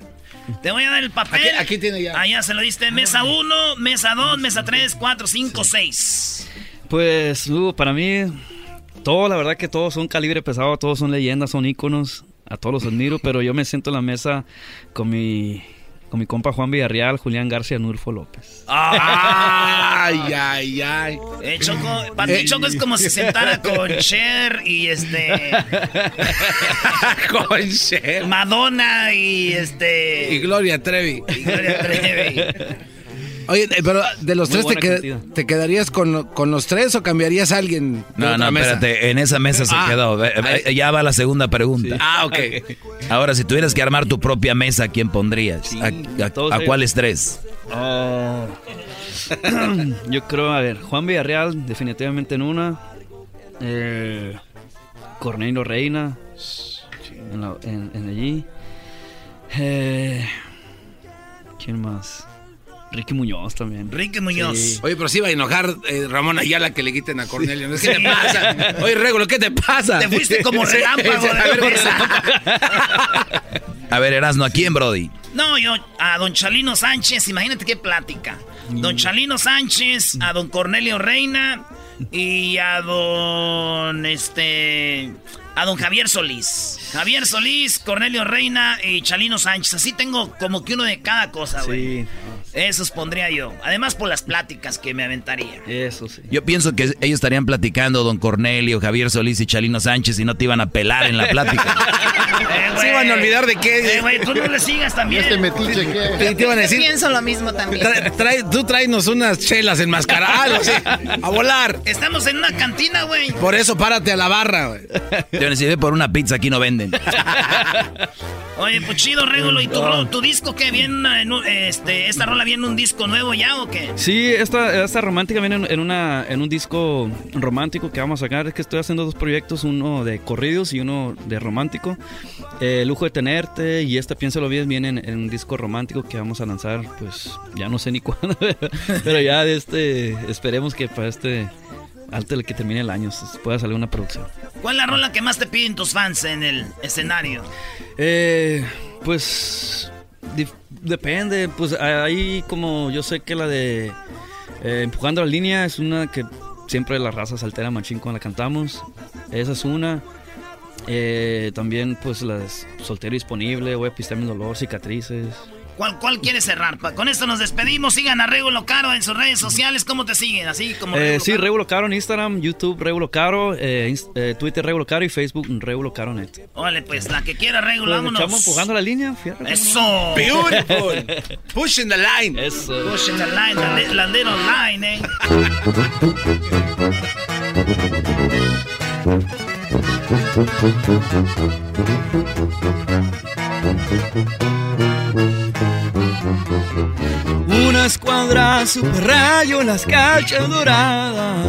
Te voy a dar el papel. Aquí- aquí tiene ya. Ah, ya se lo diste. Mesa 1, mesa 2, mesa 3, 4, 5, 6. Pues, Lugo, para mí, todo, la verdad que todos son calibre pesado, todos son leyendas, son íconos, a todos los admiro, pero yo me siento en la mesa con mi, con mi compa Juan Villarreal, Julián García, Nurfo López. Ay, ay, ay. Eh, Choco, para ti, Choco es como si sentara con Cher y este. con Cher. Madonna y este. Y Gloria Trevi. Y Gloria Trevi. Oye, eh, pero de los Muy tres, te, qued-. ¿te quedarías con, con los tres o cambiarías a alguien? No, no, mesa? espérate, en esa mesa se Ah, quedó. Eh, Ya va la segunda pregunta. Ah, ok. Ahora, si tuvieras que armar tu propia mesa, ¿a quién pondrías? ¿A, cuáles tres? Oh. Yo creo, a ver, Juan Villarreal, definitivamente en una. Eh, Cornelio Reina, en, la- en- en allí. Eh, ¿Quién más? Ricky Muñoz también. Ricky Muñoz. Sí. Oye, pero sí va a enojar eh, Ramón Ayala que le quiten a Cornelio. ¿Qué te pasa? Oye, Regulo, ¿qué te pasa? Te fuiste como relámpago a ver. A ver, Erasno, ¿a quién, Brody? No, yo a don Chalino Sánchez, imagínate qué plática. Don Chalino Sánchez, a don Cornelio Reina y a don este a don Javier Solís. Javier Solís, Cornelio Reina y Chalino Sánchez. Así tengo como que uno de cada cosa, güey. Sí, Esos pondría yo. Además por las pláticas que me aventaría. eso sí. Yo pienso que ellos estarían platicando, don Cornelio, Javier Solís y Chalino Sánchez, y no te iban a pelar en la plática. Eh. Se iban a olvidar de qué. Eh, güey, tú no le sigas también. Este metiche, ¿qué? Te iban a decir, Pienso lo mismo también. trae- trae- tú tráenos unas chelas enmascaradas, a volar. Estamos en una cantina, güey. Por eso párate a la barra, güey. Yo necesité por una pizza, aquí no venden. Oye, pues chido, Regulo. ¿Y tu, disco qué? ¿Viene en un- este, ¿Esta rola viene en un disco nuevo ya o qué? Sí, esta, esta romántica viene en, una, en un disco romántico que vamos a sacar. Es que estoy haciendo dos proyectos, uno de corridos y uno de romántico. Eh, Lujo de tenerte y esta, piénsalo bien, viene en, en un disco romántico que vamos a lanzar, pues ya no sé ni cuándo, pero ya de este, esperemos que para este, antes de que termine el año, pueda salir una producción. ¿Cuál es la rola que más te piden tus fans en el escenario? Eh, pues depende, pues ahí como yo sé que la de eh, Empujando la línea es una que siempre la raza se altera machín cuando la cantamos. Esa es una. Eh, también pues las Soltero Disponible, Voy a pistear mi dolor, Cicatrices. ¿Cuál, ¿Cuál quieres cerrar? pa? Con esto nos despedimos. Sigan a Regulo Caro en sus redes sociales. ¿Cómo te siguen? Así como Eh, Regulo sí, Caro. Regulo Caro en Instagram, YouTube Regulo Caro, eh, eh, Twitter Regulo Caro y Facebook Regulo Caro Net. Órale, pues la que quiera Regulo, Pues, vámonos. echamos empujando la línea, fíjate. Eso. Beautiful. Pushing the line. Eso. Pushing the line, la, li- la little line, eh. Una escuadra super rayo las cachas doradas.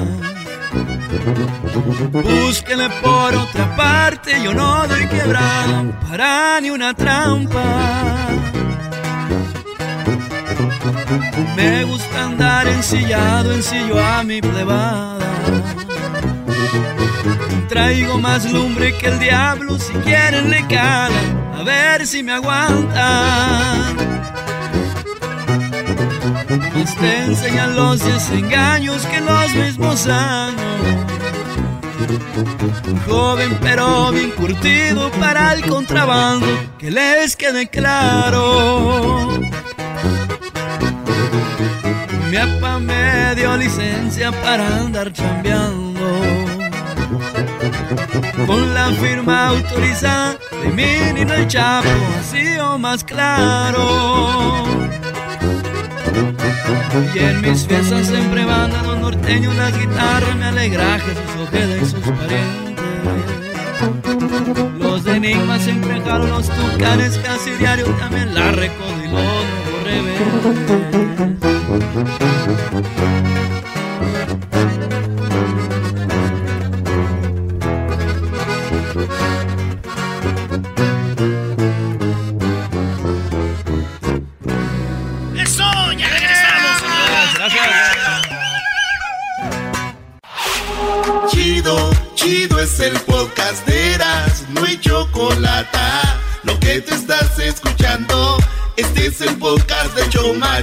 Búsquenle por otra parte, yo no doy quebrada para ni una trampa. Me gusta andar ensillado, ensillo a mi plebada. Traigo más lumbre que el diablo, si quieren le calan, a ver si me aguantan. Más te enseñan los desengaños que los mismos años. Joven pero bien curtido para el contrabando, que les quede claro. Mi papá me dio licencia para andar chambeando. Con la firma autorizada de mi el Chapo, así o más claro. Y en mis fiestas siempre van a los norteños las guitarras, me alegra Jesús Ojeda y sus parientes. Los de Enigma siempre jalo los tucanes casi diario, también la recodo y los nuevos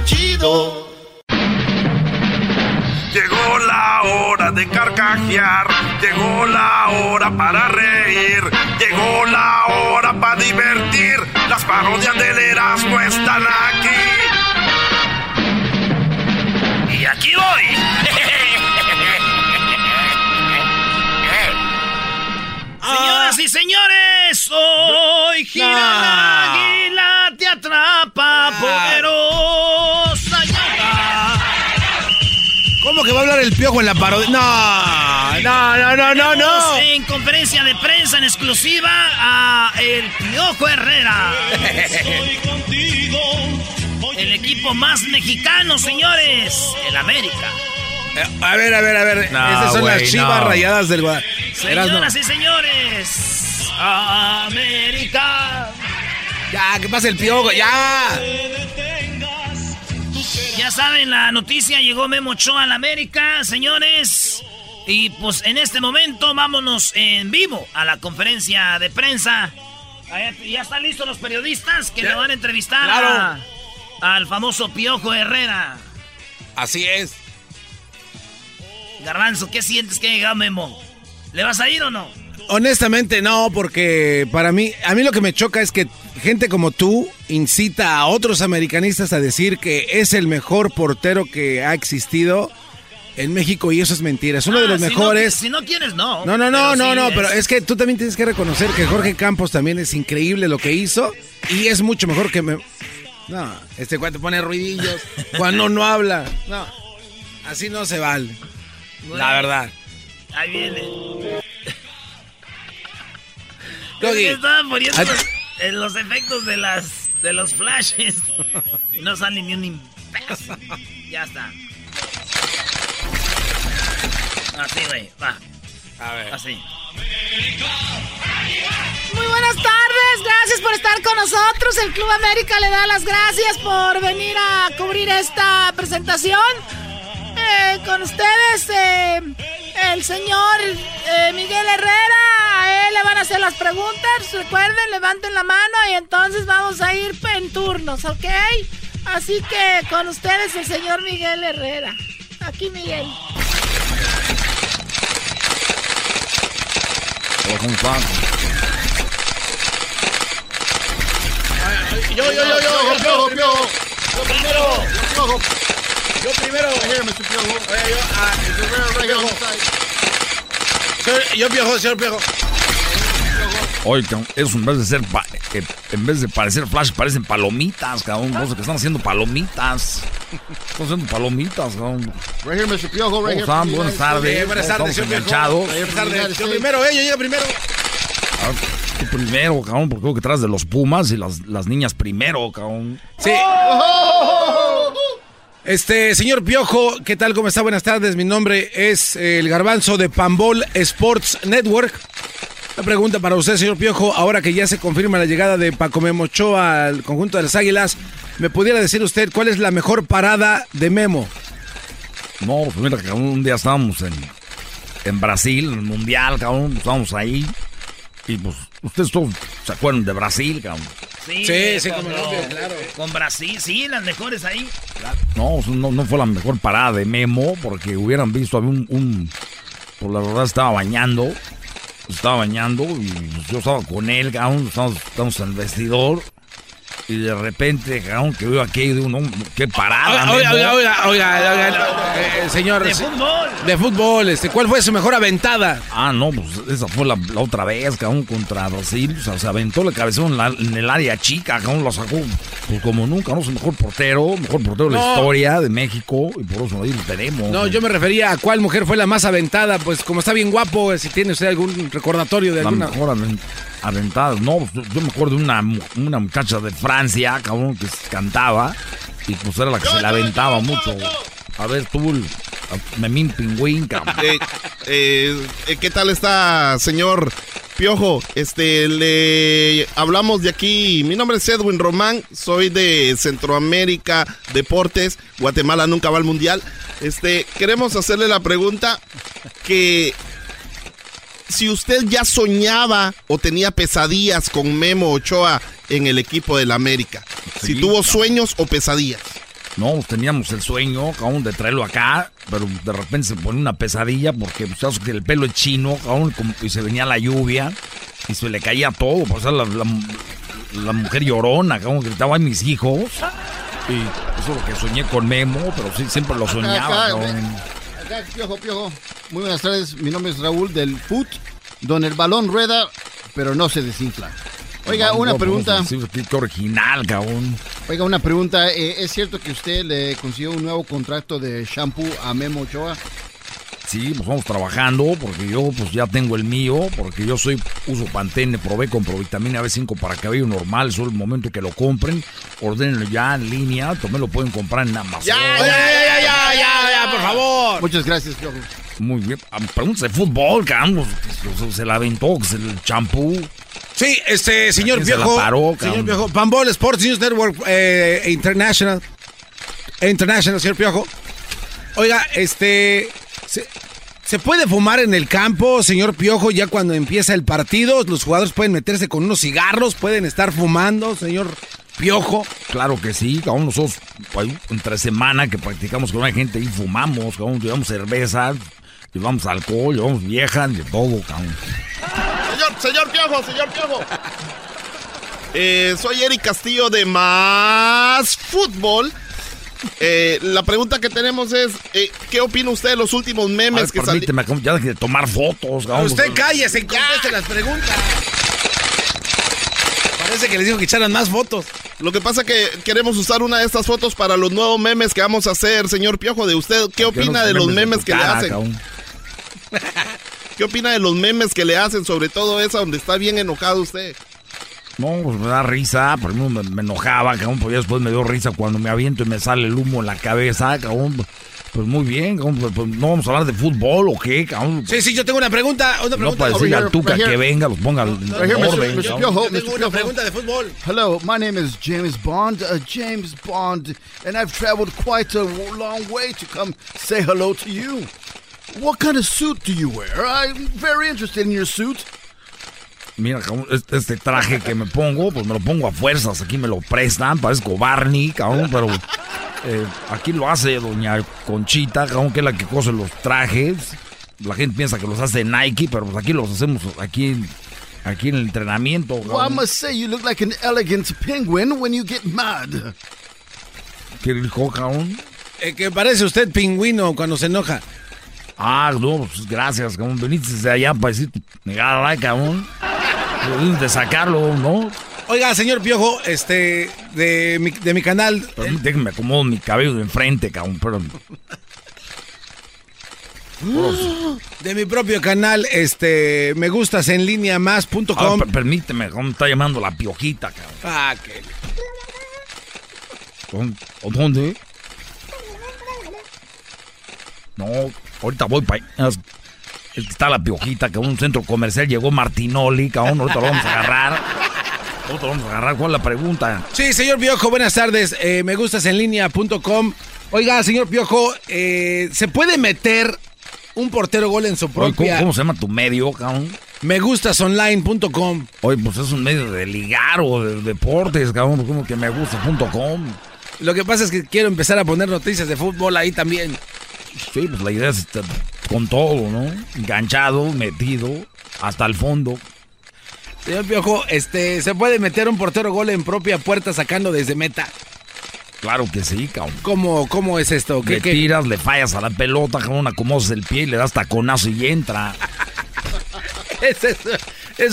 Chido. Llegó la hora de carcajear, llegó la hora para reír, llegó la hora para divertir. Las parodias del Erasmo están aquí. Y aquí voy. Señoras y señores, hoy gira la águila, te atrapa, poderosa que va a hablar el piojo en la parodia? No, no, no, no, no, no. En conferencia de prensa en exclusiva a el Piojo Herrera. El equipo más mexicano, señores, el América. Eh, A ver, a ver, a ver. No, Esas son las chivas no. rayadas del Gua- Señoras y señores, América. Ya, ¿qué pasa el piojo? Ya. Ya saben, la noticia llegó Memo Ochoa a la América, señores. Y pues en este momento vámonos en vivo a la conferencia de prensa. Allá- Ya están listos los periodistas que Ya. le van a entrevistar Claro. a- al famoso Piojo Herrera. Así es. Garbanzo, ¿qué sientes que llega Memo? ¿Le vas a ir o no? Honestamente no, porque para mí, a mí lo que me choca es que gente como tú incita a otros americanistas a decir que es el mejor portero que ha existido en México y eso es mentira. Es uno de Ah, los si no mejores. qui- Si no, quieres, no. No, no, no, Pero no, sí no, es- pero es que tú también tienes que reconocer que Jorge Campos también es increíble lo que hizo y es mucho mejor que me... No, este cuate pone ruidillos cuando no habla. No, así no se vale. La verdad. Ahí viene. Doggy. Estaban poniendo los, los efectos de las de los flashes. No sale ni un imbécil. Ya está. Así, güey. Va. A ver. Así. Muy buenas tardes, gracias por estar con nosotros. El Club América le da las gracias por venir a cubrir esta presentación. Eh, con ustedes, eh, el señor eh, Miguel Herrera. A él le van a hacer las preguntas. Recuerden, levanten la mano y entonces vamos a ir en turnos, ¿ok? Así que con ustedes el señor Miguel Herrera. Aquí Miguel. ¿Cómo están? Yo, yo, yo, yo, yo, yo, yo, yo primero. Yo, yo primero. Oye, yo, ah, Piojo. Señor- Yo piojo, señor piojo. Oye, cabrón, eso en vez de ser, pa- que en vez de parecer flash, parecen palomitas, cabrón. No sé que están haciendo palomitas. Están haciendo palomitas, cabrón. Right here, Mr. Piojo, right ¿Cómo here. están? Buenas tardes. Buenas tardes, piojo. enganchados. Buenas tardes. Yo primero, eh, yo llego primero. Ah, tú primero, cabrón, porque creo que traes de los Pumas y las, las niñas primero, cabrón. Sí. Este, señor Piojo, ¿qué tal? ¿Cómo está? Buenas tardes. Mi nombre es eh, el garbanzo de Pambol Sports Network. Una pregunta para usted, señor Piojo. Ahora que ya se confirma la llegada de Paco Memo Ochoa al conjunto de las Águilas, ¿me pudiera decir usted cuál es la mejor parada de Memo? No, pues mira, cabrón, un día estábamos en, en Brasil, en el Mundial, cabrón, estábamos ahí. Y pues, ustedes todos se acuerdan de Brasil, cabrón. Sí, Sí, sí, con- no, claro. Con Brasil, sí, las mejores ahí. No, no, no fue la mejor parada de Memo, porque hubieran visto, había un, un pues la verdad estaba bañando, estaba bañando y yo estaba con él, cabrón, estamos, estamos en el vestidor. Y de repente, cabrón, que veo aquí de un hombre, qué parada, Oiga, oiga, oiga, oiga, oiga, eh, señor. De fútbol. De fútbol, este, ¿cuál fue su mejor aventada? Ah, no, pues esa fue la, la otra vez, cabrón, contra Brasil. O sea, se aventó la cabeza en, la- en el área chica, cabrón, lo sacó pues como nunca, ¿no? Es el mejor portero, mejor portero de la historia de México. Y por eso ahí lo tenemos. No, yo me refería a cuál mujer fue la más aventada, pues como está bien guapo, eh, si tiene usted algún recordatorio de La alguna... mejor aven- aventada. No, yo, me acuerdo de una, una muchacha de Francia, cabrón, que cantaba. Y pues era la que se la aventaba mucho. A ver, tú, Memín Pingüín, cabrón. Eh, eh, ¿Qué tal está, señor Piojo, este, le hablamos de aquí. Mi nombre es Edwin Román, soy de Centroamérica Deportes. Guatemala nunca va al mundial. Este, queremos hacerle la pregunta que si usted ya soñaba o tenía pesadillas con Memo Ochoa en el equipo del América. si tuvo sueños o pesadillas. No, teníamos el sueño, aún de traerlo acá, pero de repente se pone una pesadilla porque pues, que el pelo es chino, aún y se venía la lluvia y se le caía todo. Pues, la, la, mujer llorona, como gritaba a mis hijos. Y eso es lo que soñé con Memo, pero sí, siempre lo soñaba. Acá, piojo, piojo. Muy buenas tardes, mi nombre es Raúl del FUT, donde el balón rueda, pero no se desinfla. Oiga, una pregunta. Qué original, cabrón. Oiga, una pregunta. Eh, ¿Es cierto que usted le consiguió un nuevo contrato de shampoo a Memo Ochoa? Sí, pues vamos trabajando porque yo pues ya tengo el mío, porque yo soy uso Pantene, probé con Provitamina B5 para cabello normal, solo el momento que lo compren, ordenenlo ya en línea, también lo pueden comprar en Amazon. Ya, ya, ya, ya, ya, ya, por favor. Muchas gracias, Piojo. Muy bien, ah, pregúntese de fútbol, cabrón, se la aventó, el champú. Sí, este, señor viejo. señor viejo. Pambol Sports News Network eh, International. International, señor Piojo. Oiga, este. Se, puede fumar en el campo, señor Piojo, ya cuando empieza el partido? Los jugadores pueden meterse con unos cigarros, pueden estar fumando, señor Piojo. Claro que sí, aún nosotros, entre semana que practicamos con una gente y fumamos, aún llevamos cerveza, llevamos alcohol, llevamos viejas, de todo, cabrón. Señor, señor Piojo, señor Piojo. Eh, soy Eric Castillo de Más Fútbol. Eh, la pregunta que tenemos es, eh, ¿qué opina usted de los últimos memes que salieron? ya de tomar fotos. Usted cállese y conteste las preguntas. Parece que les dijo que echaran más fotos. Lo que pasa es que queremos usar una de estas fotos para los nuevos memes que vamos a hacer, señor Piojo. De usted, ¿qué opina de los memes que le hacen? ¿Qué opina de los memes que le hacen, sobre todo esa donde está bien enojado usted? No, pues me da risa, por ejemplo, me, enojaba, cabrón, pues después me dio risa cuando me aviento y me sale el humo en la cabeza, cabrón. Pues muy bien, cabrón, pues, pues no vamos a hablar de fútbol o qué, cabrón. Sí, sí, yo tengo una pregunta, una pregunta. No para decirle al Tuca que venga, los ponga al orden. tengo una pregunta de fútbol. Hello, my name is James Bond, uh, James Bond, and I've traveled quite a long way to come say hello to you. What kind of suit do you wear? I'm very interested in your suit. Mira, este, este, traje que me pongo, pues me lo pongo a fuerzas. Aquí me lo prestan, parezco Barney, cabrón, pero eh, aquí lo hace doña Conchita, cabrón, que es la que cose los trajes. La gente piensa que los hace Nike, pero pues aquí los hacemos aquí, aquí en el entrenamiento. Well, I must say, you look like an elegant penguin when you get mad. ¿Qué dijo, cabrón? Eh, que parece usted pingüino cuando se enoja. Ah, no, pues gracias, cabrón. Veniste desde allá para decir, like, cabrón. De sacarlo, ¿no? Oiga, señor Piojo, este, de mi, de mi canal. déjeme acomodo mi cabello de enfrente, cabrón, perdón. De mi propio canal, este, me gustas en línea más.com. Permíteme, ¿cómo está llamando la piojita, cabrón? Ah, que. ¿Dónde? No, Ahorita voy para Está la piojita, que un centro comercial llegó Martinoli, cabrón. Ahorita lo vamos a agarrar. Ahorita lo vamos a agarrar. ¿Cuál es la pregunta? Sí, señor Piojo, buenas tardes. Eh, me gustas en línea.com. Oiga, señor Piojo, eh, ¿se puede meter un portero gol en su propia... ¿cómo, se llama tu medio, cabrón? Me gustasonline.com. Oye, pues es un medio de ligar o de deportes, cabrón. Como que me gustas.com. Lo que pasa es que quiero empezar a poner noticias de fútbol ahí también. Sí, pues la idea es estar con todo, ¿no? Enganchado, metido, hasta el fondo. Señor Piojo, este, ¿se puede meter un portero gol en propia puerta sacando desde meta? Claro que sí, cabrón. ¿Cómo, cómo es esto? ¿Qué, le tiras, le fallas a la pelota, cabrón, acomodas el pie y le das taconazo y entra. eso,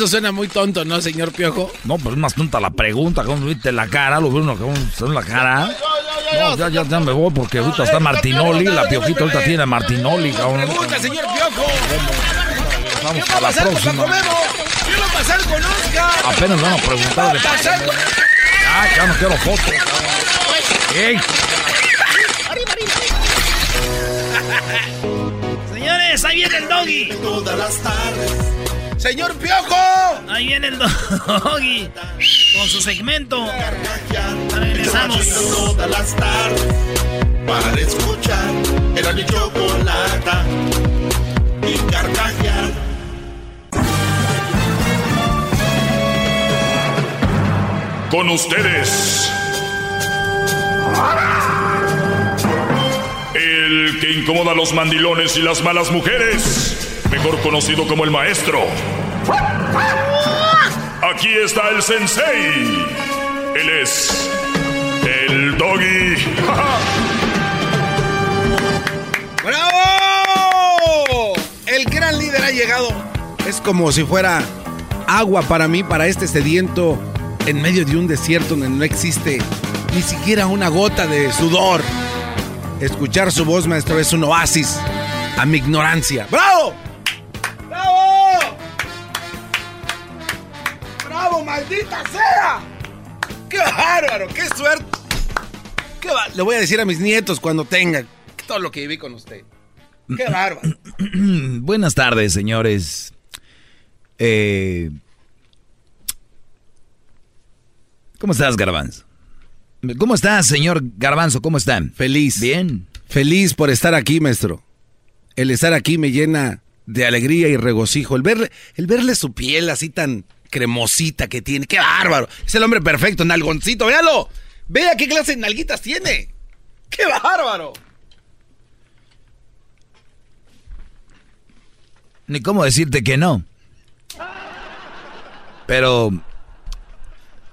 suena muy tonto, ¿no, señor Piojo? No, pero es más tonta la pregunta, ¿cómo viste la cara? Lo uno, en la cara. No, ya, ya, ya me voy porque ahorita está Martinoli. La piojita ahorita tiene a Martinoli, cabrón. gusta, señor Piojo! Vamos a la próxima. ¿Qué va a pasar con Oscar? Apenas vamos a preguntar de Ah, ya no quiero fotos. ¡Ey! Señores, ahí viene el doggy. Todas las tardes ¡Señor Piojo! Ahí viene el doggy con su segmento. Regresamos. Todas las tardes para escuchar era mi chocolata y carcajear. Con ustedes. El que incomoda a los mandilones y las malas mujeres. Mejor conocido como el maestro. Aquí está el sensei. Él es el doggy. ¡Bravo! El gran líder ha llegado. Es como si fuera agua para mí, para este sediento, en medio de un desierto donde no existe ni siquiera una gota de sudor. Escuchar su voz, maestro, es un oasis a mi ignorancia. ¡Bravo! ¡Bravo! ¡Bravo, maldita sea! ¡Qué bárbaro! ¡Qué suerte! ¿Qué? Le voy a decir a mis nietos cuando tenga todo lo que viví con usted. ¡Qué bárbaro! Buenas tardes, señores. Eh, ¿Cómo estás, Garbanzo? ¿Cómo estás, señor Garbanzo? ¿Cómo están? Feliz. Bien. Feliz por estar aquí, maestro. El estar aquí me llena de alegría y regocijo. El verle, el verle su piel así tan cremosita que tiene. ¡Qué bárbaro! Es el hombre perfecto, nalgoncito. ¡Véalo! ¡Vea qué clase de nalguitas tiene! ¡Qué bárbaro! Ni cómo decirte que no. Pero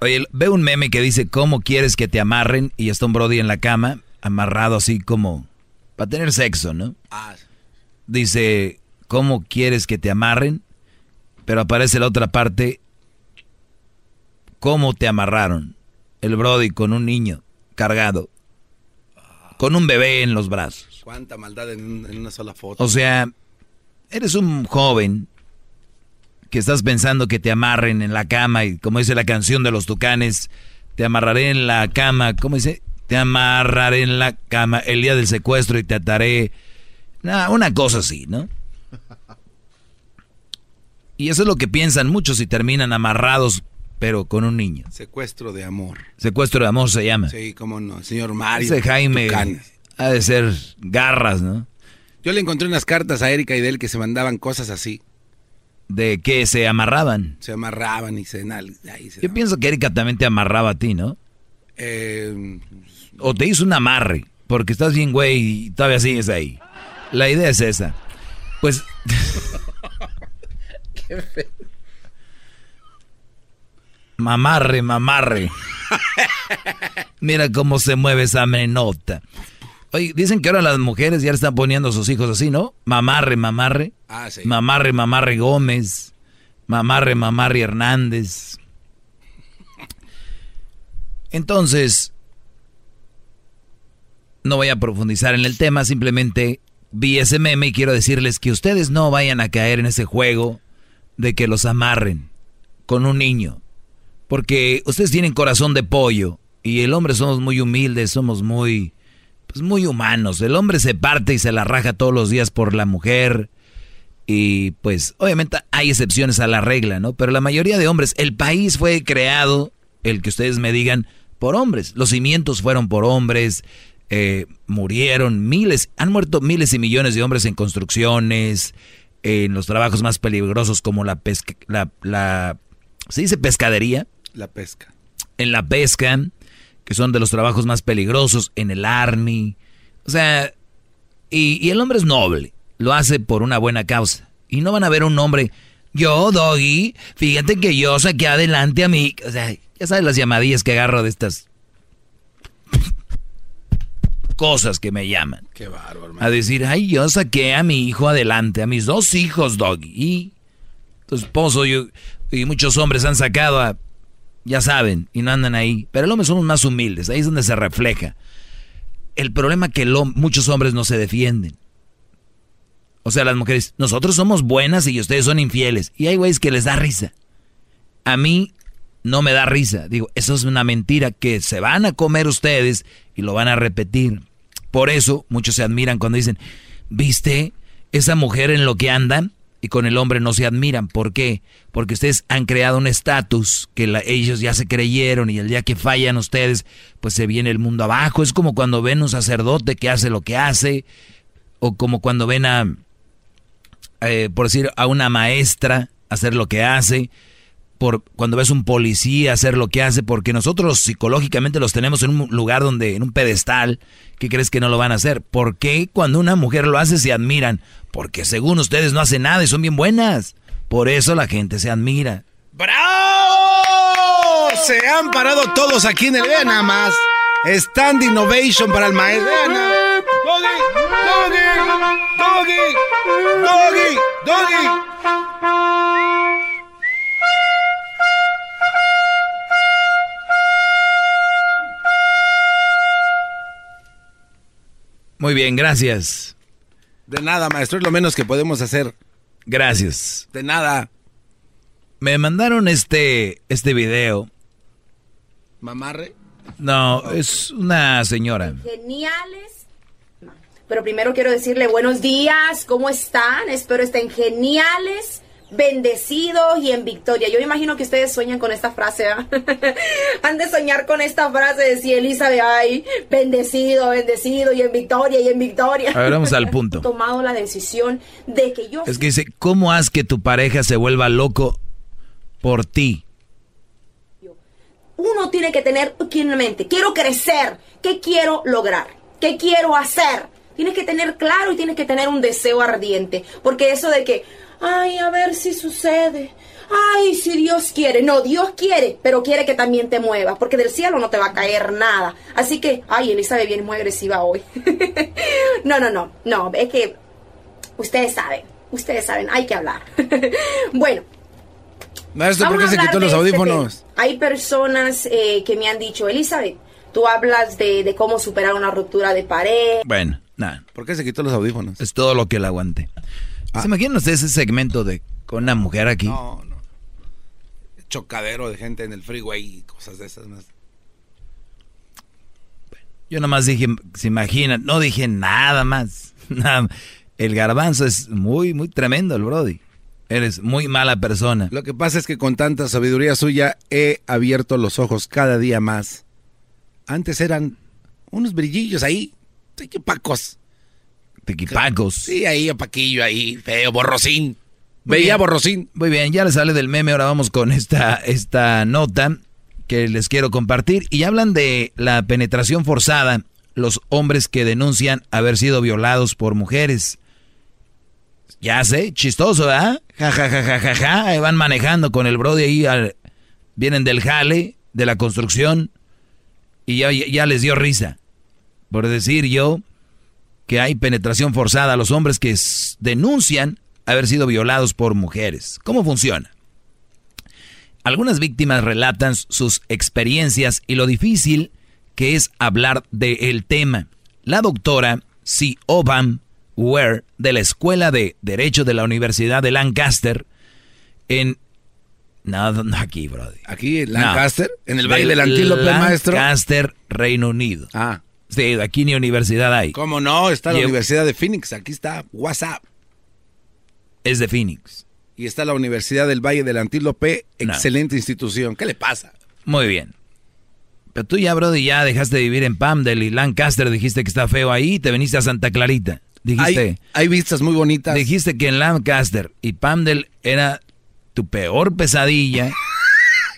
Oye, veo un meme que dice, ¿cómo quieres que te amarren? Y está un brody en la cama, amarrado así como para tener sexo, ¿no? Ah. Dice, ¿cómo quieres que te amarren? Pero aparece la otra parte, ¿cómo te amarraron? El brody con un niño cargado, con un bebé en los brazos. Cuánta maldad en, en una sola foto. O sea, eres un joven que estás pensando que te amarren en la cama y como dice la canción de los tucanes, te amarraré en la cama, ¿cómo dice? Te amarraré en la cama el día del secuestro y te ataré. una cosa así, ¿no? Y eso es lo que piensan muchos y terminan amarrados, pero con un niño. Secuestro de amor. Secuestro de amor se llama. Sí, cómo no, señor Mario. Ese Jaime ha de ser garras, ¿no? Yo le encontré unas cartas a Erika y de él que se mandaban cosas así. ¿De qué? ¿Se amarraban? Se amarraban y se... Ahí Yo pienso que Erika también te amarraba a ti, ¿no? Eh, o te hizo un amarre, porque estás bien, güey, y todavía sigues ahí. La idea es esa. Pues... Qué fe... Mamarre, mamarre. Mira cómo se mueve esa menota. Oye, dicen que ahora las mujeres ya están poniendo a sus hijos así, ¿no? Mamarre, mamarre. Ah, sí. Mamarre, mamarre Gómez. Mamarre, mamarre Hernández. Entonces, no voy a profundizar en el tema, simplemente vi ese meme y quiero decirles que ustedes no vayan a caer en ese juego de que los amarren con un niño. Porque ustedes tienen corazón de pollo y el hombre somos muy humildes, somos muy pues muy humanos. El hombre se parte y se la raja todos los días por la mujer. Y pues obviamente hay excepciones a la regla, ¿no? Pero la mayoría de hombres, el país fue creado, el que ustedes me digan, por hombres. Los cimientos fueron por hombres, eh, murieron miles, han muerto miles y millones de hombres en construcciones, en los trabajos más peligrosos como la pesca, la, la, ¿se dice pescadería? La pesca. En la pesca, que son de los trabajos más peligrosos, en el army. O sea, y, el hombre es noble, lo hace por una buena causa. Y no van a ver un hombre, yo, Doggy, fíjate que yo saqué adelante a mí. O sea, ya sabes las llamadillas que agarro de estas cosas que me llaman. Qué bárbaro. A decir, ay, yo saqué a mi hijo adelante, a mis dos hijos, Doggy. Y tu esposo y muchos hombres han sacado a ya saben, y no andan ahí. Pero el hombre somos más humildes, ahí es donde se refleja. El problema es que muchos hombres no se defienden. O sea, las mujeres, nosotros somos buenas y ustedes son infieles. Y hay güeyes que les da risa. A mí no me da risa. Digo, eso es una mentira que se van a comer ustedes y lo van a repetir. Por eso muchos se admiran cuando dicen, ¿viste esa mujer en lo que anda? Y con el hombre no se admiran. ¿Por qué? Porque ustedes han creado un estatus que ellos ya se creyeron y el día que fallan ustedes, pues se viene el mundo abajo. Es como cuando ven un sacerdote que hace lo que hace, o como cuando ven a, eh, por decir, a una maestra hacer lo que hace por cuando ves un policía hacer lo que hace, porque nosotros psicológicamente los tenemos en un lugar donde, en un pedestal, ¿qué crees que no lo van a hacer? ¿Por qué cuando una mujer lo hace se admiran? Porque según ustedes no hacen nada y son bien buenas. Por eso la gente se admira. ¡Bravo! Se han parado todos aquí en el vean nada más. Stand Innovation para el maestro. Doggy, doggy, doggy, doggy, doggy. Muy bien, gracias. De nada, maestro, es lo menos que podemos hacer. Gracias. De nada. Me mandaron este, este video. ¿Mamarre? No, es una señora. Geniales. Pero primero quiero decirle buenos días, ¿cómo están? Espero estén geniales bendecidos y en victoria. Yo imagino que ustedes sueñan con esta frase, Han de soñar con esta frase de si Elizabeth, ay, bendecido, bendecido y en victoria y en victoria. A ver, vamos al punto. He tomado la decisión de que yo... Es que dice, ¿cómo haz que tu pareja se vuelva loco por ti? Uno tiene que tener en mente, quiero crecer, ¿qué quiero lograr? ¿Qué quiero hacer? Tienes que tener claro y tienes que tener un deseo ardiente, porque eso de que, ay, a ver si sucede. Ay, si Dios quiere. No, Dios quiere, pero quiere que también te muevas, porque del cielo no te va a caer nada. Así que, ay, Elizabeth viene muy agresiva hoy. no, no, no, no, es que ustedes saben, ustedes saben, hay que hablar. bueno. Maestro, ¿por qué se quitó los este audífonos? hay personas eh, que me han dicho, Elizabeth, tú hablas de, de cómo superar una ruptura de pared. Bueno, nada. ¿Por qué se quitó los audífonos? Es todo lo que le aguante. Ah. ¿Se imaginan ustedes ese segmento de con una mujer aquí? No, no. Chocadero de gente en el freeway y cosas de esas más. Yo nomás dije, se imaginan, no dije nada más. El garbanzo es muy, muy tremendo, el Brody. Eres muy mala persona. Lo que pasa es que con tanta sabiduría suya he abierto los ojos cada día más. Antes eran unos brillillos ahí, qué pacos. Tequipacos. Sí, ahí, paquillo ahí, feo, borrosín. Veía borrosín. Muy bien, ya le sale del meme, ahora vamos con esta, esta nota que les quiero compartir. Y hablan de la penetración forzada, los hombres que denuncian haber sido violados por mujeres. Ya sé, chistoso, ¿verdad? Ja, ja, ja, ja, ja, ja. Van manejando con el brody ahí, vienen del jale, de la construcción, y ya, ya les dio risa. Por decir yo, que hay penetración forzada a los hombres que denuncian haber sido violados por mujeres. ¿Cómo funciona? Algunas víctimas relatan sus experiencias y lo difícil que es hablar del tema. La doctora C. Obam Ware de la Escuela de Derecho de la Universidad de Lancaster en no, no aquí, brother. Aquí en Lancaster, en el baile del antílope, maestro. Lancaster, Reino Unido. Ah. Sí, aquí ni universidad hay. ¿Cómo no? Está la Universidad de Phoenix. Aquí está WhatsApp. Es de Phoenix. Y está la Universidad del Valle del Antílope. Excelente institución. ¿Qué le pasa? Muy bien. Pero tú ya, Brody, ya dejaste de vivir en Pamdel y Lancaster. Dijiste que está feo ahí y te viniste a Santa Clarita. Dijiste. Hay, hay vistas muy bonitas. Dijiste que en Lancaster y Pamdel era tu peor pesadilla.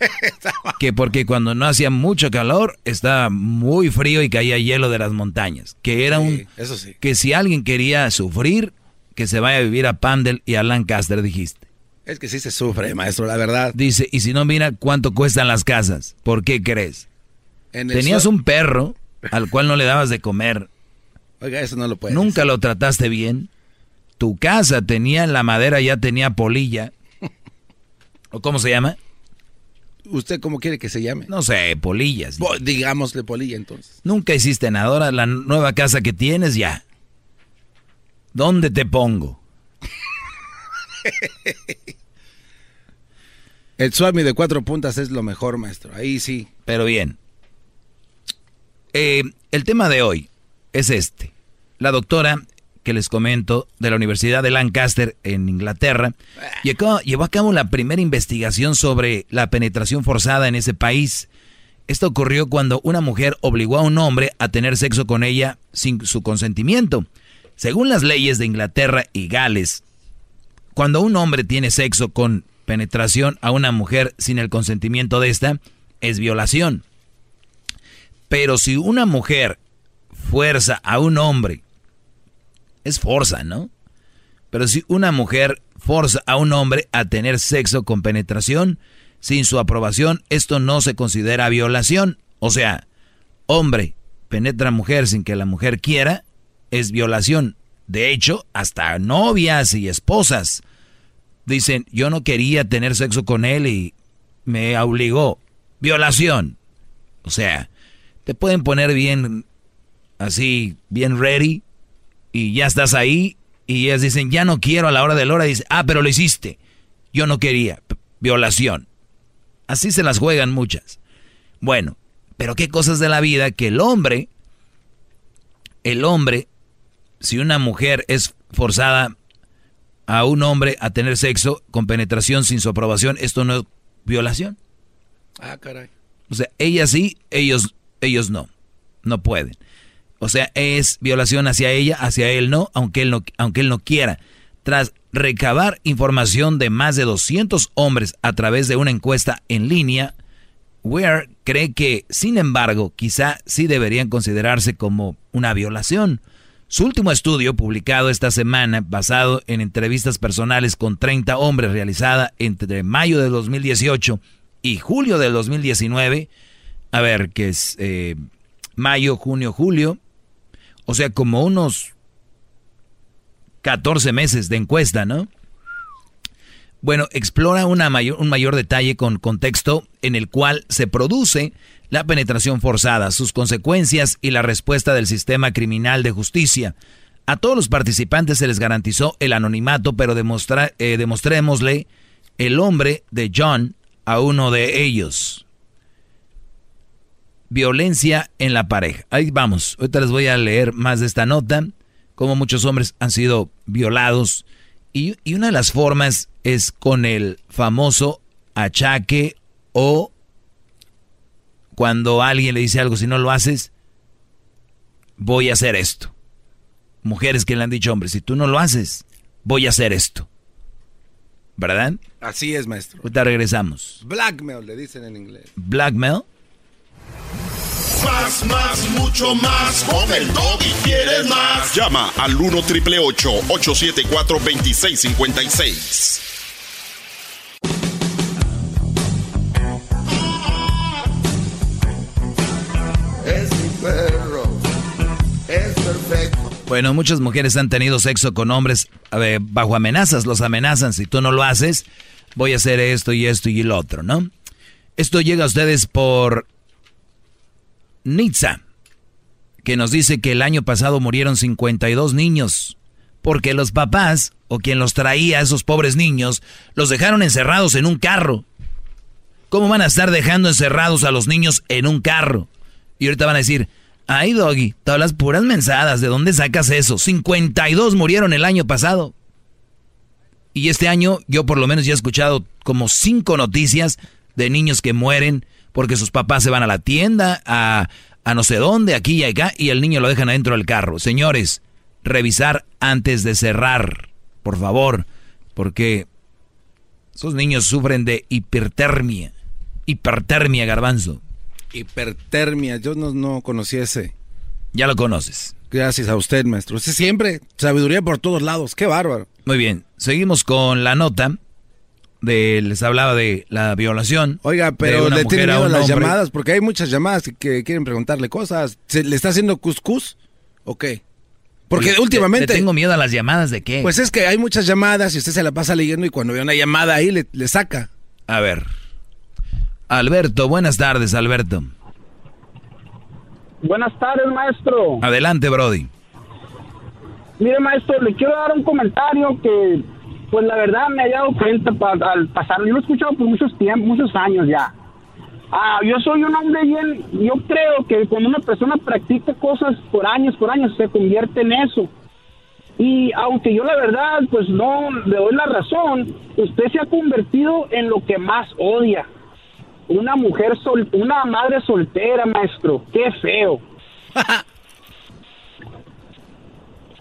que porque cuando no hacía mucho calor estaba muy frío y caía hielo de las montañas. Que era un. Eso sí. Que si alguien quería sufrir, que se vaya a vivir a Pandel y a Lancaster, dijiste. Es que sí se sufre, maestro, la verdad. Dice, y si no, mira cuánto cuestan las casas. ¿Por qué crees? Tenías un perro al cual no le dabas de comer. Oiga, eso no lo puedes. Nunca lo trataste bien. Tu casa tenía, la madera ya tenía polilla. ¿O cómo se llama? ¿Usted cómo quiere que se llame? No sé, polillas. digámosle polilla entonces. Nunca hiciste nada. Ahora la nueva casa que tienes ya. ¿Dónde te pongo? El Swami de cuatro puntas es lo mejor, maestro. Ahí sí. Pero bien. Eh, el tema de hoy es este. La doctora que les comento de la Universidad de Lancaster en Inglaterra llevó, a cabo la primera investigación sobre la penetración forzada en ese país. Esto ocurrió cuando una mujer obligó a un hombre a tener sexo con ella sin su consentimiento. Según las leyes de Inglaterra y Gales, cuando un hombre tiene sexo con penetración a una mujer sin el consentimiento de esta, es violación. Pero si una mujer fuerza a un hombre, es fuerza, ¿no? Pero si una mujer forza a un hombre a tener sexo con penetración sin su aprobación, esto no se considera violación. O sea, hombre penetra mujer sin que la mujer quiera, es violación. De hecho, hasta novias y esposas dicen, yo no quería tener sexo con él y me obligó. Violación. O sea, te pueden poner bien, así, bien ready, y ya estás ahí, y ellas dicen, ya no quiero a la hora de la hora, dice, ah, pero lo hiciste. Yo no quería. Violación. Así se las juegan muchas. Bueno, pero qué cosas de la vida que el hombre, el hombre, si una mujer es forzada a un hombre a tener sexo con penetración sin su aprobación, esto no es violación. Ah, caray. O sea, ella sí, ellos, ellos no. No pueden. O sea, es violación hacia ella, hacia él no, aunque él no, aunque él no quiera. Tras recabar información de más de 200 hombres a través de una encuesta en línea, Ware cree que, sin embargo, quizá sí deberían considerarse como una violación. Su último estudio, publicado esta semana, basado en entrevistas personales con 30 hombres realizada entre mayo de 2018 y julio del 2019, a ver, que es eh, mayo, junio, julio, o sea, como unos 14 meses de encuesta, ¿no? Bueno, explora una mayor, un mayor detalle con contexto en el cual se produce la penetración forzada, sus consecuencias y la respuesta del sistema criminal de justicia. A todos los participantes se les garantizó el anonimato, pero eh, demostrémosle el hombre de John a uno de ellos. Violencia en la pareja. Ahí vamos. Ahorita les voy a leer más de esta nota, cómo muchos hombres han sido violados. Y, y una de las formas es con el famoso achaque o cuando alguien le dice algo, si no lo haces, voy a hacer esto. Mujeres que le han dicho, hombre, si tú no lo haces, voy a hacer esto. ¿Verdad? Así es, maestro. Ahorita regresamos. Blackmail, le dicen en inglés. ¿Blackmail? Más, más, mucho más. Con el y quieres más. Llama al 1 triple 874 2656. Bueno, muchas mujeres han tenido sexo con hombres bajo amenazas, los amenazan, si tú no lo haces, voy a hacer esto y esto y lo otro, ¿no? Esto llega a ustedes por Nitza, que nos dice que el año pasado murieron 52 niños, porque los papás, o quien los traía a esos pobres niños, los dejaron encerrados en un carro. ¿Cómo van a estar dejando encerrados a los niños en un carro? Y ahorita van a decir, Ay, Doggy, te hablas puras mensadas. ¿De dónde sacas eso? 52 murieron el año pasado. Y este año yo por lo menos ya he escuchado como cinco noticias de niños que mueren porque sus papás se van a la tienda, a, a no sé dónde, aquí y acá, y el niño lo dejan adentro del carro. Señores, revisar antes de cerrar, por favor, porque esos niños sufren de hipertermia. Hipertermia, garbanzo. Hipertermia, yo no, no conocía ese. Ya lo conoces. Gracias a usted, maestro. Usted siempre, sabiduría por todos lados. Qué bárbaro. Muy bien, seguimos con la nota. De, les hablaba de la violación. Oiga, pero le tiene miedo a las llamadas, porque hay muchas llamadas que quieren preguntarle cosas. ¿Se, ¿Le está haciendo cuscús o qué? Porque últimamente... tengo miedo a las llamadas de qué? Pues es que hay muchas llamadas y usted se la pasa leyendo y cuando ve una llamada ahí le, le saca. A ver, Alberto, buenas tardes, Alberto. Buenas tardes, maestro. Adelante, Brody. Mire, maestro, le quiero dar un comentario que, pues la verdad me he dado cuenta al pasar. Yo lo he escuchado por muchos tiempos, muchos años ya. Ah, yo soy un hombre bien, yo creo que cuando una persona practica cosas por años, por años, se convierte en eso. Y aunque yo la verdad, pues no le doy la razón, usted se ha convertido en lo que más odia. Una mujer sol, una madre soltera, maestro. Qué feo.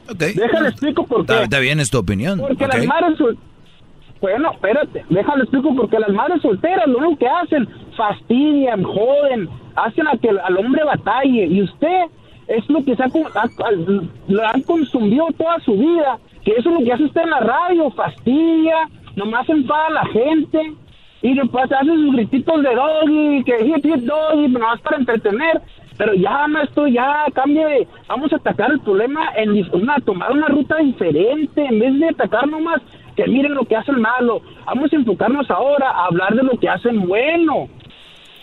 okay. Déjale explico por qué. Está, bien, es tu opinión. Porque las madres Bueno, espérate, déjale explico porque las madres solteras lo único que hacen, fastidian, joden, hacen a que al hombre batalle. Y usted es lo que se ha, lo han consumido toda su vida, que eso es lo que hace usted en la radio, fastidia, nomás enfada a la gente y después hace sus grititos de doggy, que hit, hit doggy, nomás para entretener. Pero ya, maestro, ya cambie, vamos a atacar el problema en una, tomar una ruta diferente, en vez de atacar nomás que miren lo que hacen malo, vamos a enfocarnos ahora a hablar de lo que hacen bueno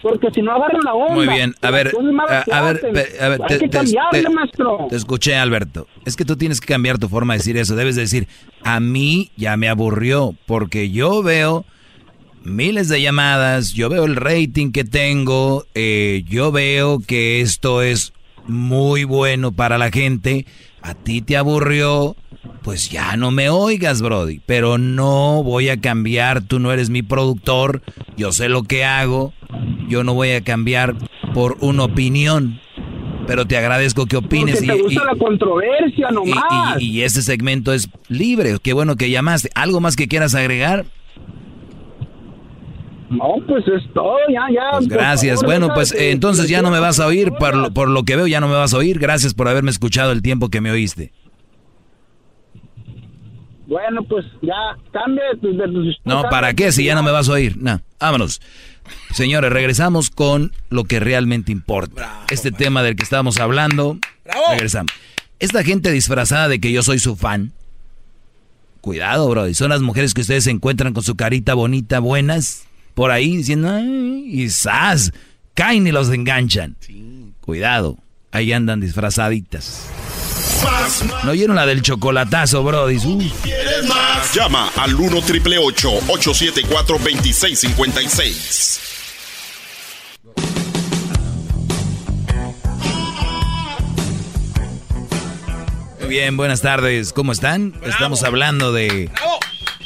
porque si no agarran la onda. Muy bien, a ver, a, ver, a ver, te, te, escuché, Alberto. Es que tú tienes que cambiar tu forma de decir eso. Debes decir, a mí ya me aburrió, porque yo veo miles de llamadas, yo veo el rating que tengo, eh, yo veo que esto es muy bueno para la gente. A ti te aburrió, pues ya no me oigas, Brody. Pero no voy a cambiar, tú no eres mi productor, yo sé lo que hago yo no voy a cambiar por una opinión. Pero te agradezco que opines. Porque te gusta la controversia nomás. Y, este segmento es libre. Qué bueno que llamaste. ¿Algo más que quieras agregar? No, pues es todo, ya, ya. Pues gracias. bueno, pues entonces ya no me vas a oír, por lo, por lo que veo ya no me vas a oír. Gracias por haberme escuchado el tiempo que me oíste. Bueno, pues ya cambia de, de, No, ¿para qué si ya no me vas a oír? No, vámonos. Señores, regresamos con lo que realmente importa. este tema del que estábamos hablando. Regresamos. Esta gente disfrazada de que yo soy su fan. Cuidado, bro. Y son las mujeres que ustedes se encuentran con su carita bonita, buenas, por ahí diciendo, ay, y ¡zas! Caen y los enganchan. Cuidado. Ahí andan disfrazaditas. ¿No oyeron la del chocolatazo, bro? ¿Quieres más? Llama al 1 triple 874 2656. Muy bien, buenas tardes. ¿Cómo están? Estamos hablando de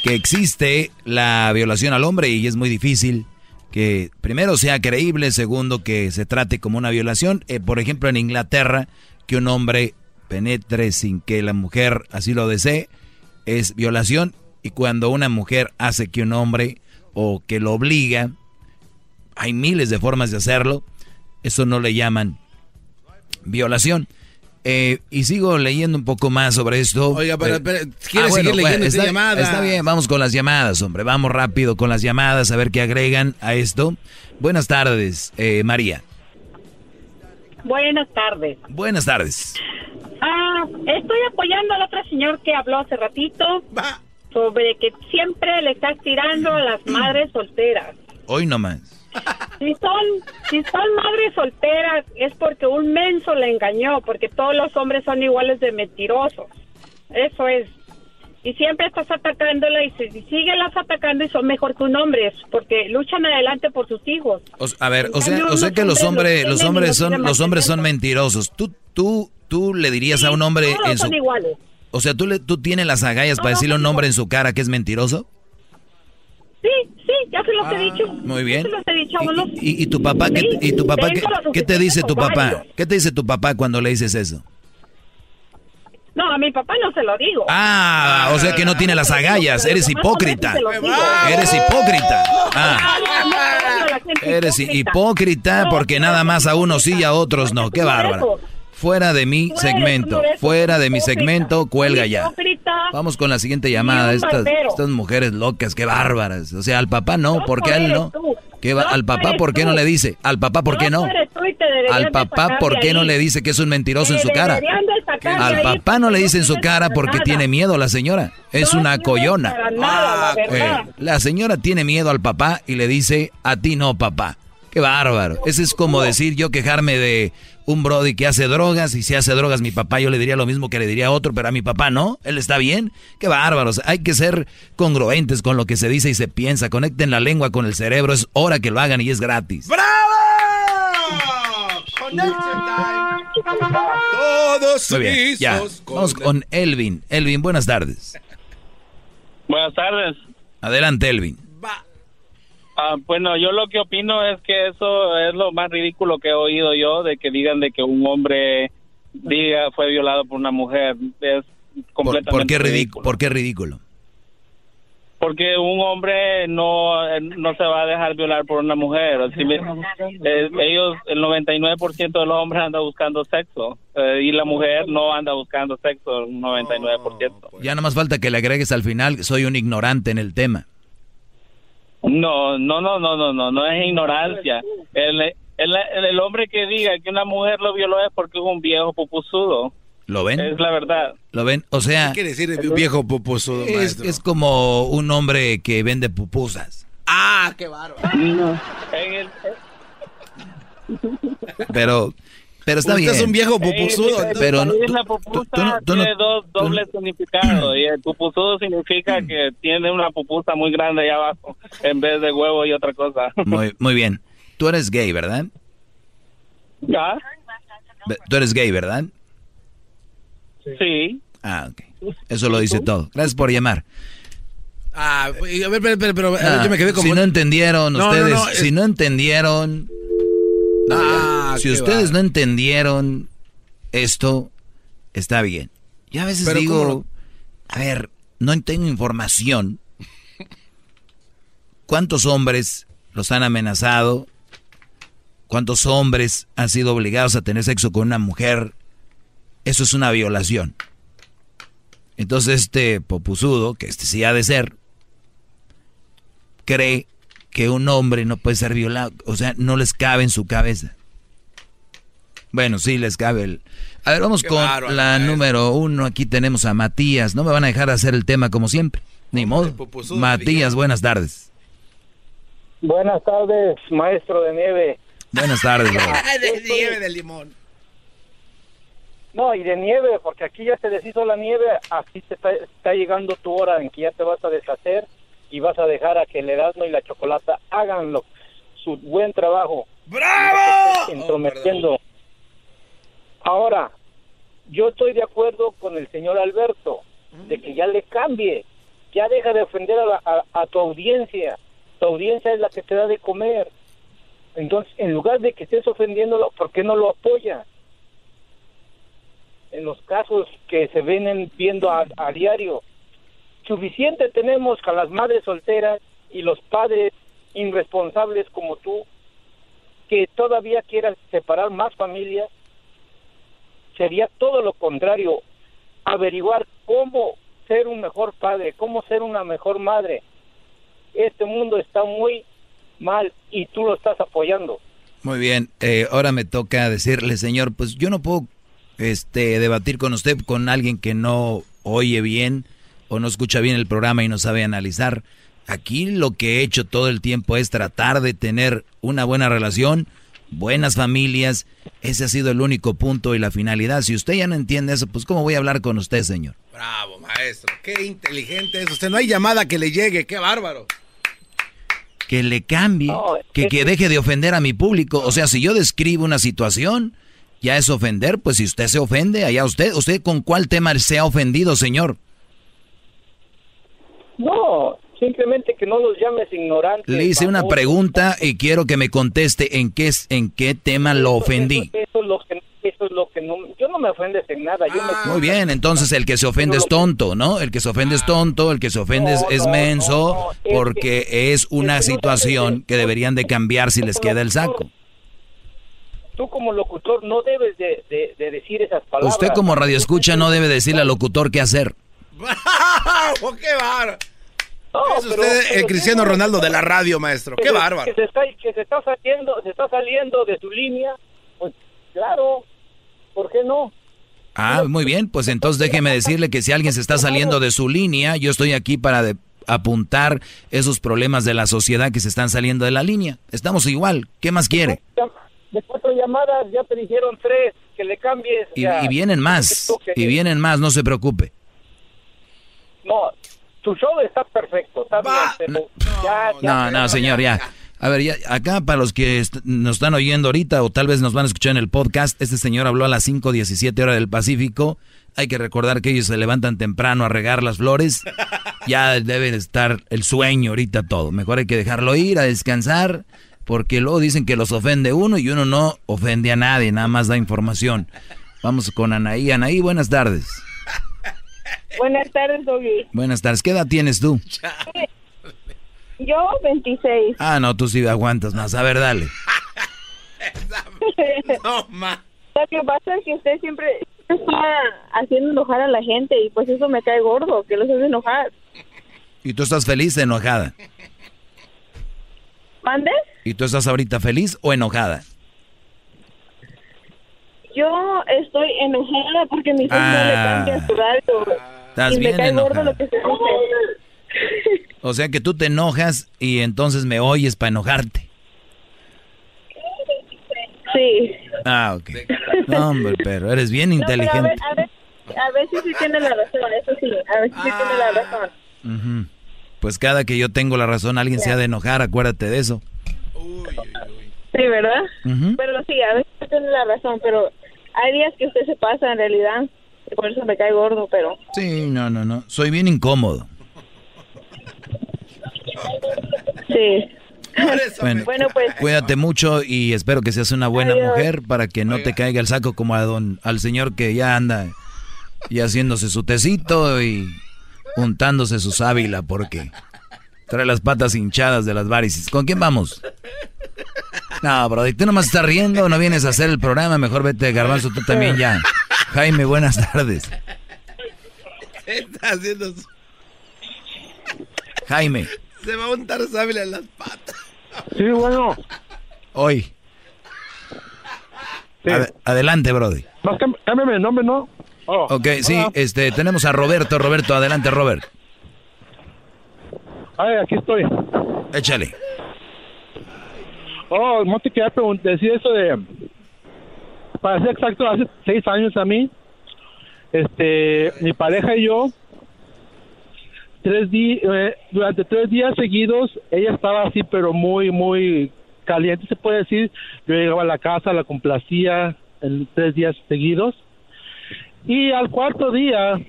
que existe la violación al hombre y es muy difícil que primero sea creíble, segundo que se trate como una violación. Eh, por ejemplo, en Inglaterra, que un hombre penetre sin que la mujer así lo desee, es violación. Y cuando una mujer hace que un hombre o que lo obliga, hay miles de formas de hacerlo, eso no le llaman violación. Eh, y sigo leyendo un poco más sobre esto. Oiga, pero, ¿quiere ah, seguir leyendo llamada? Está bien, vamos con las llamadas, hombre. Vamos rápido con las llamadas a ver qué agregan a esto. Buenas tardes, eh, María. Buenas tardes. Buenas tardes. Ah, estoy apoyando al otro señor que habló hace ratito sobre que siempre le estás tirando a las madres solteras. Hoy nomás. Si son, si son madres solteras es porque un menso le engañó, porque todos los hombres son iguales de mentirosos. Eso es. Y siempre estás atacándola y, si sigue las atacando y son mejor que un hombre, porque luchan adelante por sus hijos. a ver, o sea, o sea que los hombres, los hombres son, los hombres son mentirosos. Tú, tú, tú le dirías a un hombre en su... iguales. O sea, ¿tú, le, tú tienes las agallas para decirle a un hombre en su cara que es mentiroso? Sí, sí, ya se los he ah, dicho. Muy bien. Ya se los he dicho, ¿Y, y, tu papá, qué, y tu papá qué, te dice tu papá? ¿Qué te dice tu papá cuando le dices eso? No, a mi papá no se lo digo. Ah, o sea que no tiene las agallas. Eres hipócrita. Eres hipócrita. Ah. Eres hipócrita porque nada más a unos sí y a otros no. Qué bárbaro. Fuera de mi segmento, fuera de mi segmento, cuelga ya. Vamos con la siguiente llamada. Estas, estas mujeres locas, qué bárbaras. O sea, al papá no, ¿por qué a él no? ¿Qué va? ¿Al papá por qué no le dice? ¿Al papá por qué no? Al papá por qué no le dice que es un mentiroso en su cara? Al papá no le dice en su cara porque tiene miedo la señora. Es una coyona. Eh, la señora tiene miedo al papá y le dice, a ti no, papá. Qué bárbaro. Ese es como decir yo quejarme de un Brody que hace drogas y si hace drogas mi papá yo le diría lo mismo que le diría a otro, pero a mi papá no. Él está bien. Qué bárbaros. Hay que ser congruentes con lo que se dice y se piensa. Conecten la lengua con el cerebro. Es hora que lo hagan y es gratis. ¡Bravo! Todos Muy bien, ya. Vamos con Elvin. Elvin, buenas tardes. Buenas tardes. Adelante, Elvin. Ah, bueno, yo lo que opino es que eso es lo más ridículo que he oído yo, de que digan de que un hombre diga fue violado por una mujer. Es completamente ¿Por, qué ridículo. ¿Por qué ridículo? Porque un hombre no, no se va a dejar violar por una mujer. Eh, ellos, el 99% de los hombres anda buscando sexo eh, y la mujer no anda buscando sexo, el 99%. Ya no más falta que le agregues al final, soy un ignorante en el tema. No, no, no, no, no, no, no es ignorancia. El, el, el hombre que diga que una mujer lo violó es porque es un viejo pupusudo. ¿Lo ven? Es la verdad. ¿Lo ven? O sea... ¿Qué quiere decir viejo pupusudo, es, es, como un hombre que vende pupusas. ¡Ah, qué bárbaro! Pero... Pero está Usted bien. es un viejo pupusudo. pero no, la pupusa tiene dos dobles significados. Y el pupusudo significa que tiene una pupusa muy grande ahí abajo en vez de huevo y otra cosa. Muy, muy bien. Tú eres gay, ¿verdad? ¿Ya? Tú eres gay, ¿verdad? Sí. Ah, ok. Eso lo dice todo. Gracias por llamar. Ah, a ver, pero, pero, pero Ah, yo me quedé como... Si no entendieron No, no, ustedes, no, es- si no entendieron... Ah, si ustedes va. no entendieron esto, está bien. Yo a veces Pero digo, ¿cómo lo- a ver, no tengo información. ¿Cuántos hombres los han amenazado? ¿Cuántos hombres han sido obligados a tener sexo con una mujer? Eso es una violación. Entonces este popusudo, que este sí ha de ser, cree que un hombre no puede ser violado. O sea, no les cabe en su cabeza. Bueno, sí les cabe el... A ver, vamos Qué con la número uno. Aquí tenemos a Matías. No me van a dejar hacer el tema como siempre. Ni modo. Matías, buenas tardes. Buenas tardes, maestro de nieve. Buenas tardes, de nieve de limón. No, y de nieve, porque aquí ya se deshizo la nieve, aquí te está, está llegando tu hora en que ya te vas a deshacer y vas a dejar a que el Erasmo y la Chocolata hagan lo- su buen trabajo. ¡Bravo! Entrometiendo. Ahora, yo estoy de acuerdo con el señor Alberto, de que ya le cambie, ya deja de ofender a, la- a- a tu audiencia, tu audiencia es la que te da de comer. Entonces, en lugar de que estés ofendiéndolo, ¿por qué no lo apoya? en los casos que se vienen viendo a, a diario. Suficiente tenemos con las madres solteras y los padres irresponsables como tú, que todavía quieran separar más familias. Sería todo lo contrario, averiguar cómo ser un mejor padre, cómo ser una mejor madre. Este mundo está muy mal y tú lo estás apoyando. Muy bien, eh, ahora me toca decirle, señor, pues yo no puedo este, debatir con usted con alguien que no oye bien o no escucha bien el programa y no sabe analizar. Aquí lo que he hecho todo el tiempo es tratar de tener una buena relación, buenas familias. Ese ha sido el único punto y la finalidad. Si usted ya no entiende eso, pues ¿cómo voy a hablar con usted, señor? Bravo, maestro. Qué inteligente es usted. No hay llamada que le llegue. Qué bárbaro. que le cambie, que, que deje de ofender a mi público. O sea, si yo describo una situación, ya es ofender, pues si usted se ofende, allá usted, ¿usted con cuál tema se ha ofendido, señor? No, simplemente que no los llames ignorantes. Le hice una pregunta y quiero que me conteste en qué, es- en qué tema lo ofendí. Eso, eso es lo que, eso es lo que no, yo no me ofendes en nada. Yo me- Muy bien, entonces el que se ofende es tonto, ¿no? El que se ofende es tonto, el que se ofende es, es menso, porque es una situación que deberían de cambiar si les queda el saco. Tú como locutor no debes de, de- de decir esas palabras. Usted como radioescucha no debe decirle al locutor qué hacer. ¡Bravo! ¡Qué bárbaro! es pero- usted el pero cristiano Ronaldo de la radio, maestro. que ¡Qué se- bárbaro! Que se está, que se está saliendo, se está saliendo de su línea. Pues claro, ¿por qué no? Ah, muy bien, pues entonces déjeme decirle que si alguien se está saliendo de su línea, yo estoy aquí para de- apuntar esos problemas de la sociedad que se están saliendo de la línea. Estamos igual, ¿qué más quiere? De cuatro llamadas ya te dijeron tres, que le cambies. Y vienen más, y vienen más, no se preocupe. No, tu show está perfecto, está bien, pero ya, ya No, no, señor, ya. A ver, ya, acá para los que nos están oyendo ahorita o tal vez nos van a escuchar en el podcast, este señor habló a las 5.17 horas del Pacífico. Hay que recordar que ellos se levantan temprano a regar las flores. Ya debe estar el sueño ahorita todo. Mejor hay que dejarlo ir a descansar porque luego dicen que los ofende uno y uno no ofende a nadie, nada más da información. Vamos con Anaí. Anaí, buenas tardes. Buenas tardes, Doggy. Buenas tardes. ¿Qué edad tienes tú? Yo, 26. Ah, no, tú sí aguantas más. A ver, dale. no, ma. Lo que pasa es que usted siempre está haciendo enojar a la gente y pues eso me cae gordo, que los hace enojar. ¿Y tú estás feliz o enojada? ¿Mande? ¿Y tú estás ahorita feliz o enojada? Yo estoy enojada porque mi hijo ah, le cambia su radio. Estás y bien me cae gordo lo que se dice. O sea que tú te enojas y entonces me oyes para enojarte. Sí. Ah, ok. No, hombre, pero eres bien inteligente. a, ver, a, ver, si sí tiene la razón, eso sí, a ver si sí tiene la razón. Pues cada que yo tengo la razón, alguien se ha de enojar, acuérdate de eso. Sí, ¿verdad? Pero sí, a veces tiene la razón, pero hay días que usted se pasa en realidad, y por eso me cae gordo, pero... Sí, no, no, no, soy bien incómodo. Sí. Bueno, pues cuídate mucho y espero que seas una buena mujer para que no te caiga el saco como a don al señor que ya anda y haciéndose su tecito y untándose su sábila porque trae las patas hinchadas de las varices. ¿Con quién vamos? No, bro, tú nomás estás riendo, no vienes a hacer el programa, mejor vete, Garbanzo, tú también ya. Jaime, buenas tardes. Está haciendo Jaime. Se va a untar sábila en las patas. Sí, bueno. Hoy. adelante, Brody. cámbiame el nombre, ¿no? Oh. Ok, sí, este, tenemos a Roberto. Roberto, adelante, Robert. Ay, aquí estoy. Échale. Oh, no te quería decir eso de... Para ser exacto, hace seis años a mí, este, mi pareja y yo tres días, eh, durante tres días seguidos, ella estaba así, pero muy, muy caliente, se puede decir. Yo llegaba a la casa, la complacía en tres días seguidos. Y al cuarto día,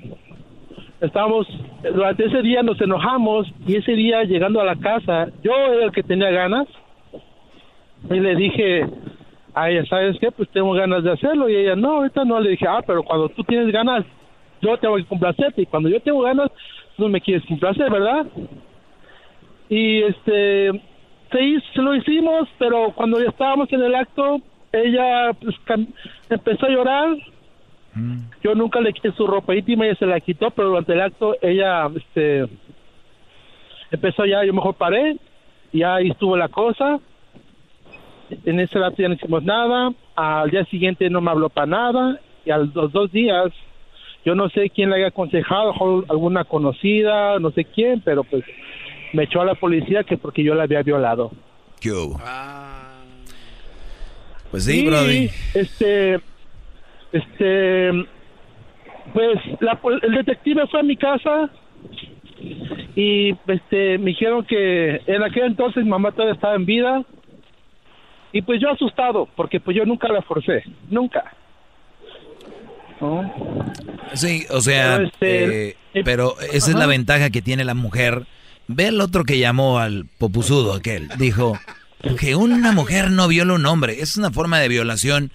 estábamos, durante ese día nos enojamos y ese día llegando a la casa, yo era el que tenía ganas y le dije a ella, ¿sabes qué? Pues tengo ganas de hacerlo y ella, no, ahorita no, le dije, ah, pero cuando tú tienes ganas, yo tengo que complacerte y cuando yo tengo ganas, no me quieres complacer, ¿verdad? Y este, se, lo hicimos, pero cuando ya estábamos en el acto, ella pues, empezó a llorar. Mm. Yo nunca le quité su ropa íntima, ella se la quitó, pero durante el acto ella este, empezó ya, yo mejor paré, y ahí estuvo la cosa. En ese rato ya no hicimos nada, al día siguiente no me habló para nada, y a los dos días yo no sé quién le haya aconsejado, alguna conocida, no sé quién, pero pues me echó a la policía que porque yo la había violado. ¿Qué hubo? Ah. Pues sí, Brody. Este, este, pues el detective fue a mi casa y este me dijeron que en aquel entonces mi mamá todavía estaba en vida y pues yo asustado, porque pues yo nunca la forcé, nunca. Sí, o sea, pero, este, eh, eh, esa es la ventaja que tiene la mujer. Ve el otro que llamó al popuzudo aquel, dijo que una mujer no viola un hombre, es una forma de violación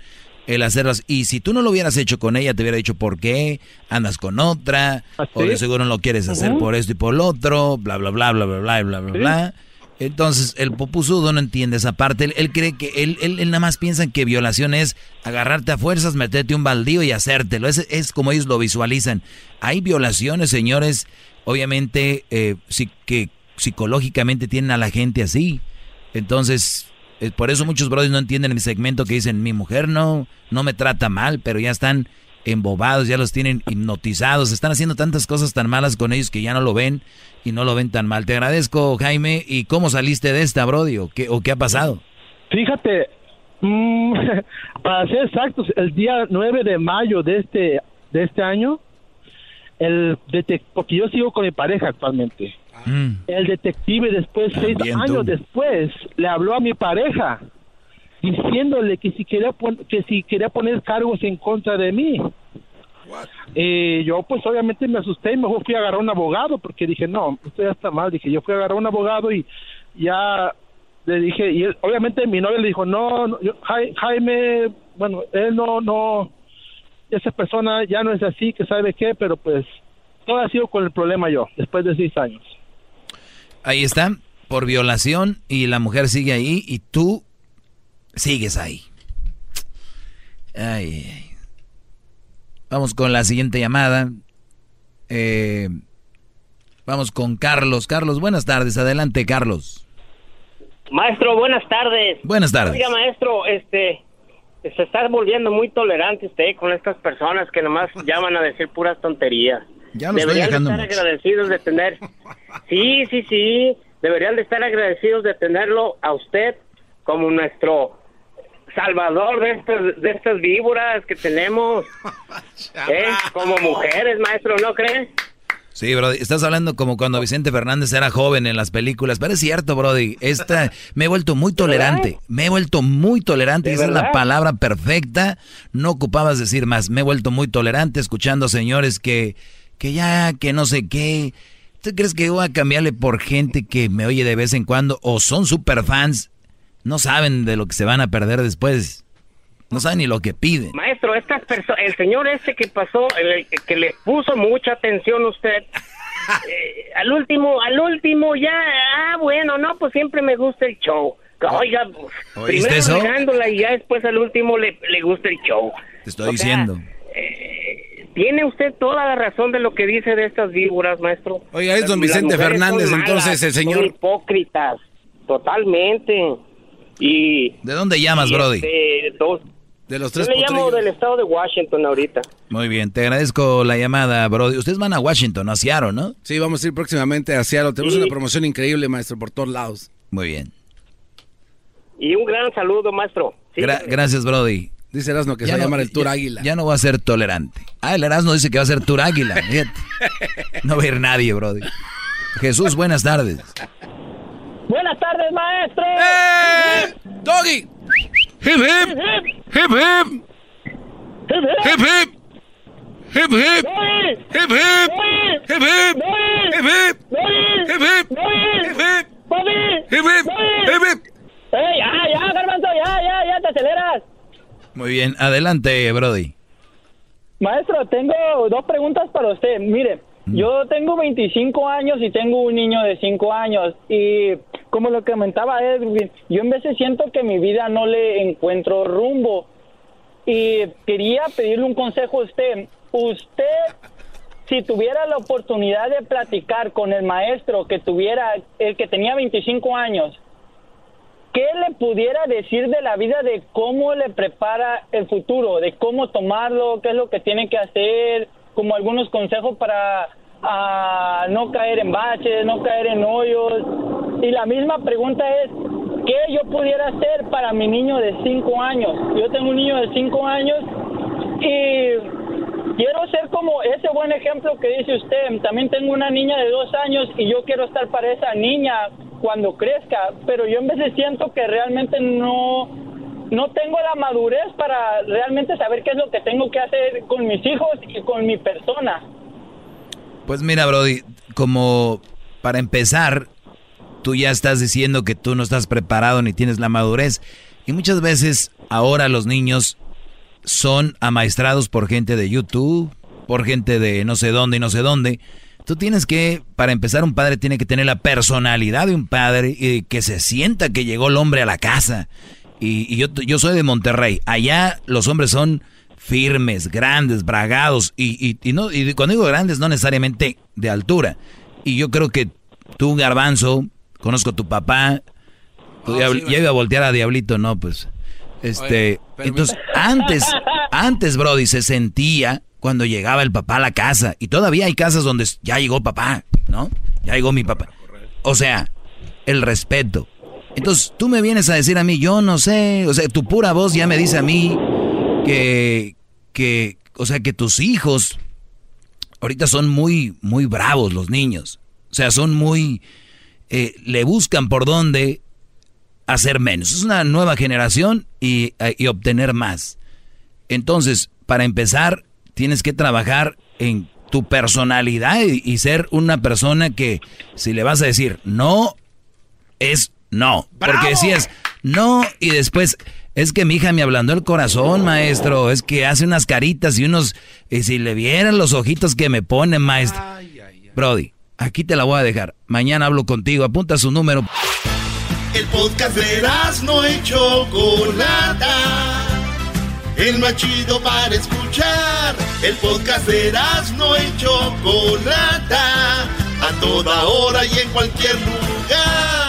el hacerlas. Y si tú no lo hubieras hecho con ella, te hubiera dicho por qué, andas con otra, ¿Ah, o de seguro no lo quieres hacer por esto y por lo otro, bla, bla, bla, bla, bla, bla, bla, ¿Sí? bla. Entonces, el popusudo no entiende esa parte. Él, cree que, él, él, nada más piensa que violación es agarrarte a fuerzas, meterte un baldío y hacértelo. Es, es como ellos lo visualizan. Hay violaciones, señores, obviamente, eh, que psicológicamente tienen a la gente así. Entonces, eh, por eso muchos brothers no entienden el segmento que dicen, mi mujer no, no me trata mal, pero ya están embobados, ya los tienen hipnotizados, están haciendo tantas cosas tan malas con ellos que ya no lo ven y no lo ven tan mal. Te agradezco, Jaime. ¿Y cómo saliste de esta, Brody? ¿O qué, o qué ha pasado? Fíjate, mm, para ser exactos, el día 9 de mayo de este, de este año, el porque yo sigo con mi pareja actualmente. Mm. El detective después, seis años después, le habló a mi pareja diciéndole que si quería que si quería poner cargos en contra de mí. Eh, yo pues obviamente me asusté y mejor fui a agarrar un abogado porque dije, no, esto ya está mal. Dije, yo fui a agarrar un abogado y ya le dije, y obviamente mi novia le dijo, no, Jaime, bueno, él no, no, esa persona ya no es así, que sabe qué, pero pues todo ha sido con el problema yo, después de seis años. Ahí está, por violación y la mujer sigue ahí y tú sigues ahí. Ay, Vamos con la siguiente llamada. Eh, vamos con Carlos. Carlos, buenas tardes. Adelante, Carlos. Maestro, buenas tardes. Buenas tardes. Oiga, maestro, este, se está volviendo muy tolerante usted con estas personas que nomás llaman a decir puras tonterías. Ya Deberían estar agradecidos de tener. Sí, sí, sí. Deberían de estar agradecidos de tenerlo a usted como nuestro salvador de estas, de estas víboras que tenemos. ¿Eh? Como mujeres, maestro, ¿no cree? Sí, Brody, estás hablando como cuando Vicente Fernández era joven en las películas, pero es cierto, Brody, esta, me he vuelto muy tolerante, me he vuelto muy tolerante, esa es la palabra perfecta, no ocupabas decir más, me he vuelto muy tolerante escuchando señores que, que ya, que no sé qué, ¿tú crees que voy a cambiarle por gente que me oye de vez en cuando o son super fans no saben de lo que se van a perder después. No saben ni lo que piden. Maestro, estas el señor ese que pasó, el, que le puso mucha atención a usted, eh, al último, al último ya, ah, bueno, no, pues siempre me gusta el show. Oiga, primero eso? y ya después al último le, gusta el show. Te estoy diciendo. Eh, tiene usted toda la razón de lo que dice de estas víboras, maestro. Oiga, es don Vicente Fernández, entonces el señor. Son hipócritas, totalmente. Y, ¿De dónde llamas, Brody? Este, de los tres Yo le llamo del estado de Washington ahorita. Muy bien, te agradezco la llamada, Brody. Ustedes van a Washington, a Seattle, ¿no? Sí, vamos a ir próximamente a Seattle. Tenemos una promoción increíble, maestro, por todos lados. Muy bien. Y un gran saludo, maestro. gracias, Brody. Dice Erasmo que se va a llamar el Tour Águila. Ya no va a ser tolerante. Ah, el Erasmo dice que va a ser Tour Águila. no va a ir nadie, Brody. Jesús, buenas tardes. Buenas tardes, maestro. ¡Eh! ¡Doggy! ¡Hip, hip! ¡Hip, hip! ¡Hip, hip! ¡Hip, hip! ¡Hip, hip! ¡Hip, hip! ¡Hip, hip! ¡Hip, hip! ¡Hip, hip! ¡Hip, hip! ¡Hip, hip! ¡Eh, ya, ya, Garbanzo! ¡Ya, ya, ya te aceleras! Muy bien, adelante, Brody. Maestro, tengo dos preguntas para usted. Mire, mm. Yo tengo 25 años y tengo un niño de 5 años y como lo comentaba Edwin, yo en veces siento que mi vida no le encuentro rumbo. Y quería pedirle un consejo a usted. Usted, si tuviera la oportunidad de platicar con el maestro que tuviera, el que tenía 25 años, ¿qué le pudiera decir de la vida, de cómo le prepara el futuro, de cómo tomarlo, qué es lo que tiene que hacer, como algunos consejos para a no caer en baches, no caer en hoyos. Y la misma pregunta es, ¿qué yo pudiera hacer para mi niño de 5 años? Yo tengo un niño de 5 años y quiero ser como ese buen ejemplo que dice usted. También tengo una niña de 2 años y yo quiero estar para esa niña cuando crezca, pero yo en veces siento que realmente no no tengo la madurez para realmente saber qué es lo que tengo que hacer con mis hijos y con mi persona. Pues mira, Brody, como para empezar, tú ya estás diciendo que tú no estás preparado ni tienes la madurez. Y muchas veces ahora los niños son amaestrados por gente de YouTube, por gente de no sé dónde y no sé dónde. Tú tienes que, para empezar, un padre tiene que tener la personalidad de un padre y que se sienta que llegó el hombre a la casa. Y, yo, yo soy de Monterrey. Allá los hombres son firmes, grandes, bragados. Y, y, no, y cuando digo grandes, no necesariamente de altura. Y yo creo que tú, Garbanzo, conozco a tu papá. ya iba a voltear a Diablito, no, pues. Este, entonces, antes, antes, Brody, se sentía cuando llegaba el papá a la casa. Y todavía hay casas donde ya llegó papá, ¿no? Ya llegó mi papá. O sea, el respeto. Entonces, tú me vienes a decir a mí, yo no sé, o sea, tu pura voz ya me dice a mí que, que, o sea, que tus hijos ahorita son muy, muy bravos los niños. O sea, son muy... Eh, le buscan por dónde hacer menos. Es una nueva generación y, y obtener más. Entonces, para empezar, tienes que trabajar en tu personalidad y, ser una persona que si le vas a decir no, es no. Porque si es no y después es que mi hija me hablando el corazón, maestro, es que hace unas caritas y unos y si le vieran los ojitos que me pone, maestro. Brody, aquí te la voy a dejar. Mañana hablo contigo, apunta su número. El podcast de no hecho Chocolata el más chido para escuchar. El podcast de no y Chocolata, a toda hora y en cualquier lugar.